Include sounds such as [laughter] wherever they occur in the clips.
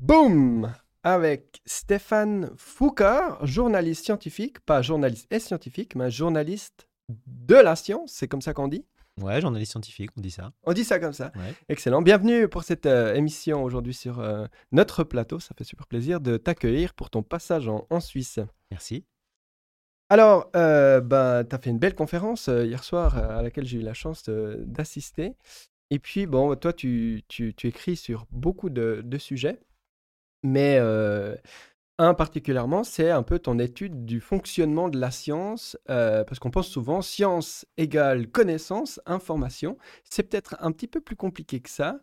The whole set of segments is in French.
Boum Avec Stéphane Foucault, journaliste scientifique, pas journaliste et scientifique, mais journaliste de la science, c'est comme ça qu'on dit? Ouais, journaliste scientifique, on dit ça. On dit ça comme ça. Excellent. Bienvenue pour cette euh, émission aujourd'hui sur euh, notre plateau. Ça fait super plaisir de t'accueillir pour ton passage en, Suisse. Merci. Alors, euh, ben, tu as fait une belle conférence hier soir à laquelle j'ai eu la chance d'assister. Et puis, bon, toi, tu, tu, tu écris sur beaucoup de, de sujets, mais un particulièrement, c'est un peu ton étude du fonctionnement de la science, euh, parce qu'on pense souvent science égale connaissance, information. C'est peut-être un petit peu plus compliqué que ça.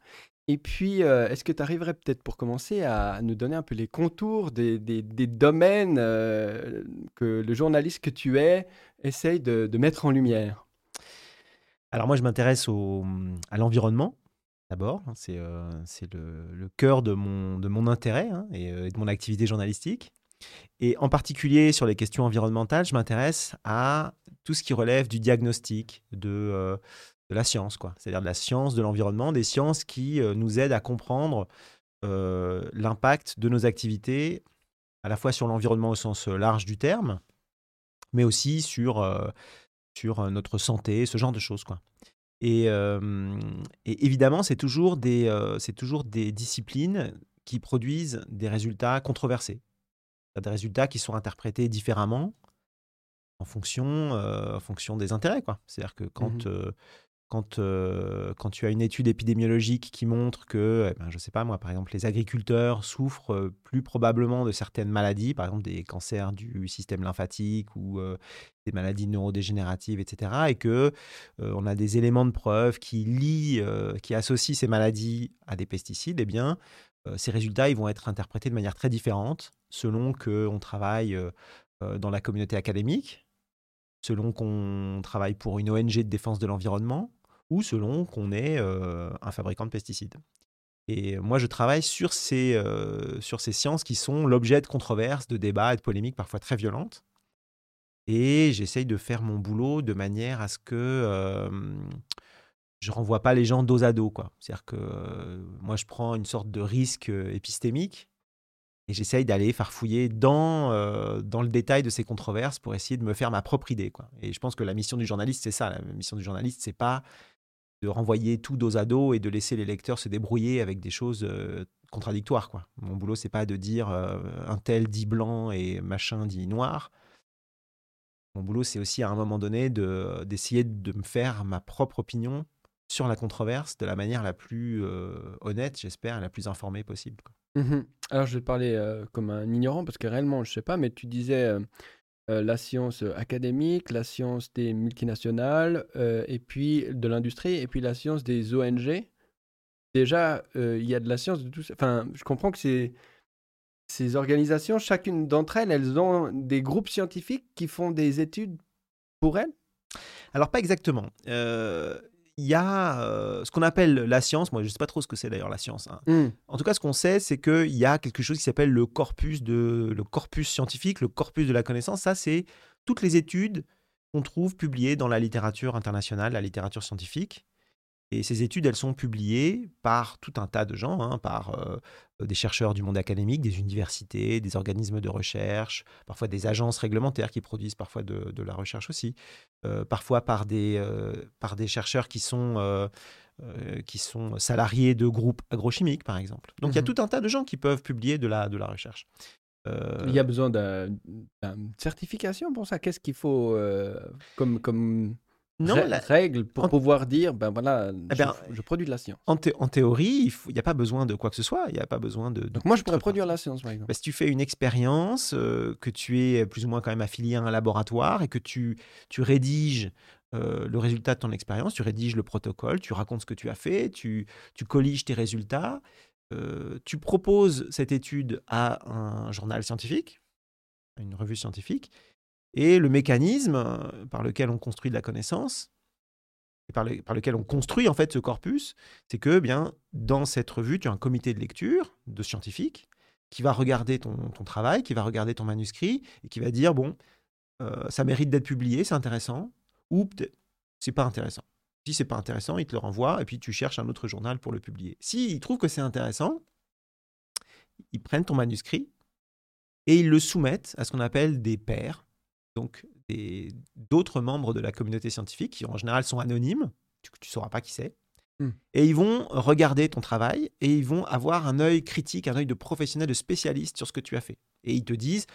Et puis, euh, est-ce que tu arriverais peut-être pour commencer à nous donner un peu les contours des, domaines euh, que le journaliste que tu es essaye de, mettre en lumière? Alors moi, je m'intéresse à l'environnement d'abord. Hein, c'est le, cœur de mon, intérêt hein, et, de mon activité journalistique. Et en particulier sur les questions environnementales, je m'intéresse à tout ce qui relève du diagnostic, de, de la science, quoi. C'est-à-dire de la science de l'environnement, des sciences qui nous aident à comprendre l'impact de nos activités, à la fois sur l'environnement au sens large du terme, mais aussi sur, sur notre santé, ce genre de choses, quoi. Et, évidemment, c'est toujours, des, c'est toujours des disciplines qui produisent des résultats controversés. Des résultats qui sont interprétés différemment en fonction, en fonction des intérêts. C'est-à-dire que quand, mmh quand, euh, quand tu as une étude épidémiologique qui montre que, eh ben, je ne sais pas moi, par exemple, les agriculteurs souffrent euh, plus probablement de certaines maladies, par exemple des cancers du système lymphatique ou euh, des maladies neurodégénératives, etc., et que on a des éléments de preuve qui lient, qui associent ces maladies à des pesticides, eh bien, ces résultats ils vont être interprétés de manière très différente selon qu'on travaille dans la communauté académique, selon qu'on travaille pour une ONG de défense de l'environnement, ou selon qu'on est euh, un fabricant de pesticides. Et moi, je travaille sur ces, euh, sur ces sciences qui sont l'objet de controverses, de débats et de polémiques parfois très violentes. Et j'essaye de faire mon boulot de manière à ce que euh, je renvoie pas les gens dos à dos. C'est-à-dire que moi, je prends une sorte de risque épistémique et j'essaye d'aller farfouiller dans, dans le détail de ces controverses pour essayer de me faire ma propre idée. Quoi. Et je pense que la mission du journaliste, c'est ça. La mission du journaliste, c'est pas de renvoyer tout dos à dos et de laisser les lecteurs se débrouiller avec des choses euh, contradictoires. Quoi. Mon boulot, c'est pas de dire euh, un tel dit blanc et machin dit noir. Mon boulot, c'est aussi à un moment donné d'essayer de, me faire ma propre opinion sur la controverse de la manière la plus euh, honnête, j'espère, la plus informée possible. Mmh Alors, je vais parler comme un ignorant parce que réellement, je sais pas, mais tu disais euh, la science euh, académique, la science des multinationales, euh, et puis de l'industrie, et puis la science des ONG. Déjà, il y a de la science de tout ça. Enfin, je comprends que ces, ces organisations, chacune d'entre elles, elles ont des groupes scientifiques qui font des études pour elles? Alors, pas exactement il y a euh, ce qu'on appelle la science. Moi, je ne sais pas trop ce que c'est d'ailleurs la science. Hein. Hmm. En tout cas, ce qu'on sait, c'est qu'il y a quelque chose qui s'appelle le corpus de le corpus scientifique, le corpus de la connaissance. Ça, c'est toutes les études qu'on trouve publiées dans la littérature internationale, la littérature scientifique. Et ces études, elles sont publiées par tout un tas de gens, hein, par euh, des chercheurs du monde académique, des universités, des organismes de recherche, parfois des agences réglementaires qui produisent parfois de, la recherche aussi, euh, parfois par des, euh, par des chercheurs qui sont, qui sont salariés de groupes agrochimiques, par exemple. Donc il y a mmh tout un tas de gens qui peuvent publier de la, de la recherche. Il y a besoin d'une certification pour ça? Qu'est-ce qu'il faut comme, comme non, la règle pour pouvoir dire, ben voilà, eh ben, je, produis de la science. En, théorie, il n'y a pas besoin de quoi que ce soit. Il n'y a pas besoin de. Donc moi, je pourrais produire la science, par exemple. Si tu fais une expérience, euh, que tu es plus ou moins quand même affilié à un laboratoire et que tu, tu rédiges euh, le résultat de ton expérience, tu rédiges le protocole, tu racontes ce que tu as fait, tu, tu colliges tes résultats, euh, tu proposes cette étude à un journal scientifique, une revue scientifique, et le mécanisme euh, par lequel on construit de la connaissance, et par, lequel on construit en fait ce corpus, c'est que bien dans cette revue, tu as un comité de lecture de scientifiques qui va regarder ton, travail, qui va regarder ton manuscrit et qui va dire bon, euh, ça mérite d'être publié, c'est intéressant, ou c'est pas intéressant. Si c'est pas intéressant, il te le renvoie et puis tu cherches un autre journal pour le publier. S'il trouve que c'est intéressant, ils prennent ton manuscrit et ils le soumettent à ce qu'on appelle des pairs, donc d'autres membres de la communauté scientifique, qui en général sont anonymes, tu ne sauras pas qui c'est. Hmm. Et ils vont regarder ton travail et ils vont avoir un œil critique, un œil de professionnel, de spécialiste sur ce que tu as fait. Et ils te disent,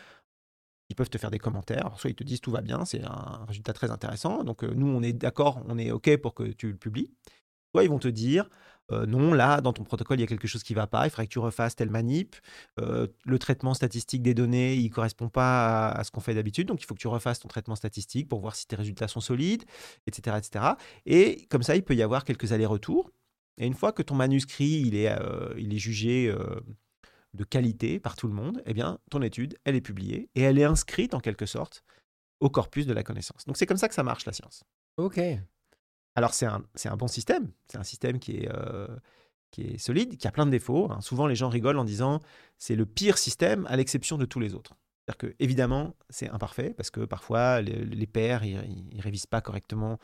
ils peuvent te faire des commentaires. soit ils te disent tout va bien, c'est un résultat très intéressant. Donc euh, nous, on est d'accord, on est OK pour que tu le publies. Soit ils vont te dire, euh, non, là, dans ton protocole, il y a quelque chose qui ne va pas, il faudrait que tu refasses telle manip. Euh, le traitement statistique des données, il ne correspond pas à, ce qu'on fait d'habitude, donc il faut que tu refasses ton traitement statistique pour voir si tes résultats sont solides, etc. etc. Et comme ça, il peut y avoir quelques allers-retours. Et une fois que ton manuscrit, il est, euh, il est jugé de qualité par tout le monde, eh bien, ton étude, elle est publiée et elle est inscrite en quelque sorte au corpus de la connaissance. Donc c'est comme ça que ça marche la science. Ok. Alors c'est un, un, bon système, c'est un système qui est, euh, qui est solide, qui a plein de défauts. Hein. Souvent les gens rigolent en disant c'est le pire système à l'exception de tous les autres. C'est-à-dire que évidemment c'est imparfait parce que parfois les, pairs ils, ne révisent pas correctement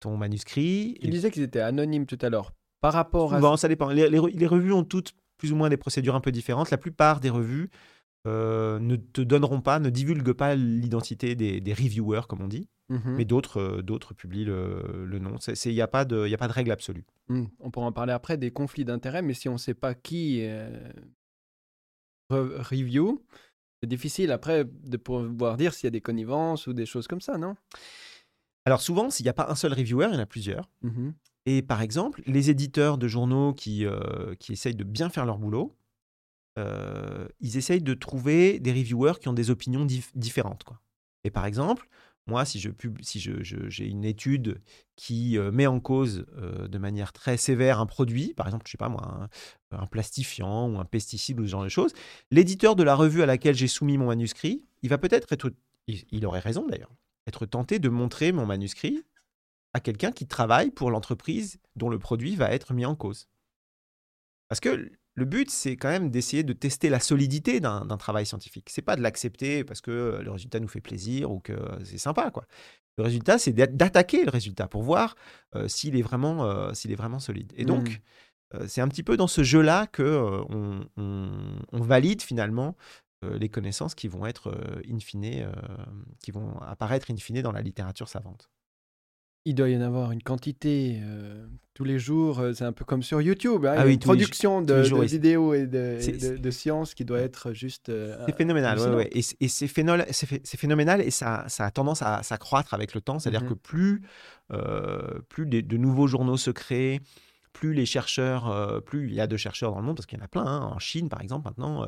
ton manuscrit. Tu disais qu'ils étaient anonymes tout à l'heure. Par rapport Souvent, à... ça dépend. Les, les, revues ont toutes plus ou moins des procédures un peu différentes. La plupart des revues euh, ne te donneront pas, ne divulguent pas l'identité des, des, reviewers, comme on dit. Mmh mais d'autres, euh, d'autres publient le, le nom. Il n'y a, pas de, a pas de règle absolue. Mmh. On pourra en parler après des conflits d'intérêts, mais si on ne sait pas qui euh, review, c'est difficile après de pouvoir dire s'il y a des connivences ou des choses comme ça, non? Alors souvent, s'il n'y a pas un seul reviewer, il y en a plusieurs. Mmh Et par exemple, les éditeurs de journaux qui, euh, qui essayent de bien faire leur boulot, ils essayent de trouver des reviewers qui ont des opinions différentes. Quoi. Et par exemple, moi, si je si j'ai je, une étude qui euh, met en cause euh, de manière très sévère un produit, par exemple, je sais pas moi, un, plastifiant ou un pesticide ou ce genre de choses, l'éditeur de la revue à laquelle j'ai soumis mon manuscrit, il va peut-être être, il, aurait raison d'ailleurs, être tenté de montrer mon manuscrit à quelqu'un qui travaille pour l'entreprise dont le produit va être mis en cause. Parce que le but, c'est quand même d'essayer de tester la solidité d'un travail scientifique. C'est pas de l'accepter parce que le résultat nous fait plaisir ou que c'est sympa, quoi. Le résultat, c'est d'attaquer le résultat pour voir euh, s'il est vraiment, euh, s'il est vraiment solide. Et donc, mmh. euh, c'est un petit peu dans ce jeu-là que on, valide finalement les connaissances qui vont être in fine, qui vont apparaître in fine dans la littérature savante. Il doit y en avoir une quantité euh, tous les jours. Euh, c'est un peu comme sur YouTube. Hein, ah une production de, vidéos et de, sciences qui doit être juste. Euh, c'est phénoménal. Ouais, Et, c'est phénoménal et ça, ça, a tendance à s'accroître avec le temps. C'est-à-dire mmh que plus, plus de, nouveaux journaux se créent, plus les chercheurs, plus il y a de chercheurs dans le monde, parce qu'il y en a plein. Hein. En Chine, par exemple, maintenant,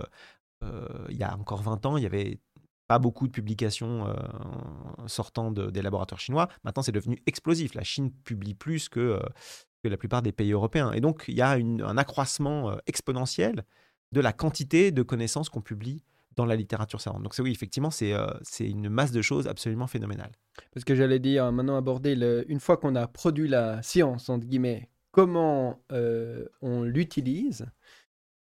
il y a encore 20 ans, il y avait pas beaucoup de publications euh, sortant des laboratoires chinois. Maintenant, c'est devenu explosif. La Chine publie plus que, euh, la plupart des pays européens. Et donc, il y a un accroissement euh, exponentiel de la quantité de connaissances qu'on publie dans la littérature savante. Donc, oui, effectivement, c'est une masse de choses absolument phénoménale. Parce que j'allais dire, maintenant aborder, une fois qu'on a produit la science, entre guillemets, comment on l'utilise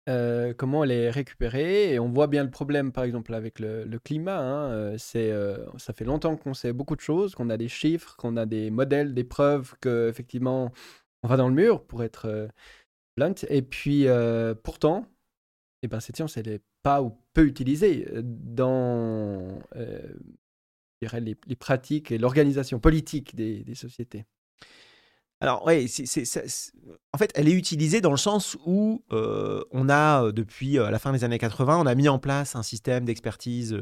euh, comment elle est récupérée. Et on voit bien le problème, par exemple, avec le, climat. Hein, euh, c'est, euh, ça fait longtemps qu'on sait beaucoup de choses, qu'on a des chiffres, qu'on a des modèles, des preuves qu'effectivement, on va dans le mur pour être blunt. Et puis, pourtant, et eh ben, cette science, elle n'est pas ou peu utilisée dans les, les, pratiques et l'organisation politique des sociétés. Alors, oui, en fait, elle est utilisée dans le sens où on a, depuis la fin des années 80, on a mis en place un système d'expertise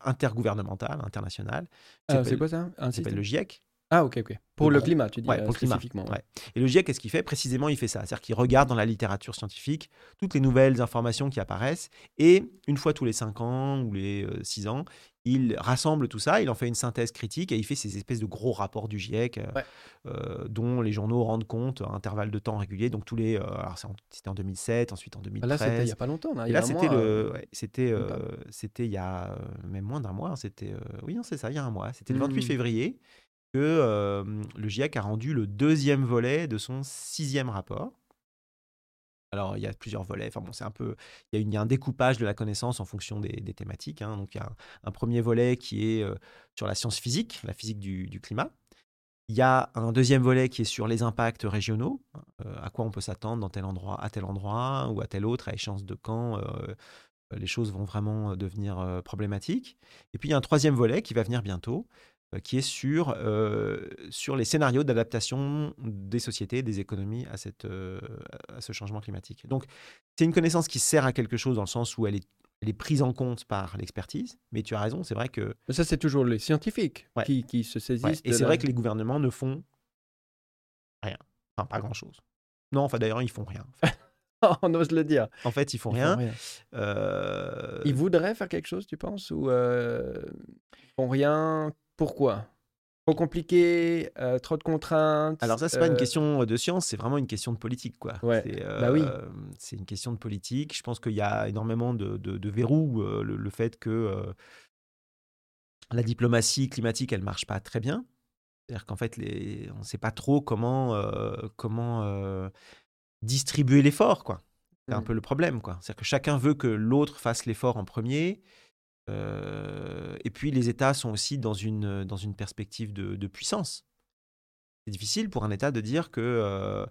intergouvernementale, internationale. Ah, c'est quoi ça? Un s'appelle le GIEC. Ah, ok, ok. Pour le, climat, tu dis ouais, pour spécifiquement. Le climat. Ouais. Et le GIEC, qu'est-ce qu'il fait? Précisément, il fait ça. C'est-à-dire qu'il regarde dans la littérature scientifique toutes les nouvelles informations qui apparaissent et une fois tous les 5 ans ou les 6 ans, il rassemble tout ça, il en fait une synthèse critique et il fait ces espèces de gros rapports du GIEC euh, euh, dont les journaux rendent compte à intervalles de temps réguliers. Donc tous les, euh, alors c'était en 2007, ensuite en 2013. Là, c'était il n'y a pas longtemps. Là, là c'était le, c'était, c'était il y a même moins d'un mois. Hein, c'était, oui, c'est ça, il y a un mois. C'était le 28 mmh. février le GIEC a rendu le deuxième volet de son sixième rapport. Alors, il y a plusieurs volets. Enfin, bon, c'est un peu. Il y, a un découpage de la connaissance en fonction des, thématiques. Hein. Donc, il y a un, premier volet qui est sur la science physique, la physique du, climat. Il y a un deuxième volet qui est sur les impacts régionaux, euh, à quoi on peut s'attendre dans tel endroit, à tel endroit ou à tel autre, à échéance de quand euh, les choses vont vraiment devenir problématiques. Et puis il y a un troisième volet qui va venir bientôt, qui est sur, sur les scénarios d'adaptation des sociétés, des économies à, cette, à ce changement climatique. Donc c'est une connaissance qui sert à quelque chose dans le sens où elle est elle est prise en compte par l'expertise, mais tu as raison, c'est vrai que... Mais ça, c'est toujours les scientifiques qui, qui, se saisissent. Et c'est vrai que les gouvernements ne font rien, enfin pas grand-chose. Non, enfin d'ailleurs, ils font rien. [laughs] On ose le dire. En fait, ils font ils rien. Font rien. Euh... Ils voudraient faire quelque chose, tu penses Ou euh... ils font rien Pourquoi? Trop compliqué, euh, trop de contraintes. Alors ça, c'est pas une euh, question de science, c'est vraiment une question de politique, quoi. Ouais. C'est, bah oui. C'est une question de politique. Je pense qu'il y a énormément de, de, verrous. Le, fait que la diplomatie climatique, elle marche pas très bien. C'est-à-dire qu'en fait, les, on ne sait pas trop comment, comment distribuer l'effort, quoi. C'est un mmh. peu le problème, quoi. C'est-à-dire que chacun veut que l'autre fasse l'effort en premier. Euh, et puis les États sont aussi dans une, dans une perspective de, puissance. C'est difficile pour un État de dire que euh,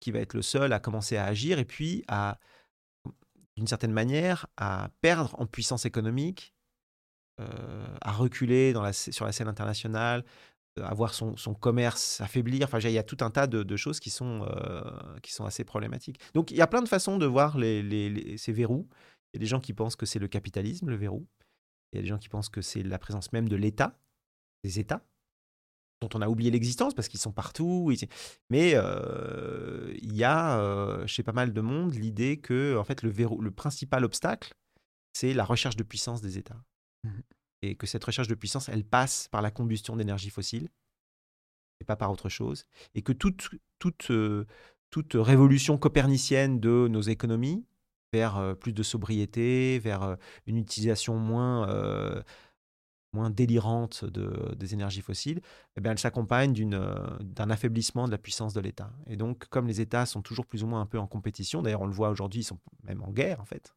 qui va être le seul à commencer à agir et puis à, d'une certaine manière, à perdre en puissance économique, euh, à reculer sur la scène internationale, à voir son, commerce affaiblir. Enfin, il y a tout un tas de, choses qui sont, qui sont assez problématiques. Donc, il y a plein de façons de voir ces verrous. Il y a des gens qui pensent que c'est le capitalisme, le verrou. Il y a des gens qui pensent que c'est la présence même de l'État, des États, dont on a oublié l'existence parce qu'ils sont partout. Mais euh, il y a euh, chez pas mal de monde l'idée que en fait, le, verrou, le principal obstacle, c'est la recherche de puissance des États. Mmh et que cette recherche de puissance, elle passe par la combustion d'énergie fossile et pas par autre chose. Et que toute, toute, euh, toute révolution copernicienne de nos économies vers plus de sobriété, vers une utilisation moins, moins délirante de, des énergies fossiles, eh bien, elle s'accompagne d'un affaiblissement de la puissance de l'État. Et donc, comme les États sont toujours plus ou moins un peu en compétition, d'ailleurs on le voit aujourd'hui, ils sont même en guerre en fait,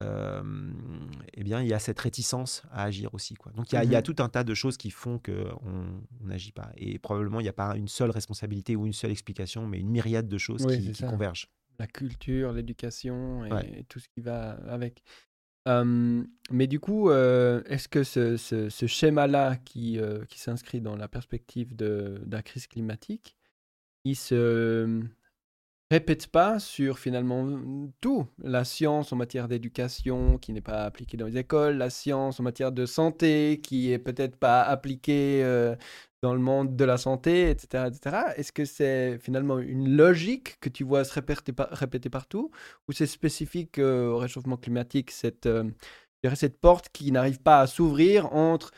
eh bien, il y a cette réticence à agir aussi. Quoi. Donc, il y, a, il y a mmh tout un tas de choses qui font qu'on n'agit pas. Et probablement, il n'y a pas une seule responsabilité ou une seule explication, mais une myriade de choses qui, qui convergent la culture, l'éducation et, tout ce qui va avec. mais du coup, est-ce que ce, schéma-là qui, qui s'inscrit dans la perspective de, de, la crise climatique, il se répète pas sur finalement tout La science en matière d'éducation qui n'est pas appliquée dans les écoles, la science en matière de santé qui est peut-être pas appliquée dans le monde de la santé, etc. etc. Est-ce que c'est finalement une logique que tu vois se répéter, répéter partout ou c'est spécifique euh, au réchauffement climatique, cette, euh, cette porte qui n'arrive pas à s'ouvrir entre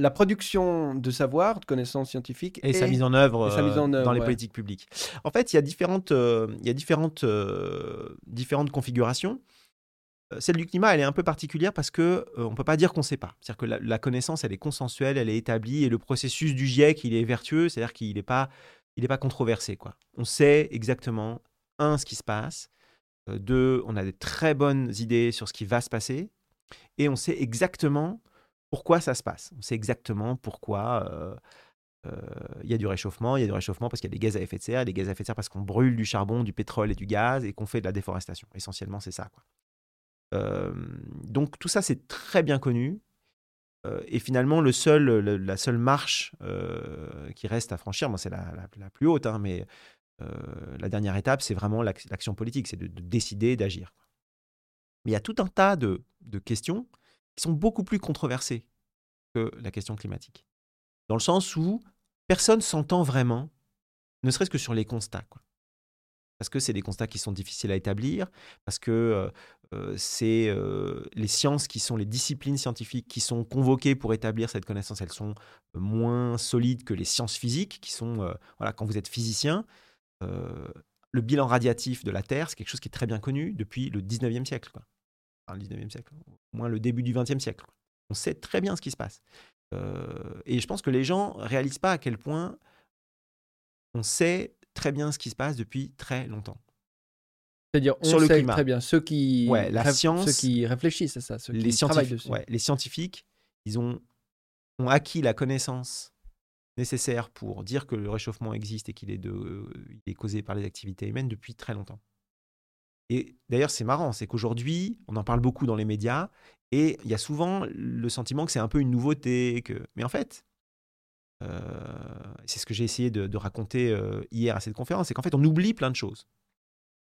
la production de savoir, de connaissances scientifiques et, sa mise en œuvre, euh, dans les politiques publiques. En fait, il y a différentes, il y a différentes, différentes configurations. Euh, celle du climat, elle est un peu particulière parce que ne euh, on peut pas dire qu'on ne sait pas. C'est-à-dire que la, connaissance, elle est consensuelle, elle est établie, et le processus du GIEC, il est vertueux, c'est-à-dire qu'il n'est pas, il pas controversé. Quoi. On sait exactement, un, ce qui se passe, euh, deux, on a des très bonnes idées sur ce qui va se passer, et on sait exactement pourquoi ça se passe. On sait exactement pourquoi il y a du réchauffement. Il y a du réchauffement parce qu'il y a des gaz à effet de serre, des gaz à effet de serre parce qu'on brûle du charbon, du pétrole et du gaz, et qu'on fait de la déforestation. Essentiellement, c'est ça. Quoi donc tout ça, c'est très bien connu. et finalement, le seul, la seule marche qui reste à franchir, moi, c'est la, plus haute, hein, mais la dernière étape, c'est vraiment l'action politique, c'est de, décider d'agir. Mais il y a tout un tas de, questions qui sont beaucoup plus controversées que la question climatique. Dans le sens où personne s'entend vraiment, ne serait-ce que sur les constats. Parce que c'est des constats qui sont difficiles à établir, parce que c'est les sciences qui sont les disciplines scientifiques qui sont convoquées pour établir cette connaissance, elles sont moins solides que les sciences physiques, qui sont, voilà, quand vous êtes physicien, le bilan radiatif de la Terre, c'est quelque chose qui est très bien connu depuis le 19e siècle. Enfin, le 19e siècle, au moins le début du 20e siècle. On sait très bien ce qui se passe. et je pense que les gens réalisent pas à quel point on sait très bien ce qui se passe depuis très longtemps. C'est-à-dire, on sur sait très bien ceux qui, ouais, la science, ceux qui réfléchissent à ça, ceux les qui travaillent dessus. Ouais, les scientifiques, ils ont, ont acquis la connaissance nécessaires pour dire que le réchauffement existe et qu'il est, de, il est causé par les activités humaines depuis très longtemps. Et d'ailleurs, c'est marrant, c'est qu'aujourd'hui, on en parle beaucoup dans les médias, et il y a souvent le sentiment que c'est un peu une nouveauté. Que... Mais en fait, euh, c'est ce que j'ai essayé de, raconter euh, hier à cette conférence, c'est qu'en fait, on oublie plein de choses.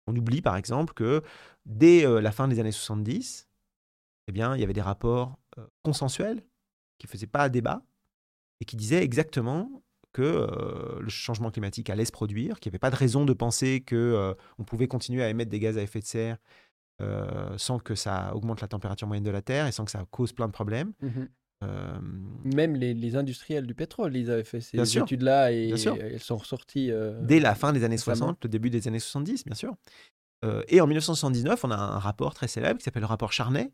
On oublie par exemple que dès euh, la fin des années 70, eh bien, il y avait des rapports consensuels qui ne faisaient pas débat et qui disaient exactement que euh, le changement climatique allait se produire, qu'il n'y avait pas de raison de penser qu'on euh, on pouvait continuer à émettre des gaz à effet de serre euh, sans que ça augmente la température moyenne de la Terre et sans que ça cause plein de problèmes. Mhm. Même les, industriels du pétrole, ils avaient fait ces études-là et, elles sont ressorties. Dès la fin des années 60, le début des années 70, bien sûr. et en 1979, on a un rapport très célèbre qui s'appelle le rapport Charney,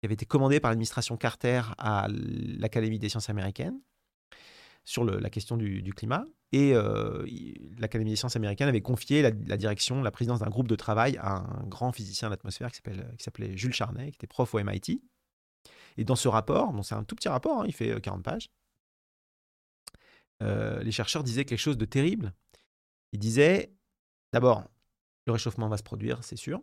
qui avait été commandé par l'administration Carter à l'Académie des sciences américaines sur la question du, climat. Et euh, l'Académie des sciences américaines avait confié la, direction, la présidence d'un groupe de travail à un grand physicien de l'atmosphère qui s'appelait Jules Charnay, qui était prof au MIT. Et dans ce rapport, bon, c'est un tout petit rapport, hein, il fait 40 euh, pages, euh, les chercheurs disaient quelque chose de terrible. Ils disaient, d'abord, le réchauffement va se produire, c'est sûr.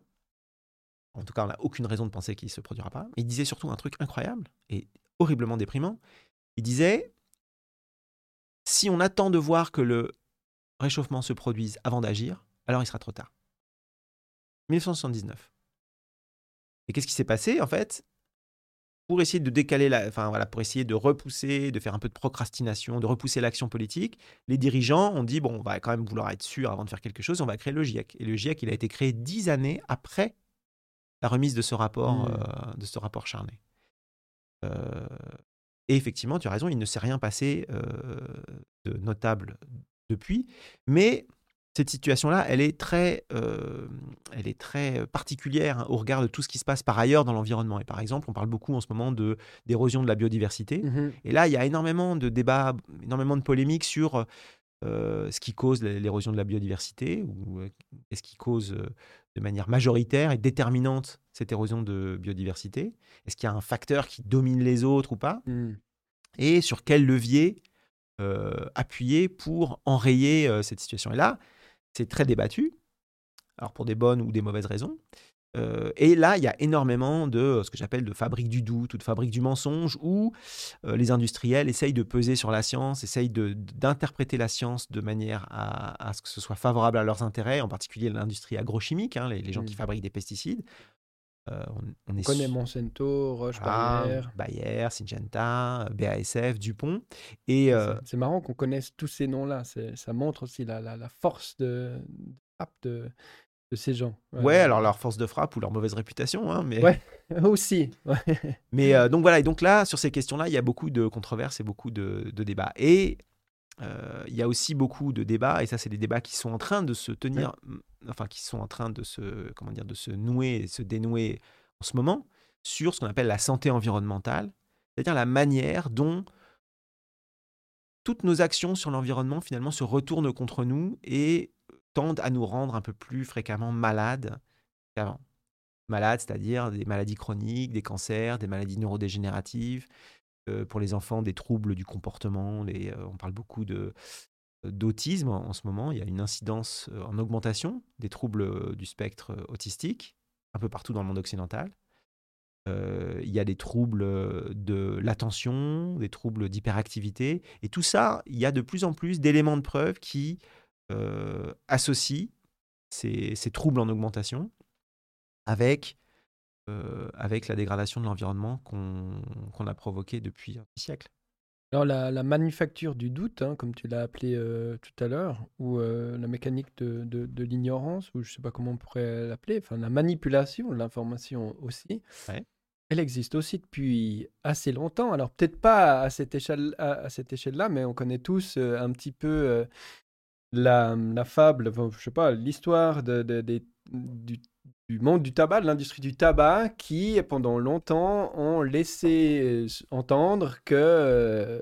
En tout cas, on n'a aucune raison de penser qu'il ne se produira pas. Ils disaient surtout un truc incroyable et horriblement déprimant. Ils disaient, si on attend de voir que le réchauffement se produise avant d'agir, alors il sera trop tard. 1979. Et qu'est-ce qui s'est passé en fait? Pour essayer de décaler la, enfin voilà, pour essayer de repousser, de faire un peu de procrastination, de repousser l'action politique, les dirigeants ont dit bon, on va quand même vouloir être sûr avant de faire quelque chose, on va créer le GIEC. Et le GIEC, il a été créé dix années après la remise de ce rapport, mmh. euh, de ce rapport charné. Euh, et effectivement, tu as raison, il ne s'est rien passé de notable depuis. Mais cette situation-là, elle est très, elle est très particulière hein, au regard de tout ce qui se passe par ailleurs dans l'environnement. Et par exemple, on parle beaucoup en ce moment de d'érosion de la biodiversité. Mmh Et là, il y a énormément de débats, énormément de polémiques sur ce qui cause l'érosion de la biodiversité ou qu'est-ce qui cause de manière majoritaire et déterminante cette érosion de biodiversité? Est-ce qu'il y a un facteur qui domine les autres ou pas? Mmh. Et sur quel levier euh, appuyer pour enrayer euh, cette situation? Et là, c'est très débattu, alors pour des bonnes ou des mauvaises raisons. Euh, et là, il y a énormément de ce que j'appelle de fabrique du doute ou de fabrique du mensonge, où les industriels essayent de peser sur la science, essayent d'interpréter la science de manière à, ce que ce soit favorable à leurs intérêts, en particulier l'industrie agrochimique, hein, les, gens qui mmh. fabriquent des pesticides. on, connaît Monsanto, Roche, ah, Bayer. Syngenta, BASF, Dupont. Et c'est marrant qu'on connaisse tous ces noms-là. Ça montre aussi la, la, force de, de, de ces gens. Ouais, alors leur force de frappe ou leur mauvaise réputation. Hein, mais... Ouais, [laughs] aussi. [laughs] mais euh, donc voilà, et donc là, sur ces questions-là, il y a beaucoup de controverses et beaucoup de, débats. Et euh, il y a aussi beaucoup de débats, et ça, c'est des débats qui sont en train de se tenir, enfin, qui sont en train de se, comment dire, de se nouer et se dénouer en ce moment, sur ce qu'on appelle la santé environnementale, c'est-à-dire la manière dont toutes nos actions sur l'environnement finalement se retournent contre nous et tendent à nous rendre un peu plus fréquemment malades qu'avant. Malades, c'est-à-dire des maladies chroniques, des cancers, des maladies neurodégénératives, euh, pour les enfants, des troubles du comportement. Euh, on parle beaucoup de, d'autisme en ce moment. Il y a une incidence euh, en augmentation des troubles du spectre autistique, un peu partout dans le monde occidental. il y a des troubles de l'attention, des troubles d'hyperactivité. Et tout ça, il y a de plus en plus d'éléments de preuve qui euh, associe ces, troubles en augmentation avec, euh, avec la dégradation de l'environnement qu'on a provoqué depuis un siècle. Alors la, manufacture du doute, hein, comme tu l'as appelé euh, tout à l'heure, ou la mécanique de, de, l'ignorance, ou je ne sais pas comment on pourrait l'appeler, enfin la manipulation de l'information aussi, elle existe aussi depuis assez longtemps. Alors peut-être pas à cette échelle, à cette échelle-là, mais on connaît tous un petit peu la, fable, je sais pas, l'histoire de, du, monde du tabac, de l'industrie du tabac, qui pendant longtemps ont laissé euh, entendre que euh,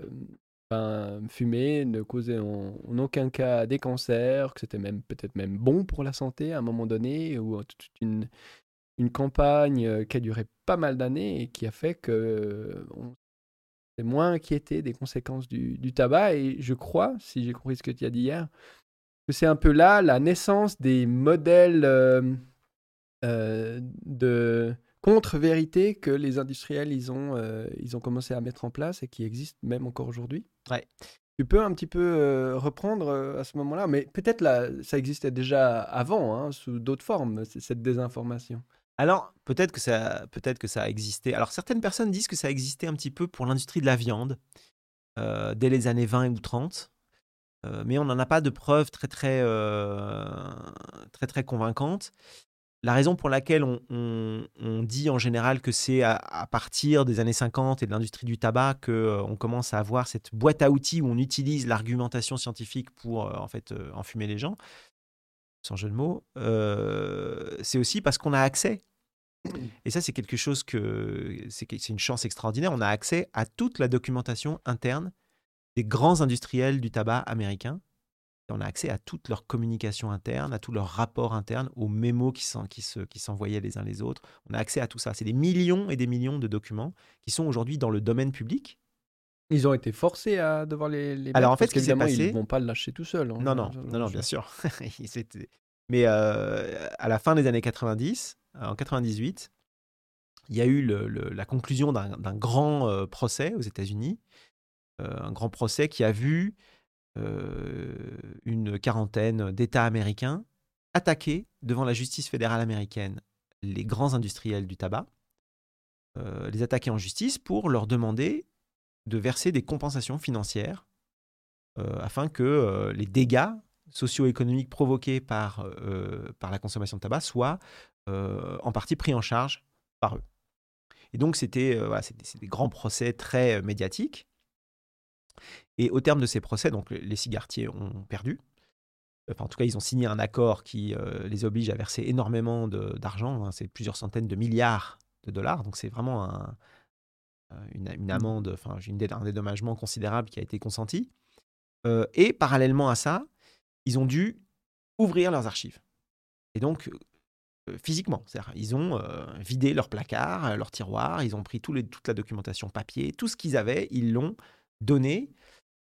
ben, fumer ne causait en, aucun cas des cancers, que c'était même peut-être même bon pour la santé à un moment donné, ou toute une, une campagne euh, qui a duré pas mal d'années et qui a fait que on s'est moins inquiété des conséquences du, du tabac. Et je crois, si j'ai compris ce que tu as dit hier, que c'est un peu là la naissance des modèles euh, euh, de contre-vérité que les industriels ils ont, euh, ils ont commencé à mettre en place et qui existent même encore aujourd'hui. Ouais. Tu peux un petit peu reprendre à ce moment-là, mais peut-être là, ça existait déjà avant, hein, sous d'autres formes, cette désinformation. Alors, peut-être que, ça, peut-être que ça a existé. Alors, certaines personnes disent que ça existait un petit peu pour l'industrie de la viande, euh, dès les années 20 ou 30. Euh, mais on n'en a pas de preuves très, très, euh, très, très convaincantes. La raison pour laquelle on, on- on dit en général que c'est à, à partir des années 50 et de l'industrie du tabac qu'on commence à avoir cette boîte à outils où on utilise l'argumentation scientifique pour euh, en fait euh, enfumer les gens, sans jeu de mots, euh, c'est aussi parce qu'on a accès. Et ça, c'est quelque chose que que- c'est une chance extraordinaire. On a accès à toute la documentation interne des grands industriels du tabac américains. Et on a accès à toute leur communication interne, à tous leurs rapports internes, aux mémos qui s'en- qui se- qui s'envoyaient les uns les autres. On a accès à tout ça. C'est des millions et des millions de documents qui sont aujourd'hui dans le domaine public. Ils ont été forcés à devoir les, les Alors, en fait, ce qui s'est passé- ils vont pas le lâcher tout seul. hein, Non, non, non, non, bien sûr. [laughs] Mais euh, à la fin des années 90, euh, en 98, il y a eu le- le- la conclusion d'un grand euh, procès aux États-Unis, un grand procès qui a vu euh, une quarantaine d'États américains attaquer devant la justice fédérale américaine les grands industriels du tabac, euh, les attaquer en justice pour leur demander de verser des compensations financières euh, afin que euh, les dégâts socio-économiques provoqués par, euh, par la consommation de tabac soient euh, en partie pris en charge par eux. Et donc, c'était euh, voilà, des grands procès très euh, médiatiques. Et au terme de ces procès, donc, les cigaretiers ont perdu. Enfin, en tout cas, ils ont signé un accord qui euh, les oblige à verser énormément d'argent. hein. c'est plusieurs centaines de milliards de dollars. Donc, c'est vraiment un- euh, une, une amende, enfin, une un dédommagement considérable qui a été consenti. Euh, et parallèlement à ça, ils ont dû ouvrir leurs archives. Et donc, euh, physiquement, c'est-à-dire, ils ont euh, vidé leurs placards, leurs tiroirs, ils ont pris les- toute la documentation papier, tout ce qu'ils avaient, ils l'ont donné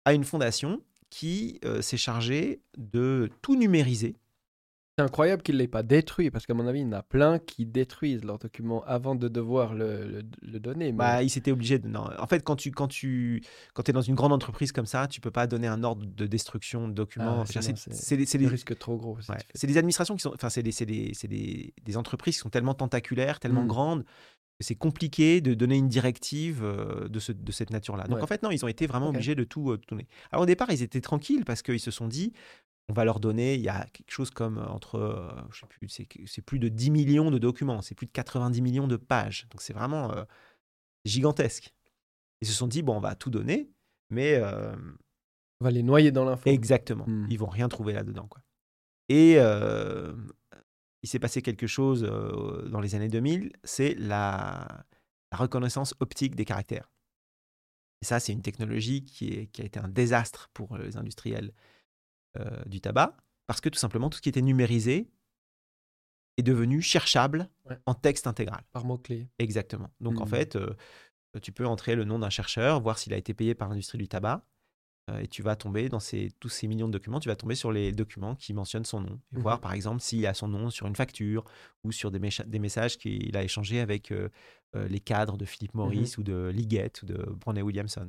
à une fondation qui euh, s'est chargée de tout numériser. C'est incroyable qu'ils ne l'aient pas détruit, parce qu'à mon avis, il y en a plein qui détruisent leurs documents avant de devoir le, le- le donner. mais- Bah, ils s'étaient obligés de. Non. En fait, quand tu, quand tu quand es dans une grande entreprise comme ça, tu peux pas donner un ordre de destruction de documents. Ah, c'est- des- c'est le des- risque trop gros. Ouais. C'est des administrations qui sont, enfin, c'est des, c'est des, c'est des, entreprises qui sont tellement tentaculaires, tellement Mm. grandes, c'est compliqué de donner une directive euh, de, ce, de cette nature-là. Donc Ouais. en fait, non, ils ont été vraiment obligés de tout euh, donner. Alors au départ, ils étaient tranquilles parce qu'ils se sont dit, on va leur donner, il y a quelque chose comme euh, entre, euh, je sais plus, c'est, plus de 10 millions de documents, c'est plus de 90 millions de pages. Donc c'est vraiment euh, gigantesque. Ils se sont dit, bon, on va tout donner, mais On va les noyer dans l'info. Exactement. Hmm. Ils vont rien trouver là-dedans. Quoi. Et il s'est passé quelque chose euh, dans les années 2000, c'est la, la reconnaissance optique des caractères. Et ça, c'est une technologie qui, est- qui a été un désastre pour les industriels euh, du tabac, parce que tout simplement, tout ce qui était numérisé est devenu cherchable Ouais. en texte intégral. Par mots-clés. Exactement. Donc en Mhm. fait, euh, tu peux entrer le nom d'un chercheur, voir s'il a été payé par l'industrie du tabac, euh, et tu vas tomber dans ces, tous ces millions de documents, tu vas tomber sur les documents qui mentionnent son nom, et voir par exemple s'il a son nom sur une facture ou sur des, messages qu'il a échangés avec euh, euh, les cadres de Philip Morris ou de Liggett ou de Brownlee Williamson.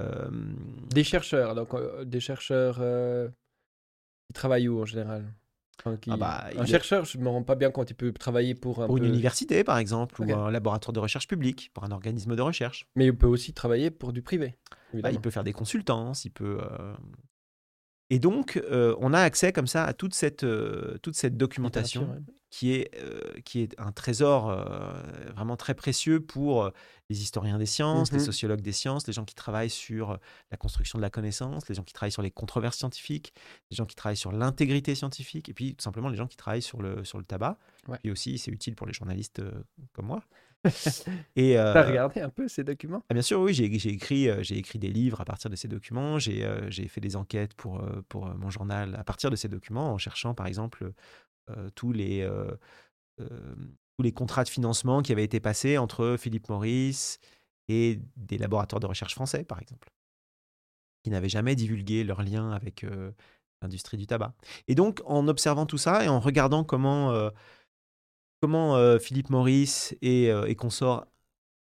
Euh, Des chercheurs, donc euh, des chercheurs euh, qui travaillent où en général? Enfin, qui- Ah bah, Un chercheur, je me rends pas bien compte, il peut travailler pour un pour une université par exemple, ou un laboratoire de recherche publique, pour un organisme de recherche. Mais il peut aussi travailler pour du privé. Bah, il peut faire des consultances, il peut. euh, Et donc, euh, on a accès comme ça à toute cette, euh, toute cette documentation ouais. qui, est, qui est un trésor vraiment très précieux pour les historiens des sciences, les sociologues des sciences, les gens qui travaillent sur la construction de la connaissance, les gens qui travaillent sur les controverses scientifiques, les gens qui travaillent sur l'intégrité scientifique, et puis tout simplement les gens qui travaillent sur le, sur le tabac. Ouais. Puis aussi, c'est utile pour les journalistes comme moi. [laughs] et, euh, T'as regardé un peu ces documents? Ah, bien sûr, oui, j'ai écrit, euh, j'ai écrit des livres à partir de ces documents. J'ai euh, fait des enquêtes pour, euh, pour mon journal à partir de ces documents, en cherchant par exemple tous, les, tous les contrats de financement qui avaient été passés entre Philip Morris et des laboratoires de recherche français, par exemple, qui n'avaient jamais divulgué leur lien avec l'industrie du tabac. Et donc, en observant tout ça et en regardant comment, comment Philippe Maurice et, et consorts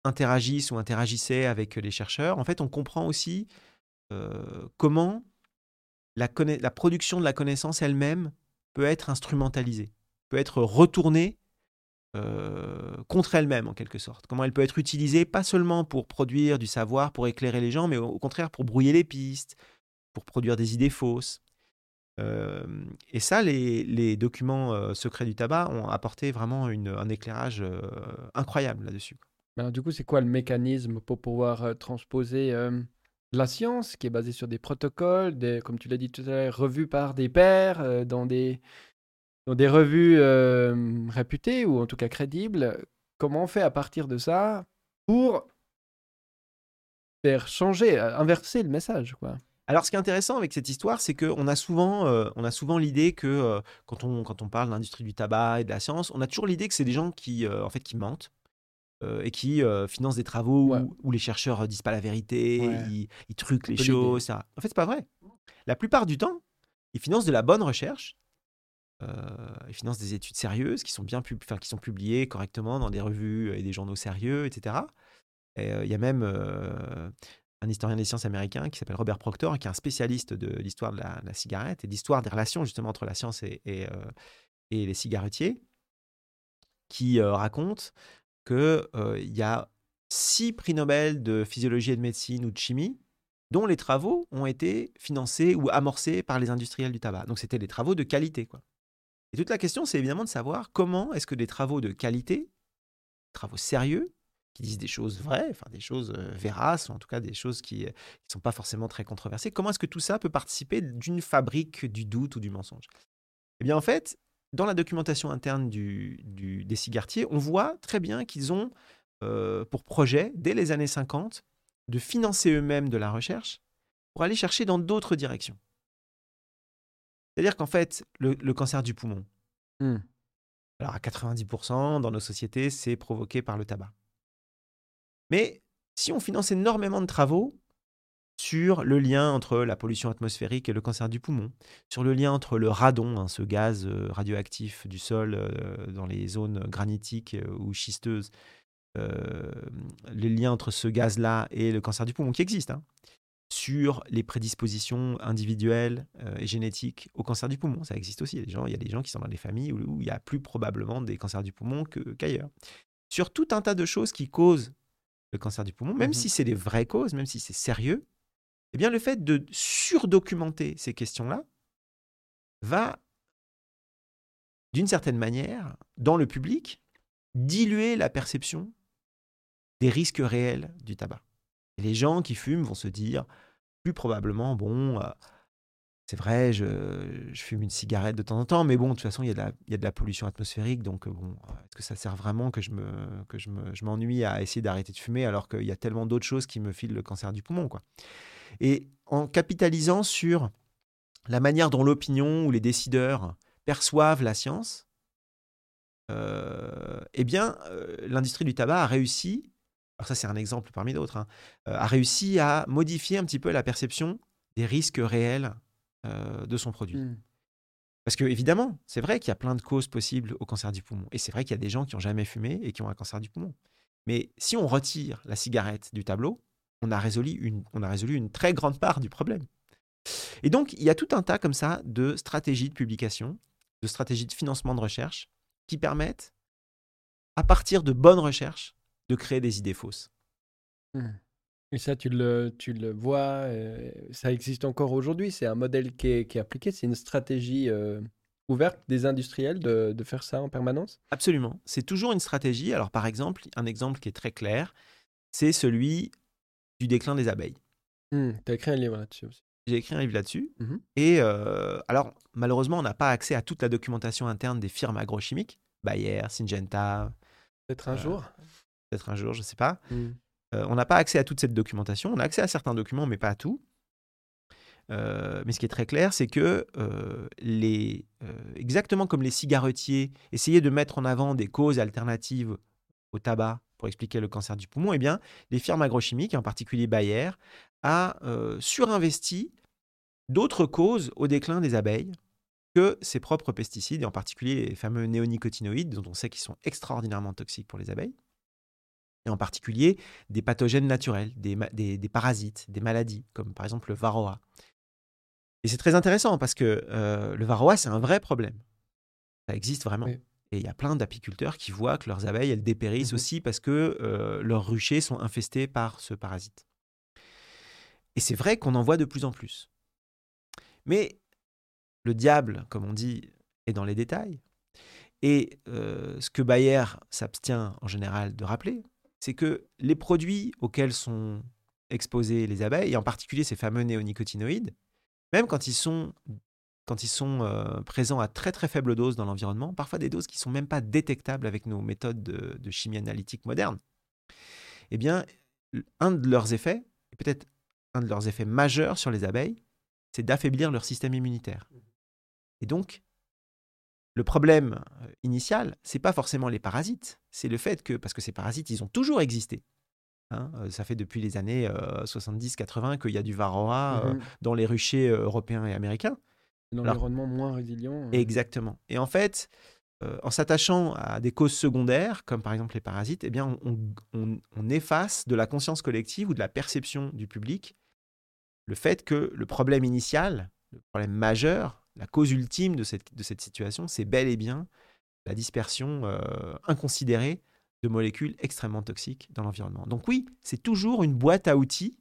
interagissent ou interagissaient avec les chercheurs, en fait, on comprend aussi comment la, la, production de la connaissance elle-même peut être instrumentalisée, peut être retournée euh, contre elle-même en quelque sorte. Comment elle peut être utilisée pas seulement pour produire du savoir, pour éclairer les gens, mais au, contraire pour brouiller les pistes, pour produire des idées fausses. Et ça, les, documents secrets du tabac ont apporté vraiment un éclairage incroyable là-dessus. Alors, du coup, c'est quoi le mécanisme pour pouvoir transposer la science qui est basée sur des protocoles, comme tu l'as dit tout à l'heure, revus par des pairs dans des revues réputées ou en tout cas crédibles, comment on fait à partir de ça pour faire changer, inverser le message alors, ce qui est intéressant avec cette histoire, c'est qu'on a souvent, on a souvent l'idée que quand, on, quand on parle de l'industrie du tabac et de la science, on a toujours l'idée que c'est des gens qui, en fait, qui mentent et qui financent des travaux où, les chercheurs disent pas la vérité, ils, truquent les choses. Ça. En fait, c'est pas vrai. La plupart du temps, ils financent de la bonne recherche euh, ils financent des études sérieuses qui sont bien qui sont publiées correctement dans des revues et des journaux sérieux, etc. Et euh, il y a même euh, un historien des sciences américain qui s'appelle Robert Proctor, qui est un spécialiste de l'histoire de la, cigarette et d'histoire des relations justement entre la science et, et, les cigarettiers, qui raconte qu'il il y a six prix Nobel de physiologie et de médecine ou de chimie dont les travaux ont été financés ou amorcés par les industriels du tabac. Donc c'était des travaux de qualité. Quoi. Et toute la question, c'est évidemment de savoir comment est-ce que des travaux de qualité, travaux sérieux, qui disent des choses vraies, enfin des choses véraces, ou en tout cas des choses qui ne sont pas forcément très controversées, comment est-ce que tout ça peut participer d'une fabrique du doute ou du mensonge? Eh bien en fait, dans la documentation interne du, des cigaretiers, on voit très bien qu'ils ont euh, pour projet, dès les années 50, de financer eux-mêmes de la recherche pour aller chercher dans d'autres directions. C'est-à-dire qu'en fait, le, cancer du poumon, mmh. alors à 90% dans nos sociétés, c'est provoqué par le tabac. Mais si on finance énormément de travaux sur le lien entre la pollution atmosphérique et le cancer du poumon, sur le lien entre le radon, hein, ce gaz euh, radioactif du sol euh, dans les zones granitiques euh, ou schisteuses, le lien entre ce gaz-là et le cancer du poumon qui existe, hein, sur les prédispositions individuelles euh, et génétiques au cancer du poumon. Ça existe aussi. Il y a des gens qui sont dans des familles où, il y a plus probablement des cancers du poumon qu'ailleurs. sur tout un tas de choses qui causent le cancer du poumon, même mmh si c'est des vraies causes, même si c'est sérieux, eh bien le fait de surdocumenter ces questions-là va, d'une certaine manière, dans le public, diluer la perception des risques réels du tabac. Les gens qui fument vont se dire, plus probablement, bon, euh, c'est vrai, je, fume une cigarette de temps en temps, mais bon, de toute façon, il y, a de la, pollution atmosphérique, donc euh, bon, est-ce que ça sert vraiment que je me que je me, je m'ennuie à essayer d'arrêter de fumer alors qu'il y a tellement d'autres choses qui me filent le cancer du poumon, quoi? Et en capitalisant sur la manière dont l'opinion ou les décideurs perçoivent la science, euh, eh bien, l'industrie du tabac a réussi alors ça c'est un exemple parmi d'autres, hein, euh, a réussi à modifier un petit peu la perception des risques réels euh, de son produit. Mmh. Parce que évidemment, c'est vrai qu'il y a plein de causes possibles au cancer du poumon. Et c'est vrai qu'il y a des gens qui n'ont jamais fumé et qui ont un cancer du poumon. Mais si on retire la cigarette du tableau, on a résolu une, on a résolu une très grande part du problème. Et donc, il y a tout un tas comme ça de stratégies de publication, de stratégies de financement de recherche qui permettent, à partir de bonnes recherches, de créer des idées fausses. Mmh. Et ça, tu le, tu le vois, euh, ça existe encore aujourd'hui. C'est un modèle qui est, qui est appliqué. C'est une stratégie euh, ouverte des industriels de, de, faire ça en permanence? Absolument. C'est toujours une stratégie. Alors, par exemple, un exemple qui est très clair, c'est celui du déclin des abeilles. Mmh, tu as écrit un livre là-dessus aussi. J'ai écrit un livre là-dessus. Mmh Et euh, alors, malheureusement, on n'a pas accès à toute la documentation interne des firmes agrochimiques. Bayer, Syngenta. Peut-être un jour peut-être un jour, je ne sais pas. Mmh. Euh, on n'a pas accès à toute cette documentation. On a accès à certains documents, mais pas à tout. Euh, mais ce qui est très clair, c'est que euh, exactement comme les cigarettiers essayaient de mettre en avant des causes alternatives au tabac pour expliquer le cancer du poumon, eh bien, les firmes agrochimiques, en particulier Bayer, a surinvesti d'autres causes au déclin des abeilles que ses propres pesticides, et en particulier les fameux néonicotinoïdes, dont on sait qu'ils sont extraordinairement toxiques pour les abeilles, et en particulier des pathogènes naturels, des, des, parasites, des maladies, comme par exemple le varroa. Et c'est très intéressant parce que euh, le varroa, c'est un vrai problème. Ça existe vraiment. Et il y a plein d'apiculteurs qui voient que leurs abeilles, elles dépérissent mmh aussi parce que euh, leurs ruchers sont infestés par ce parasite. Et c'est vrai qu'on en voit de plus en plus. Mais le diable, comme on dit, est dans les détails. Et euh, ce que Bayer s'abstient en général de rappeler, c'est que les produits auxquels sont exposées les abeilles, et en particulier ces fameux néonicotinoïdes, même quand ils sont quand ils sont euh, présents à très très faible dose dans l'environnement, parfois des doses qui sont même pas détectables avec nos méthodes de, chimie analytique moderne, eh bien, un de leurs effets, et peut-être un de leurs effets majeurs sur les abeilles, c'est d'affaiblir leur système immunitaire. Et donc, le problème euh, initial, c'est pas forcément les parasites, c'est le fait que, parce que ces parasites, ils ont toujours existé. Hein, euh, ça fait depuis les années 70-80 qu'il y a du varroa mmh dans les ruchers européens et américains. L'environnement moins résilient. Exactement. Et en fait, en s'attachant à des causes secondaires, comme par exemple les parasites, eh bien, on, efface de la conscience collective ou de la perception du public le fait que le problème initial, le problème majeur, la cause ultime de cette, de cette situation, c'est bel et bien la dispersion inconsidérée de molécules extrêmement toxiques dans l'environnement. Donc oui, c'est toujours une boîte à outils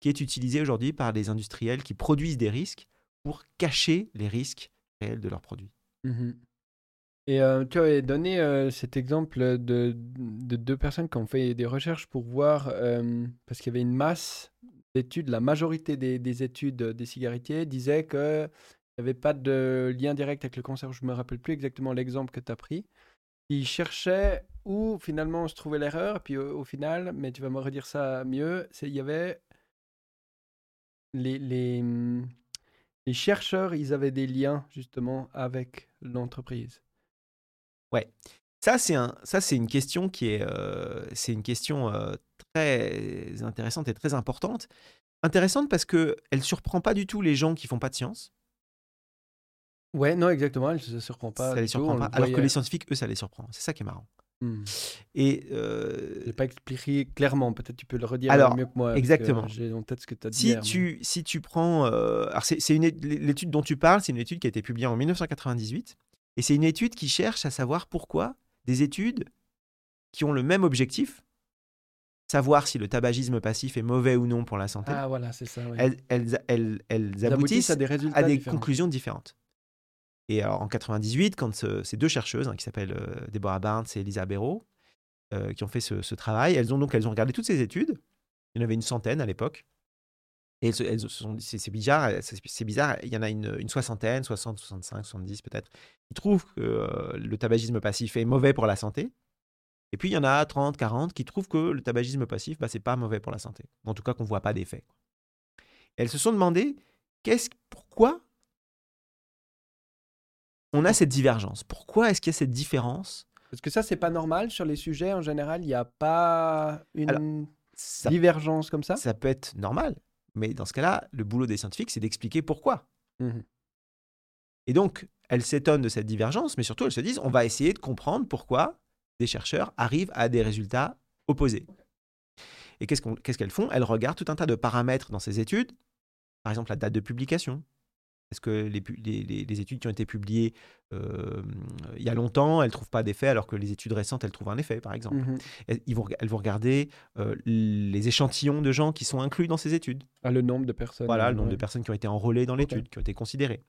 qui est utilisée aujourd'hui par les industriels qui produisent des risques pour cacher les risques réels de leurs produits. Mmh Et euh, tu avais donné euh, cet exemple de, de, deux personnes qui ont fait des recherches pour voir, euh, parce qu'il y avait une masse d'études, la majorité des, des études des cigarettiers disaient qu'il n'y avait pas de lien direct avec le cancer. Je ne me rappelle plus exactement l'exemple que tu as pris. Ils cherchaient où finalement se trouvait l'erreur, puis au, final, mais tu vas me redire ça mieux, il y avait les, les, les chercheurs, ils avaient des liens justement avec l'entreprise. Ouais, ça c'est un, ça c'est une question qui est, euh, c'est une question euh, très intéressante et très importante. Intéressante parce que elle surprend pas du tout les gens qui font pas de science. Ouais, non, exactement, elle se surprend pas. Ça les surprend pas. Alors que les scientifiques, eux, ça les surprend. C'est ça qui est marrant. Mmh. Et euh... Je pas expliqué clairement, peut-être tu peux le redire mieux que moi. Exactement. J'ai en tête ce que tu as dit. Si, tu, si tu prends. Euh... Alors, c'est une l'étude dont tu parles, c'est une étude qui a été publiée en 1998. Et c'est une étude qui cherche à savoir pourquoi des études qui ont le même objectif, savoir si le tabagisme passif est mauvais ou non pour la santé, ah, voilà, ça, elles, elles, elles, elles, aboutissent, à des, résultats à des conclusions différentes. Et en 98, quand ces deux chercheuses, hein, qui s'appellent euh, Deborah Barnes et Elisa Béraud, euh, qui ont fait ce, travail, elles ont donc elles ont regardé toutes ces études. Il y en avait une centaine à l'époque. Et elles, sont, c'est, bizarre, c'est, bizarre, il y en a une, soixantaine, 60, 65, 70 peut-être. Ils trouvent que euh, le tabagisme passif est mauvais pour la santé. Et puis il y en a 30, 40 qui trouvent que le tabagisme passif, bah, c'est pas mauvais pour la santé. En tout cas, qu'on voit pas d'effet. Elles se sont demandé qu'est-ce, pourquoi on a cette divergence. Pourquoi est-ce qu'il y a cette différence? Parce que ça, c'est pas normal sur les sujets en général. Il n'y a pas une divergence comme ça. Ça peut être normal, mais dans ce cas-là, le boulot des scientifiques, c'est d'expliquer pourquoi. Mmh Et donc, elles s'étonnent de cette divergence, mais surtout, elles se disent, on va essayer de comprendre pourquoi des chercheurs arrivent à des résultats opposés. Et qu'est-ce qu'elles font? Elles regardent tout un tas de paramètres dans ces études, par exemple la date de publication, est-ce que les, études qui ont été publiées euh, il y a longtemps, elles ne trouvent pas d'effet, alors que les études récentes, elles trouvent un effet, par exemple mmh Ils vont, Elles vont regarder euh, les échantillons de gens qui sont inclus dans ces études. Ah, le nombre de personnes. Voilà, le nombre de personnes qui ont été enrôlées dans l'étude, qui ont été considérées.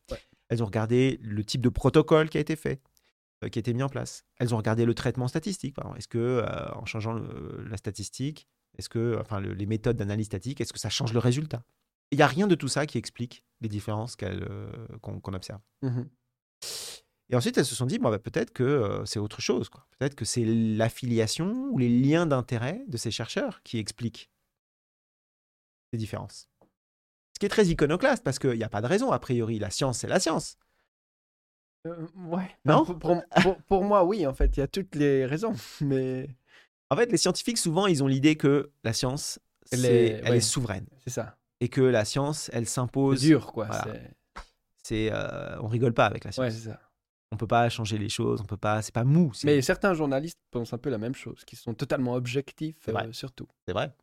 Elles ont regardé le type de protocole qui a été fait, euh, qui a été mis en place. Elles ont regardé le traitement statistique. Est-ce que, en changeant la statistique, est-ce que, enfin, les méthodes d'analyse statique, est-ce que ça change le résultat? Il n'y a rien de tout ça qui explique les différences euh, qu'on observe. Mmh Et ensuite, elles se sont dit, bon, bah, peut-être que euh, c'est autre chose. Peut-être que c'est l'affiliation ou les liens d'intérêt de ces chercheurs qui expliquent ces différences. Ce qui est très iconoclaste, parce qu'il n'y a pas de raison, a priori. La science, c'est la science. Euh, ouais. Non? pour, pour, moi, oui, en fait, il y a toutes les raisons. [laughs] Mais En fait, les scientifiques, souvent, ils ont l'idée que la science, est- elle ouais. est souveraine. C'est ça. Et que la science, elle C'est s'impose. dur, quoi. voilà. c'est- C'est, euh, on rigole pas avec la Ouais, science. c'est ça. on peut pas changer les choses, on peut pas, c'est pas mou. C'est Mais certains journalistes pensent un peu la même chose, qui sont totalement objectifs, C'est euh, surtout. c'est vrai.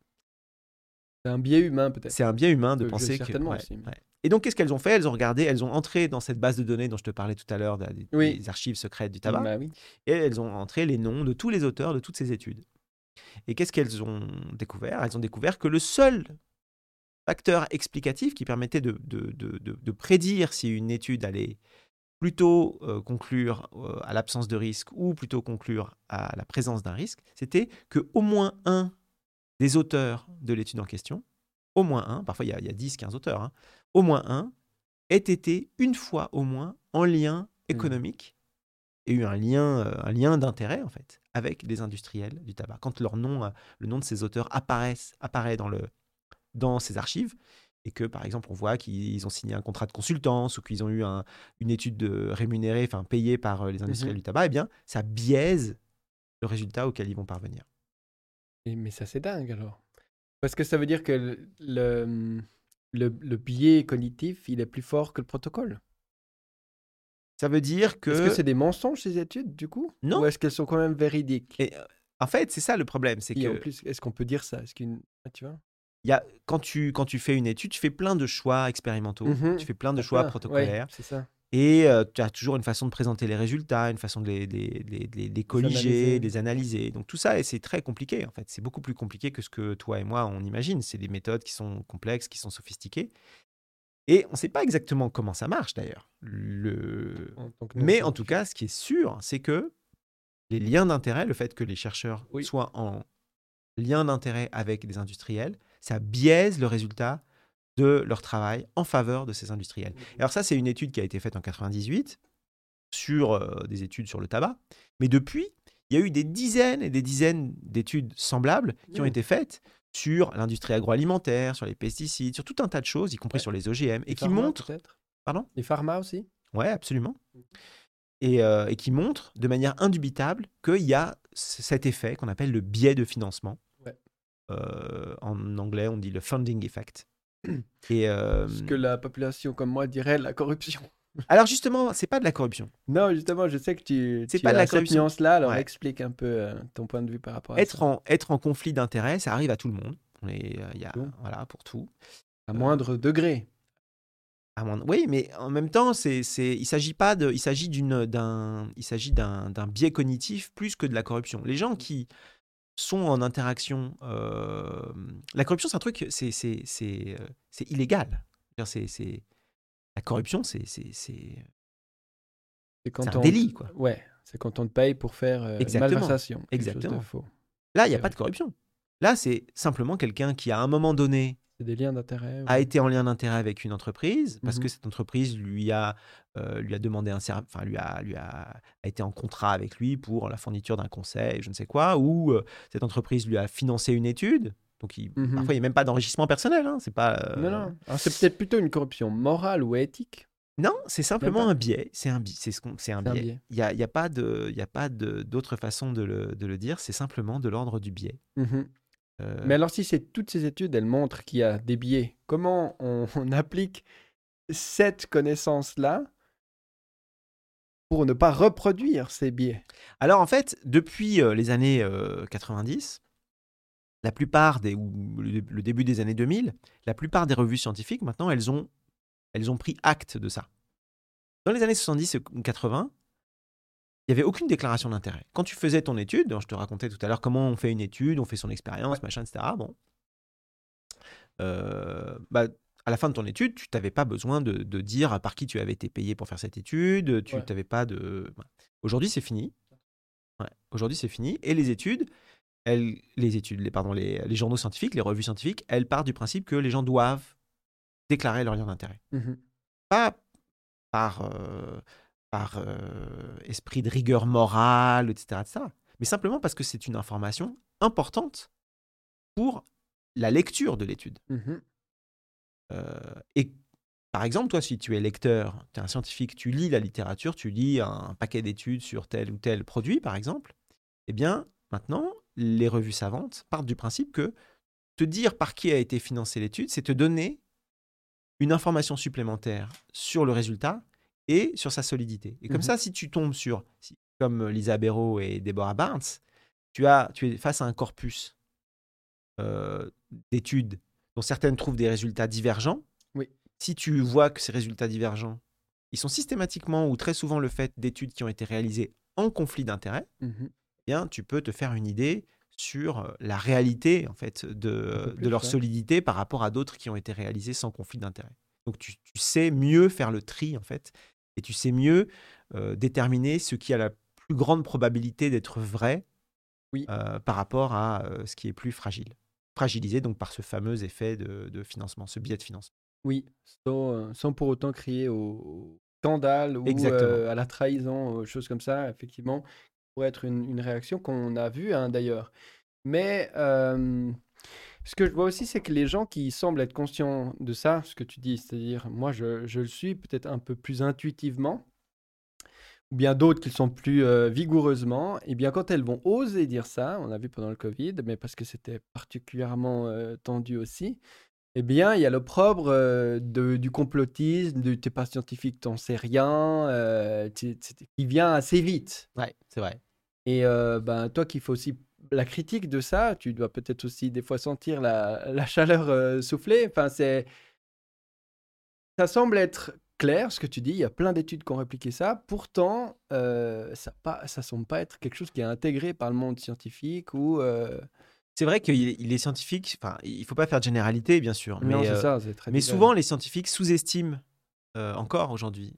C'est un biais humain, peut-être. C'est un bien humain de Que penser que. certainement ouais, aussi, mais- ouais. Et donc, qu'est-ce qu'elles ont fait? Elles ont regardé, elles ont entré dans cette base de données dont je te parlais tout à l'heure, des, Oui. des archives secrètes du tabac, Bah oui. et elles ont entré les noms de tous les auteurs de toutes ces études. Et qu'est-ce qu'elles ont découvert? Elles ont découvert que le seul facteur explicatif qui permettait de, de- de- de- prédire si une étude allait plutôt euh, conclure euh, à l'absence de risque ou plutôt conclure à la présence d'un risque, c'était que au moins un des auteurs de l'étude en question, au moins un, parfois il y a, il y a 10, 15 auteurs, hein, au moins un, ait été une fois au moins en lien économique et eu un lien, euh, un lien d'intérêt en fait avec des industriels du tabac. Quand leur nom, le nom de ces auteurs apparaissent, apparaît dans, le, dans ces archives, et que par exemple on voit qu'ils ont signé un contrat de consultance ou qu'ils ont eu un- une étude de rémunérée, enfin payée par euh, les industriels Mhm. du tabac, eh bien ça biaise le résultat auquel ils vont parvenir. Et- mais ça, c'est dingue, alors. Parce que ça veut dire que le, le, le, le biais cognitif, il est plus fort que le protocole? Ça veut dire que... Est-ce que c'est des mensonges, ces études, du coup? Non. Ou est-ce qu'elles sont quand même véridiques? Et, euh, en fait, c'est ça le problème, c'est Et en que plus, est-ce qu'on peut dire ça? Est-ce qu'une... Ah, tu vois? Y a, quand, tu, quand tu fais une étude, tu fais plein de choix expérimentaux, Mhm. tu fais plein de Ah, choix ouais, protocolaires, ça. et euh, tu as toujours une façon de présenter les résultats, une façon de les, les, les, colliger, analyser. les analyser. Donc tout ça, c'est très compliqué en fait. C'est beaucoup plus compliqué que ce que toi et moi on imagine. C'est des méthodes qui sont complexes, qui sont sophistiquées. Et on ne sait pas exactement comment ça marche d'ailleurs. Le... Mais en tout cas, ce qui est sûr, c'est que les liens d'intérêt, le fait que les chercheurs Oui. soient en lien d'intérêt avec des industriels, ça biaise le résultat de leur travail en faveur de ces industriels. scientifique. Alors ça, c'est une étude qui a été faite en 98 sur euh, des études sur le tabac. Mais depuis, il y a eu des dizaines et des dizaines d'études semblables qui ont Mm. été faites sur l'industrie agroalimentaire, sur les pesticides, sur tout un tas de choses, y compris Ouais. sur les OGM, et qui montrent... Pardon? Les pharma aussi? Ouais, absolument. Et, euh, et qui montre de manière indubitable qu'il y a cet effet qu'on appelle le biais de financement. Euh, en anglais, on dit le funding effect. [clears throat] Et euh, Ce que la population comme moi dirait la corruption. [laughs] alors justement, c'est pas de la corruption. Non, justement, je sais que tu, C'est pas de as la cette corruption. nuance-là, alors Ouais. explique un peu euh, ton point de vue par rapport à Être ça. en, être en conflit d'intérêts, ça arrive à tout le monde. On est, euh, y a, voilà, pour tout. À moindre degré. À moins- Oui, mais en même temps, c'est, c'est, il s'agit pas de, il s'agit d'une, d'un, il s'agit d'un, d'un biais cognitif plus que de la corruption. Les gens qui sont en interaction, euh, la corruption, c'est un truc, c'est, illégal. C'est, la corruption, c'est, c'est, un on- délit, quoi. Ouais, c'est quand on te paye pour faire euh, Exactement. malversation. Exactement. faux. Là, il n'y a pas de corruption. Là, c'est simplement quelqu'un qui, à un moment donné, C'est des liens d'intérêt. a été en lien d'intérêt avec une entreprise parce Mhm. que cette entreprise lui a euh, lui a demandé un service, enfin lui a lui a, a été en contrat avec lui pour la fourniture d'un conseil, je ne sais quoi, ou euh, cette entreprise lui a financé une étude. Donc il, Mhm. parfois il n'y a même pas d'enrichissement personnel, hein, c'est pas. euh, Non, c'est peut-être plutôt une corruption morale ou éthique. Non, c'est simplement un biais. C'est un biais. C'est ce qu'on- c'est un C'est un biais. biais. Il y a, y a pas de il a pas d'autre façon de le, de le dire. C'est simplement de l'ordre du biais. Mhm. Euh, Mais alors, si c'est toutes ces études, elles montrent qu'il y a des biais, comment on, [laughs] on applique cette connaissance-là pour ne pas reproduire ces biais? Alors en fait, depuis euh, les années euh, 90, la plupart des ou le, le début des années 2000, la plupart des revues scientifiques maintenant, elles ont elles ont pris acte de ça. Dans les années 70 et 80, il n'y avait aucune déclaration d'intérêt. Quand tu faisais ton étude, je te racontais tout à l'heure comment on fait une étude, on fait son expérience, machin, etc. Bon, Euh, bah, à la fin de ton étude, tu n'avais pas besoin de, de dire par qui tu avais été payé pour faire cette étude. Tu Ouais. pas de. Aujourd'hui, c'est fini. Ouais, Aujourd'hui, c'est fini. Et les études, elles, les études, les, pardon, les, les journaux scientifiques, les revues scientifiques, elles partent du principe que les gens doivent déclarer leur lien d'intérêt. Mhm. Pas par, euh, par euh, esprit de rigueur morale, etc., etc., mais simplement parce que c'est une information importante pour la lecture de l'étude. Mhm. Euh, et par exemple, toi, si tu es lecteur, tu es un scientifique, tu lis la littérature, tu lis un paquet d'études sur tel ou tel produit, par exemple, eh bien, maintenant, les revues savantes partent du principe que te dire par qui a été financée l'étude, c'est te donner une information supplémentaire sur le résultat et sur sa solidité. Et comme Mhm. ça, si tu tombes sur, si- comme Lisa Béraud et Deborah Barnes, tu, as, tu es face à un corpus euh, d'études dont certaines trouvent des résultats divergents. Oui. Si tu vois que ces résultats divergents, ils sont systématiquement ou très souvent le fait d'études qui ont été réalisées en conflit d'intérêts, Mhm. eh bien, tu peux te faire une idée sur euh, la réalité en fait de, de leur solidité par rapport à d'autres qui ont été réalisés sans conflit d'intérêt. Donc tu, tu sais mieux faire le tri en fait et tu sais mieux euh, déterminer ce qui a la plus grande probabilité d'être vrai Oui. euh, par rapport à euh, ce qui est plus fragile. Fragilisé donc par ce fameux effet de, de financement, ce biais de financement. Oui, sans, sans pour autant crier au, au scandale ou à la trahison, aux choses comme ça, effectivement, pourrait être une, une réaction qu'on a vue hein, d'ailleurs. Mais ce que je vois aussi, c'est que les gens qui semblent être conscients de ça, ce que tu dis, c'est-à-dire, moi je, je le suis peut-être un peu plus intuitivement, ou bien d'autres qui le sont plus euh, vigoureusement, et bien quand elles vont oser dire ça, on a vu pendant le Covid, mais parce que c'était particulièrement euh, tendu aussi, eh bien, il y a l'opprobre euh, du complotisme, de t'es pas scientifique, t'en sais rien, euh, qui vient assez vite. Ouais, c'est vrai. Et euh, ben, toi qui fais aussi la critique de ça, tu dois peut-être aussi des fois sentir la, la chaleur euh, souffler. Enfin, c'est... Ça semble être clair ce que tu dis, il y a plein d'études qui ont répliqué ça. Pourtant, euh, ça pas, ça semble pas être quelque chose qui est intégré par le monde scientifique ou... euh, C'est vrai qu'il est, scientifique, enfin, il faut pas faire de généralité, bien sûr. non, mais, euh, ça, très Mais souvent, les scientifiques sous-estiment encore aujourd'hui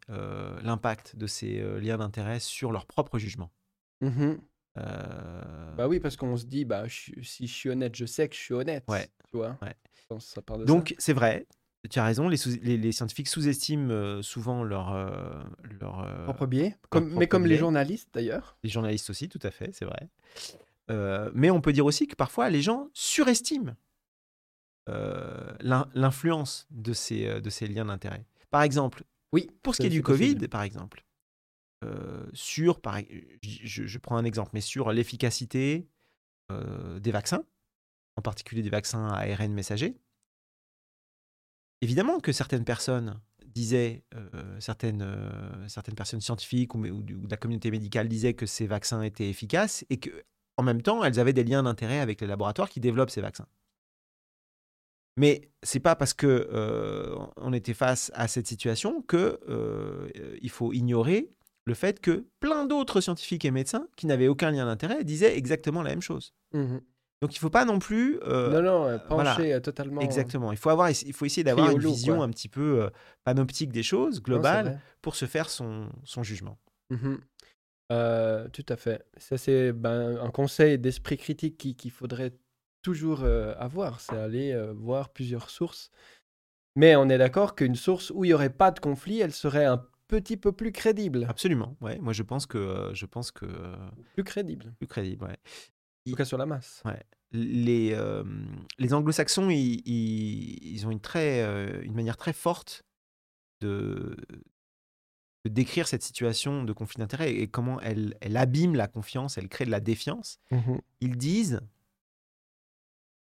l'impact de ces liens d'intérêt sur leur propre jugement. Mhm. Euh, Bah oui, parce qu'on se dit, bah, je si je suis honnête, je sais que je suis honnête. Ouais. Tu vois Ouais. Je pense que ça part de donc, c'est vrai, tu as raison, les, sous- les- les scientifiques sous-estiment euh, souvent leur, euh, leur, euh. Propre biais. Comme, propre mais comme les journalistes d'ailleurs. les journalistes aussi, tout à fait, c'est vrai. Mais on peut dire aussi que parfois, les gens surestiment l'in- l'influence de ces, de ces liens d'intérêt. Par exemple, Oui. Pour ce qui est du possible. Covid, par exemple, euh, sur, par, je, je prends un exemple, mais sur l'efficacité euh, des vaccins, en particulier des vaccins à ARN messager, évidemment que certaines personnes disaient, euh, certaines, certaines personnes scientifiques ou, de la communauté médicale disaient que ces vaccins étaient efficaces et que, en même temps, elles avaient des liens d'intérêt avec les laboratoires qui développent ces vaccins. Mais c'est pas parce que on était face à cette situation que il faut ignorer le fait que plein d'autres scientifiques et médecins qui n'avaient aucun lien d'intérêt disaient exactement la même chose. Mhm. Donc il faut pas non plus euh, non, non, euh, voilà. pencher euh, totalement. exactement. Il faut avoir, il faut essayer d'avoir Crier au une vision quoi. un petit peu euh, panoptique des choses, globale, pour se faire son, son jugement. Mhm. Euh, tout à fait. Ça, c'est ben, un conseil d'esprit critique qui- qu'il faudrait toujours euh, avoir. C'est aller euh, voir plusieurs sources. Mais on est d'accord qu'une source où il n'y aurait pas de conflit, elle serait un petit peu plus crédible. Absolument. Ouais. Moi je pense que euh, je pense que euh, Plus crédible. plus crédible. Ouais. En tout cas sur la masse. les, euh, les anglo-saxons, ils, ils- ils ont une, très, euh, une manière très forte de, de décrire cette situation de conflit d'intérêts et comment elle, elle abîme la confiance, elle crée de la défiance. Mhm. Ils disent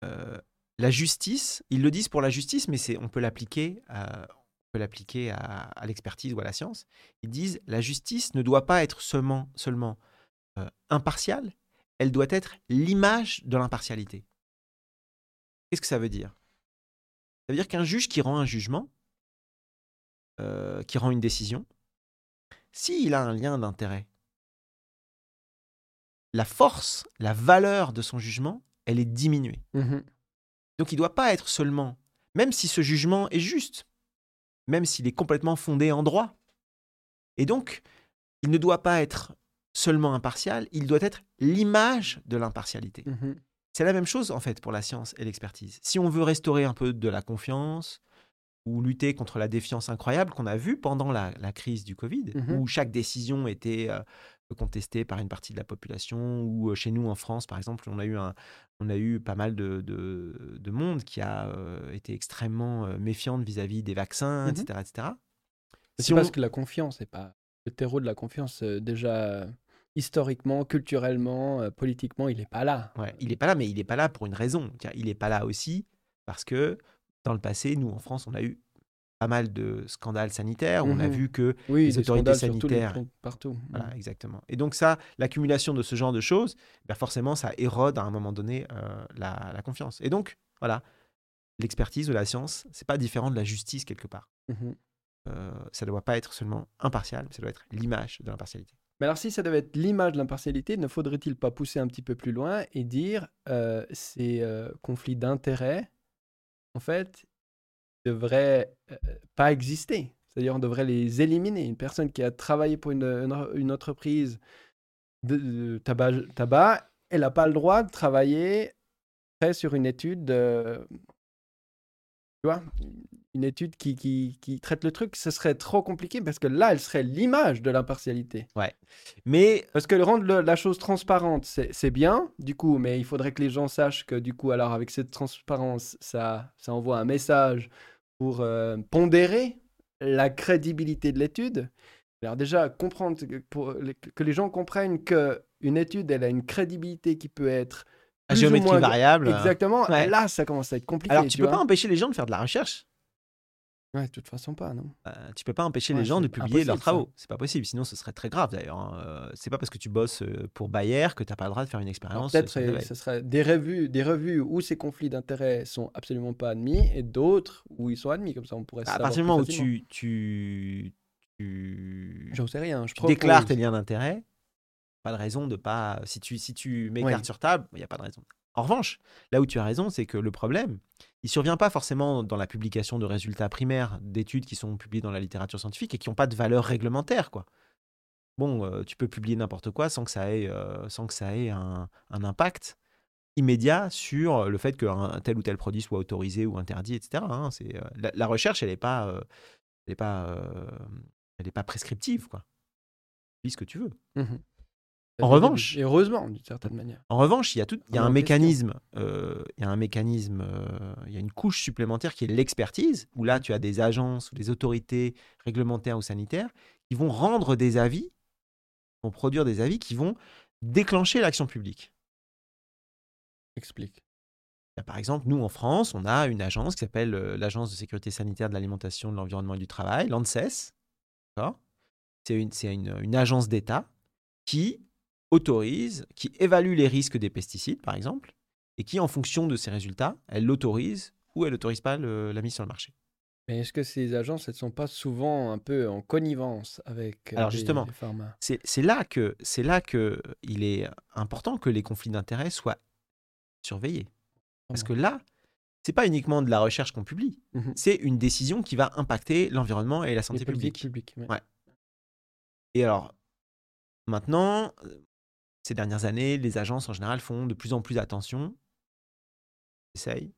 euh, la justice, ils le disent pour la justice, mais c'est, on peut l'appliquer, à, peut l'appliquer à, à l'expertise ou à la science. Ils disent la justice ne doit pas être seulement, seulement euh, impartiale, elle doit être l'image de l'impartialité. Qu'est-ce que ça veut dire? Ça veut dire qu'un juge qui rend un jugement, euh, qui rend une décision, s'il a un lien d'intérêt, la force, la valeur de son jugement, elle est diminuée. Mhm. Donc il ne doit pas être seulement, même si ce jugement est juste, même s'il est complètement fondé en droit. Et donc, il ne doit pas être seulement impartial, il doit être l'image de l'impartialité. Mhm. C'est la même chose en fait pour la science et l'expertise. Si on veut restaurer un peu de la confiance ou lutter contre la défiance incroyable qu'on a vue pendant la, la crise du Covid, Mhm. où chaque décision était euh, contestée par une partie de la population, ou chez nous en France par exemple, on a eu, un, on a eu pas mal de, de, de monde qui a euh, été extrêmement euh, méfiante vis-à-vis des vaccins, etc. etc. C'est Si parce que la confiance, c'est pas le terreau de la confiance. euh, déjà, historiquement, culturellement, politiquement, il n'est pas là. Ouais, il n'est pas là, mais il n'est pas là pour une raison. Il n'est pas là aussi parce que dans le passé, nous en France, on a eu pas mal de scandales sanitaires. On a Mhm. vu que Oui, Les autorités les sanitaires. partout. Voilà, exactement. Et donc ça, l'accumulation de ce genre de choses, ben forcément, ça érode à un moment donné euh, la, la confiance. Et donc, voilà, l'expertise de la science, c'est pas différent de la justice quelque part. Mhm. Euh, ça ne doit pas être seulement impartial, ça doit être l'image de l'impartialité. Mais alors, si ça devait être l'image de l'impartialité, ne faudrait-il pas pousser un petit peu plus loin et dire euh, ces conflits d'intérêts, en fait, devraient euh, pas exister. C'est-à-dire, on devrait les éliminer. Une personne qui a travaillé pour une, une- une entreprise de, de tabac, tabac, elle n'a pas le droit de travailler sur une étude, euh, tu vois, une étude qui, qui, qui traite le truc. Ce serait trop compliqué parce que là, elle serait l'image de l'impartialité. Mais Parce que rendre le- la chose transparente, c'est c'est bien, du coup, mais il faudrait que les gens sachent que, du coup, alors avec cette transparence, ça, ça envoie un message pour euh, pondérer la crédibilité de l'étude. Alors déjà, comprendre que, pour, que les gens comprennent que une étude, elle a une crédibilité qui peut être à géométrie moins- variable. Exactement. Ouais. Là, ça commence à être compliqué. Alors, tu, peux vois. pas empêcher les gens de faire de la recherche. Ouais, de toute façon pas, non. Euh, tu peux pas empêcher Ouais, les gens de publier leurs travaux. C'est pas possible. Sinon, ce serait très grave d'ailleurs. hein. Euh, c'est pas parce que tu bosses euh, pour Bayer que tu n'as pas le droit de faire une expérience. Peut-être le euh, ce serait des revues, des revues où ces conflits d'intérêts sont absolument pas admis et d'autres où ils sont admis. Comme ça, on pourrait À partir du moment où tu, tu, tu, J'en sais rien. Je tu déclares tes liens d'intérêt, pas de raison de pas. Si tu, si tu mets Oui. carte sur table, il n'y a pas de raison. En revanche, là où tu as raison, c'est que le problème, il survient pas forcément dans la publication de résultats primaires d'études qui sont publiées dans la littérature scientifique et qui n'ont pas de valeur réglementaire, quoi. Bon, euh, tu peux publier n'importe quoi sans que ça ait, euh, sans que ça ait un, impact immédiat sur le fait qu'un tel ou tel produit soit autorisé ou interdit, etc. hein. C'est, euh, la, recherche, elle n'est pas, pas, pas prescriptive, quoi. Dis ce que tu veux. Mhm. En revanche- Et heureusement, d'une certaine manière. En revanche, il y a, tout, il y a un mécanisme, euh, il y a un mécanisme, euh, il y a une couche supplémentaire qui est l'expertise, où là, tu as des agences ou des autorités réglementaires ou sanitaires qui vont rendre des avis, vont produire des avis qui vont déclencher l'action publique. Explique. Par exemple, nous en France, on a une agence qui s'appelle euh, l'Agence de sécurité sanitaire de l'alimentation, de l'environnement et du travail, l'ANSES. C'est une, c'est une, une agence d'État qui autorise, qui évalue les risques des pesticides, par exemple, et qui, en fonction de ses résultats, elle l'autorise ou elle n'autorise pas le- la mise sur le marché. Mais est-ce que ces agences, elles sont pas souvent un peu en connivence avec euh, Alors, les- justement. les pharma? C'est là que c'est là que il est important que les conflits d'intérêts soient surveillés. Parce que là, c'est pas uniquement de la recherche qu'on publie, Mhm. c'est une décision qui va impacter l'environnement et la santé publique. ouais. Ouais. Et alors, maintenant, euh, ces dernières années, les agences en général font de plus en plus attention. Essayent.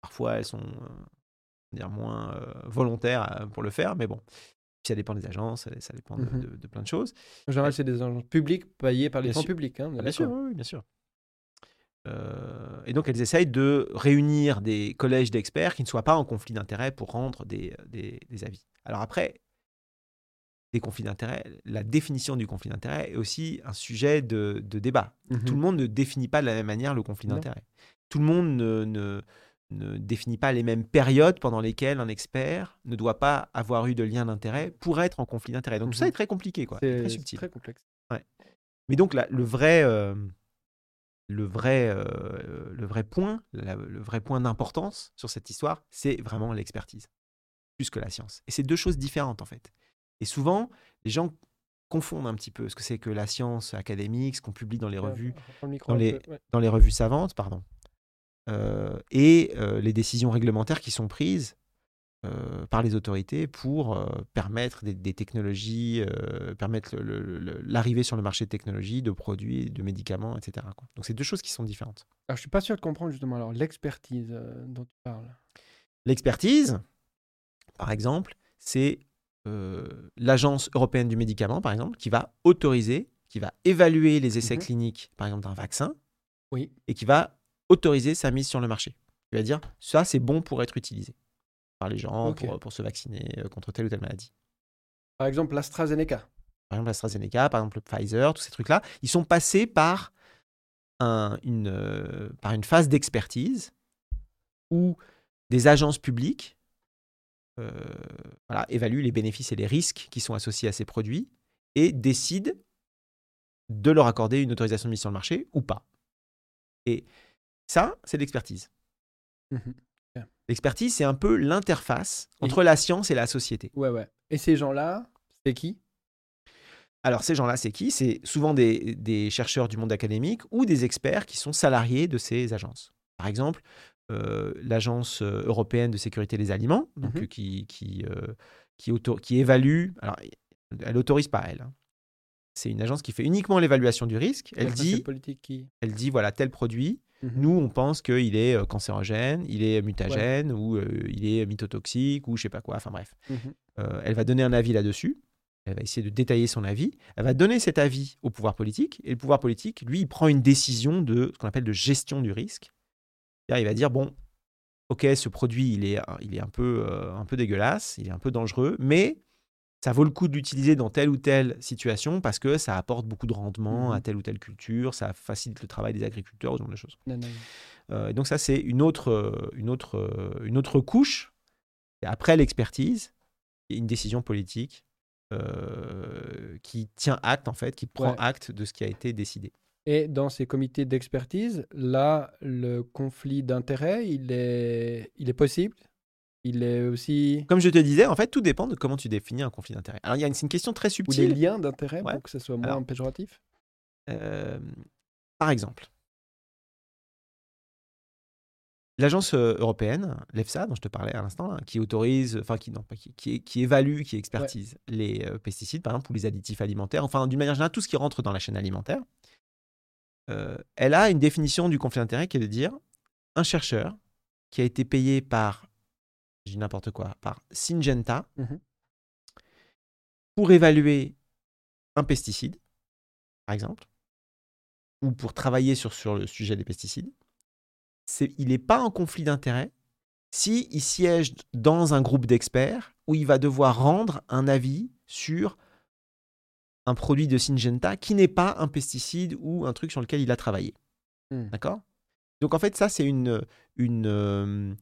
Parfois, elles sont euh, dire moins euh, volontaires euh, pour le faire, mais bon. Puis ça dépend des agences, ça, dépend de, Mhm. de- de plein de choses. En général, c'est des agences publiques payées par les fonds publics. Hein, bien sûr, oui, oui, bien sûr. Euh, et donc, elles essayent de réunir des collèges d'experts qui ne soient pas en conflit d'intérêts pour rendre des, des- des avis. Alors après, des conflits d'intérêts, la définition du conflit d'intérêts est aussi un sujet de, de débat. Mhm. Tout le monde ne définit pas de la même manière le conflit d'intérêts. Tout le monde ne, ne- ne définit pas les mêmes périodes pendant lesquelles un expert ne doit pas avoir eu de lien d'intérêt pour être en conflit d'intérêts. Donc tout ça est très compliqué, quoi. C'est très subtil. très complexe. Mais donc là, le vrai, euh, le vrai, euh, le vrai point, la- le vrai point d'importance sur cette histoire, c'est vraiment l'expertise, plus que la science. Et c'est deux choses différentes en fait. Et souvent, les gens confondent un petit peu ce que c'est que la science académique, ce qu'on publie dans les revues, Reprends le micro dans les- peu, ouais. dans les revues savantes, pardon, euh, et euh, les décisions réglementaires qui sont prises euh, par les autorités pour permettre des, des technologies, permettre l'arrivée sur le marché de technologies, de produits, de médicaments, etc. quoi. Donc c'est deux choses qui sont différentes. Alors, je suis pas sûr de comprendre justement alors l'expertise dont tu parles. L'expertise, par exemple, c'est l'Agence européenne du médicament, par exemple, qui va autoriser, qui va évaluer les essais Mhm. cliniques, par exemple, d'un vaccin, Oui. et qui va autoriser sa mise sur le marché. Il va dire, ça, c'est bon pour être utilisé par les gens, pour, pour se vacciner euh, contre telle ou telle maladie. Par exemple, l'AstraZeneca. par exemple AstraZeneca, par exemple Pfizer, tous ces trucs-là, ils sont passés par, un, une, euh, par une phase d'expertise où des agences publiques euh, voilà, évaluent les bénéfices et les risques qui sont associés à ces produits et décident de leur accorder une autorisation de mise sur le marché ou pas. Et ça, c'est l'expertise. Mhm. L'expertise, c'est un peu l'interface entre la science et la société. Ouais, ouais. Et ces gens-là, c'est qui? Alors, ces gens-là, c'est qui? C'est souvent des, des chercheurs du monde académique ou des experts qui sont salariés de ces agences. Par exemple, euh, l'Agence euh, européenne de sécurité des aliments, donc, euh, qui, qui, euh, qui, évalue. Alors, elle n'autorise pas elle. hein. C'est une agence qui fait uniquement l'évaluation du risque. Elle dit, politique qui. elle dit voilà tel produit. Mhm. Nous, on pense qu'il est cancérogène, il est mutagène ou euh, il est mythotoxique ou je sais pas quoi. Enfin bref, Mhm. Elle va donner un avis là-dessus. Elle va essayer de détailler son avis. Elle va donner cet avis au pouvoir politique. Et le pouvoir politique, lui, il prend une décision de ce qu'on appelle de gestion du risque. Il va dire bon, ok, ce produit, il est, il est un, peu, euh, un peu dégueulasse, il est un peu dangereux, mais ça vaut le coup de l'utiliser dans telle ou telle situation parce que ça apporte beaucoup de rendement Mhm. à telle ou telle culture, ça facilite le travail des agriculteurs, ce genre de choses. Non, non, non. Euh, donc ça, c'est une autre, une, autre, une autre couche. Et après l'expertise, il y a une décision politique euh, qui tient acte, en fait, qui prend Ouais. acte de ce qui a été décidé. Et dans ces comités d'expertise, là, le conflit d'intérêts, il est, il est possible? Il est aussi. Comme je te disais, en fait, tout dépend de comment tu définis un conflit d'intérêt. Alors, il y a une, question très Ou des subtile. liens d'intérêt Ouais. pour que ce soit moins Alors- péjoratif? Euh, par exemple, l'agence euh, européenne, l'EFSA, dont je te parlais à l'instant, là, qui autorise, enfin qui, non, pas qui, qui, qui évalue, qui expertise les euh, pesticides, par exemple, ou les additifs alimentaires, enfin d'une manière générale, tout ce qui rentre dans la chaîne alimentaire, euh, elle a une définition du conflit d'intérêt qui est de dire un chercheur qui a été payé par, je dis n'importe quoi, par Syngenta Mhm. pour évaluer un pesticide, par exemple, ou pour travailler sur, sur le sujet des pesticides, il n'est pas en conflit d'intérêt si il siège dans un groupe d'experts où il va devoir rendre un avis sur un produit de Syngenta qui n'est pas un pesticide ou un truc sur lequel il a travaillé. Hmm. D'accord? Donc en fait, ça, c'est une, une, euh,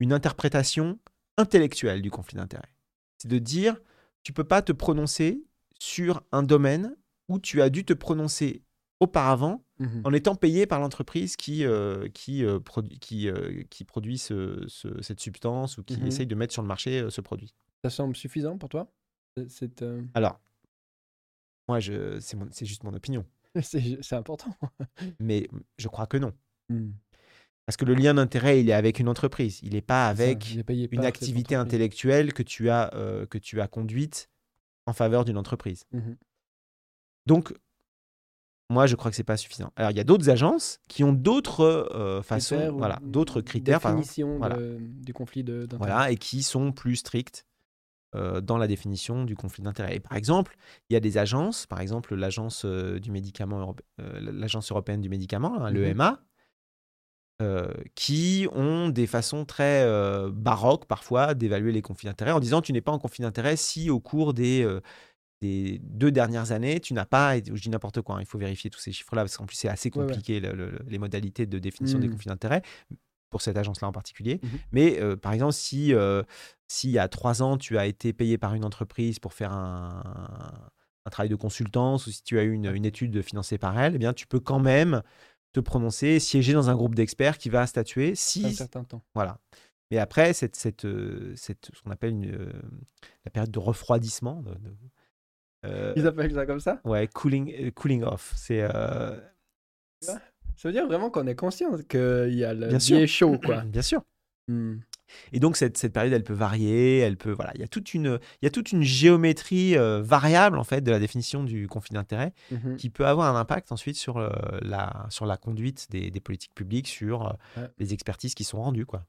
une interprétation intellectuelle du conflit d'intérêt. C'est de dire, tu peux pas te prononcer sur un domaine où tu as dû te prononcer auparavant Mhm. en étant payé par l'entreprise qui, euh, qui, euh, produ- qui, euh, qui produit ce- ce- cette substance ou qui Mhm. essaye de mettre sur le marché ce produit. Ça semble suffisant pour toi? Alors, moi, je, c'est, mon- c'est juste mon opinion, [laughs] c'est- c'est important. [laughs] mais je crois que non. Hmm. Parce que le lien d'intérêt, il est avec une entreprise, il n'est pas ça, avec une activité intellectuelle que tu as, euh, que tu as conduite en faveur d'une entreprise. Mhm. Donc, moi, je crois que c'est pas suffisant. Alors, il y a d'autres agences qui ont d'autres euh, façons, voilà, d'autres critères, par exemple, voilà. de- du conflit de- d'intérêt. voilà, et qui sont plus strictes euh, dans la définition du conflit d'intérêt. Par exemple, il y a des agences, par exemple l'agence euh, du médicament, euh, l'agence européenne du médicament, hein, Mhm. l'EMA, qui ont des façons très baroques parfois d'évaluer les conflits d'intérêt en disant tu n'es pas en conflit d'intérêt si au cours des, des deux dernières années tu n'as pas, je dis n'importe quoi, hein, il faut vérifier tous ces chiffres-là parce qu'en plus c'est assez Ouais, ouais. compliqué le- le- les modalités de définition des Mhm. conflits d'intérêt pour cette agence-là en particulier. Mhm. Mais euh, par exemple, si, euh, si il y a trois ans, tu as été payé par une entreprise pour faire un, un travail de consultance ou si tu as eu une, une étude financée par elle, eh bien, tu peux quand même te prononcer, siéger dans un groupe d'experts qui va statuer Un si. certain temps. Voilà. Mais après, cette, cette, euh, cette- ce qu'on appelle une, euh, la période de refroidissement, de- de- euh, Ils appellent ça comme ça? ouais, cooling, cooling off. C'est. euh, Ça veut dire vraiment qu'on est conscient qu'il y a le Bien sûr. biais chaud, quoi. [clears throat] Bien sûr. Hmm. Et donc cette, cette période, elle peut varier, elle peut voilà, il y a toute une il y a toute une géométrie euh, variable en fait de la définition du conflit d'intérêt Mhm. qui peut avoir un impact ensuite sur euh, la sur la conduite des, des politiques publiques, sur euh, Ouais. les expertises qui sont rendues quoi.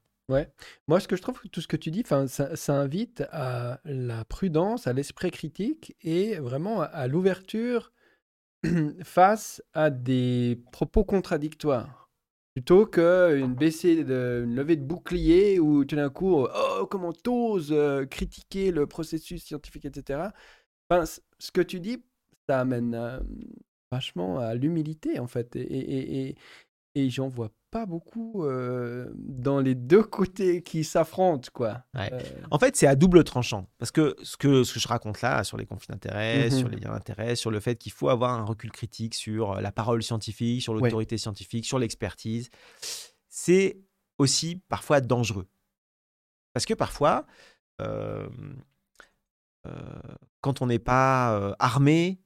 Moi, ce que je trouve, que tout ce que tu dis, ça, ça invite à la prudence, à l'esprit critique et vraiment à, à l'ouverture [clears throat] face à des propos contradictoires. Plutôt qu'une baissée de, une levée de bouclier où tout d'un coup, oh, comment t'oses euh, critiquer le processus scientifique, etc. Enfin, ce que tu dis ça amène euh, vachement à l'humilité, en fait. Et, et, et, et j'en vois pas beaucoup euh, dans les deux côtés qui s'affrontent, quoi. Ouais. Euh, En fait, c'est à double tranchant. Parce que ce que, ce que je raconte là, sur les conflits d'intérêts, Mhm. sur les liens d'intérêts, sur le fait qu'il faut avoir un recul critique sur euh, la parole scientifique, sur l'autorité scientifique, sur l'expertise, c'est aussi parfois dangereux. Parce que parfois, euh, quand on n'est pas armé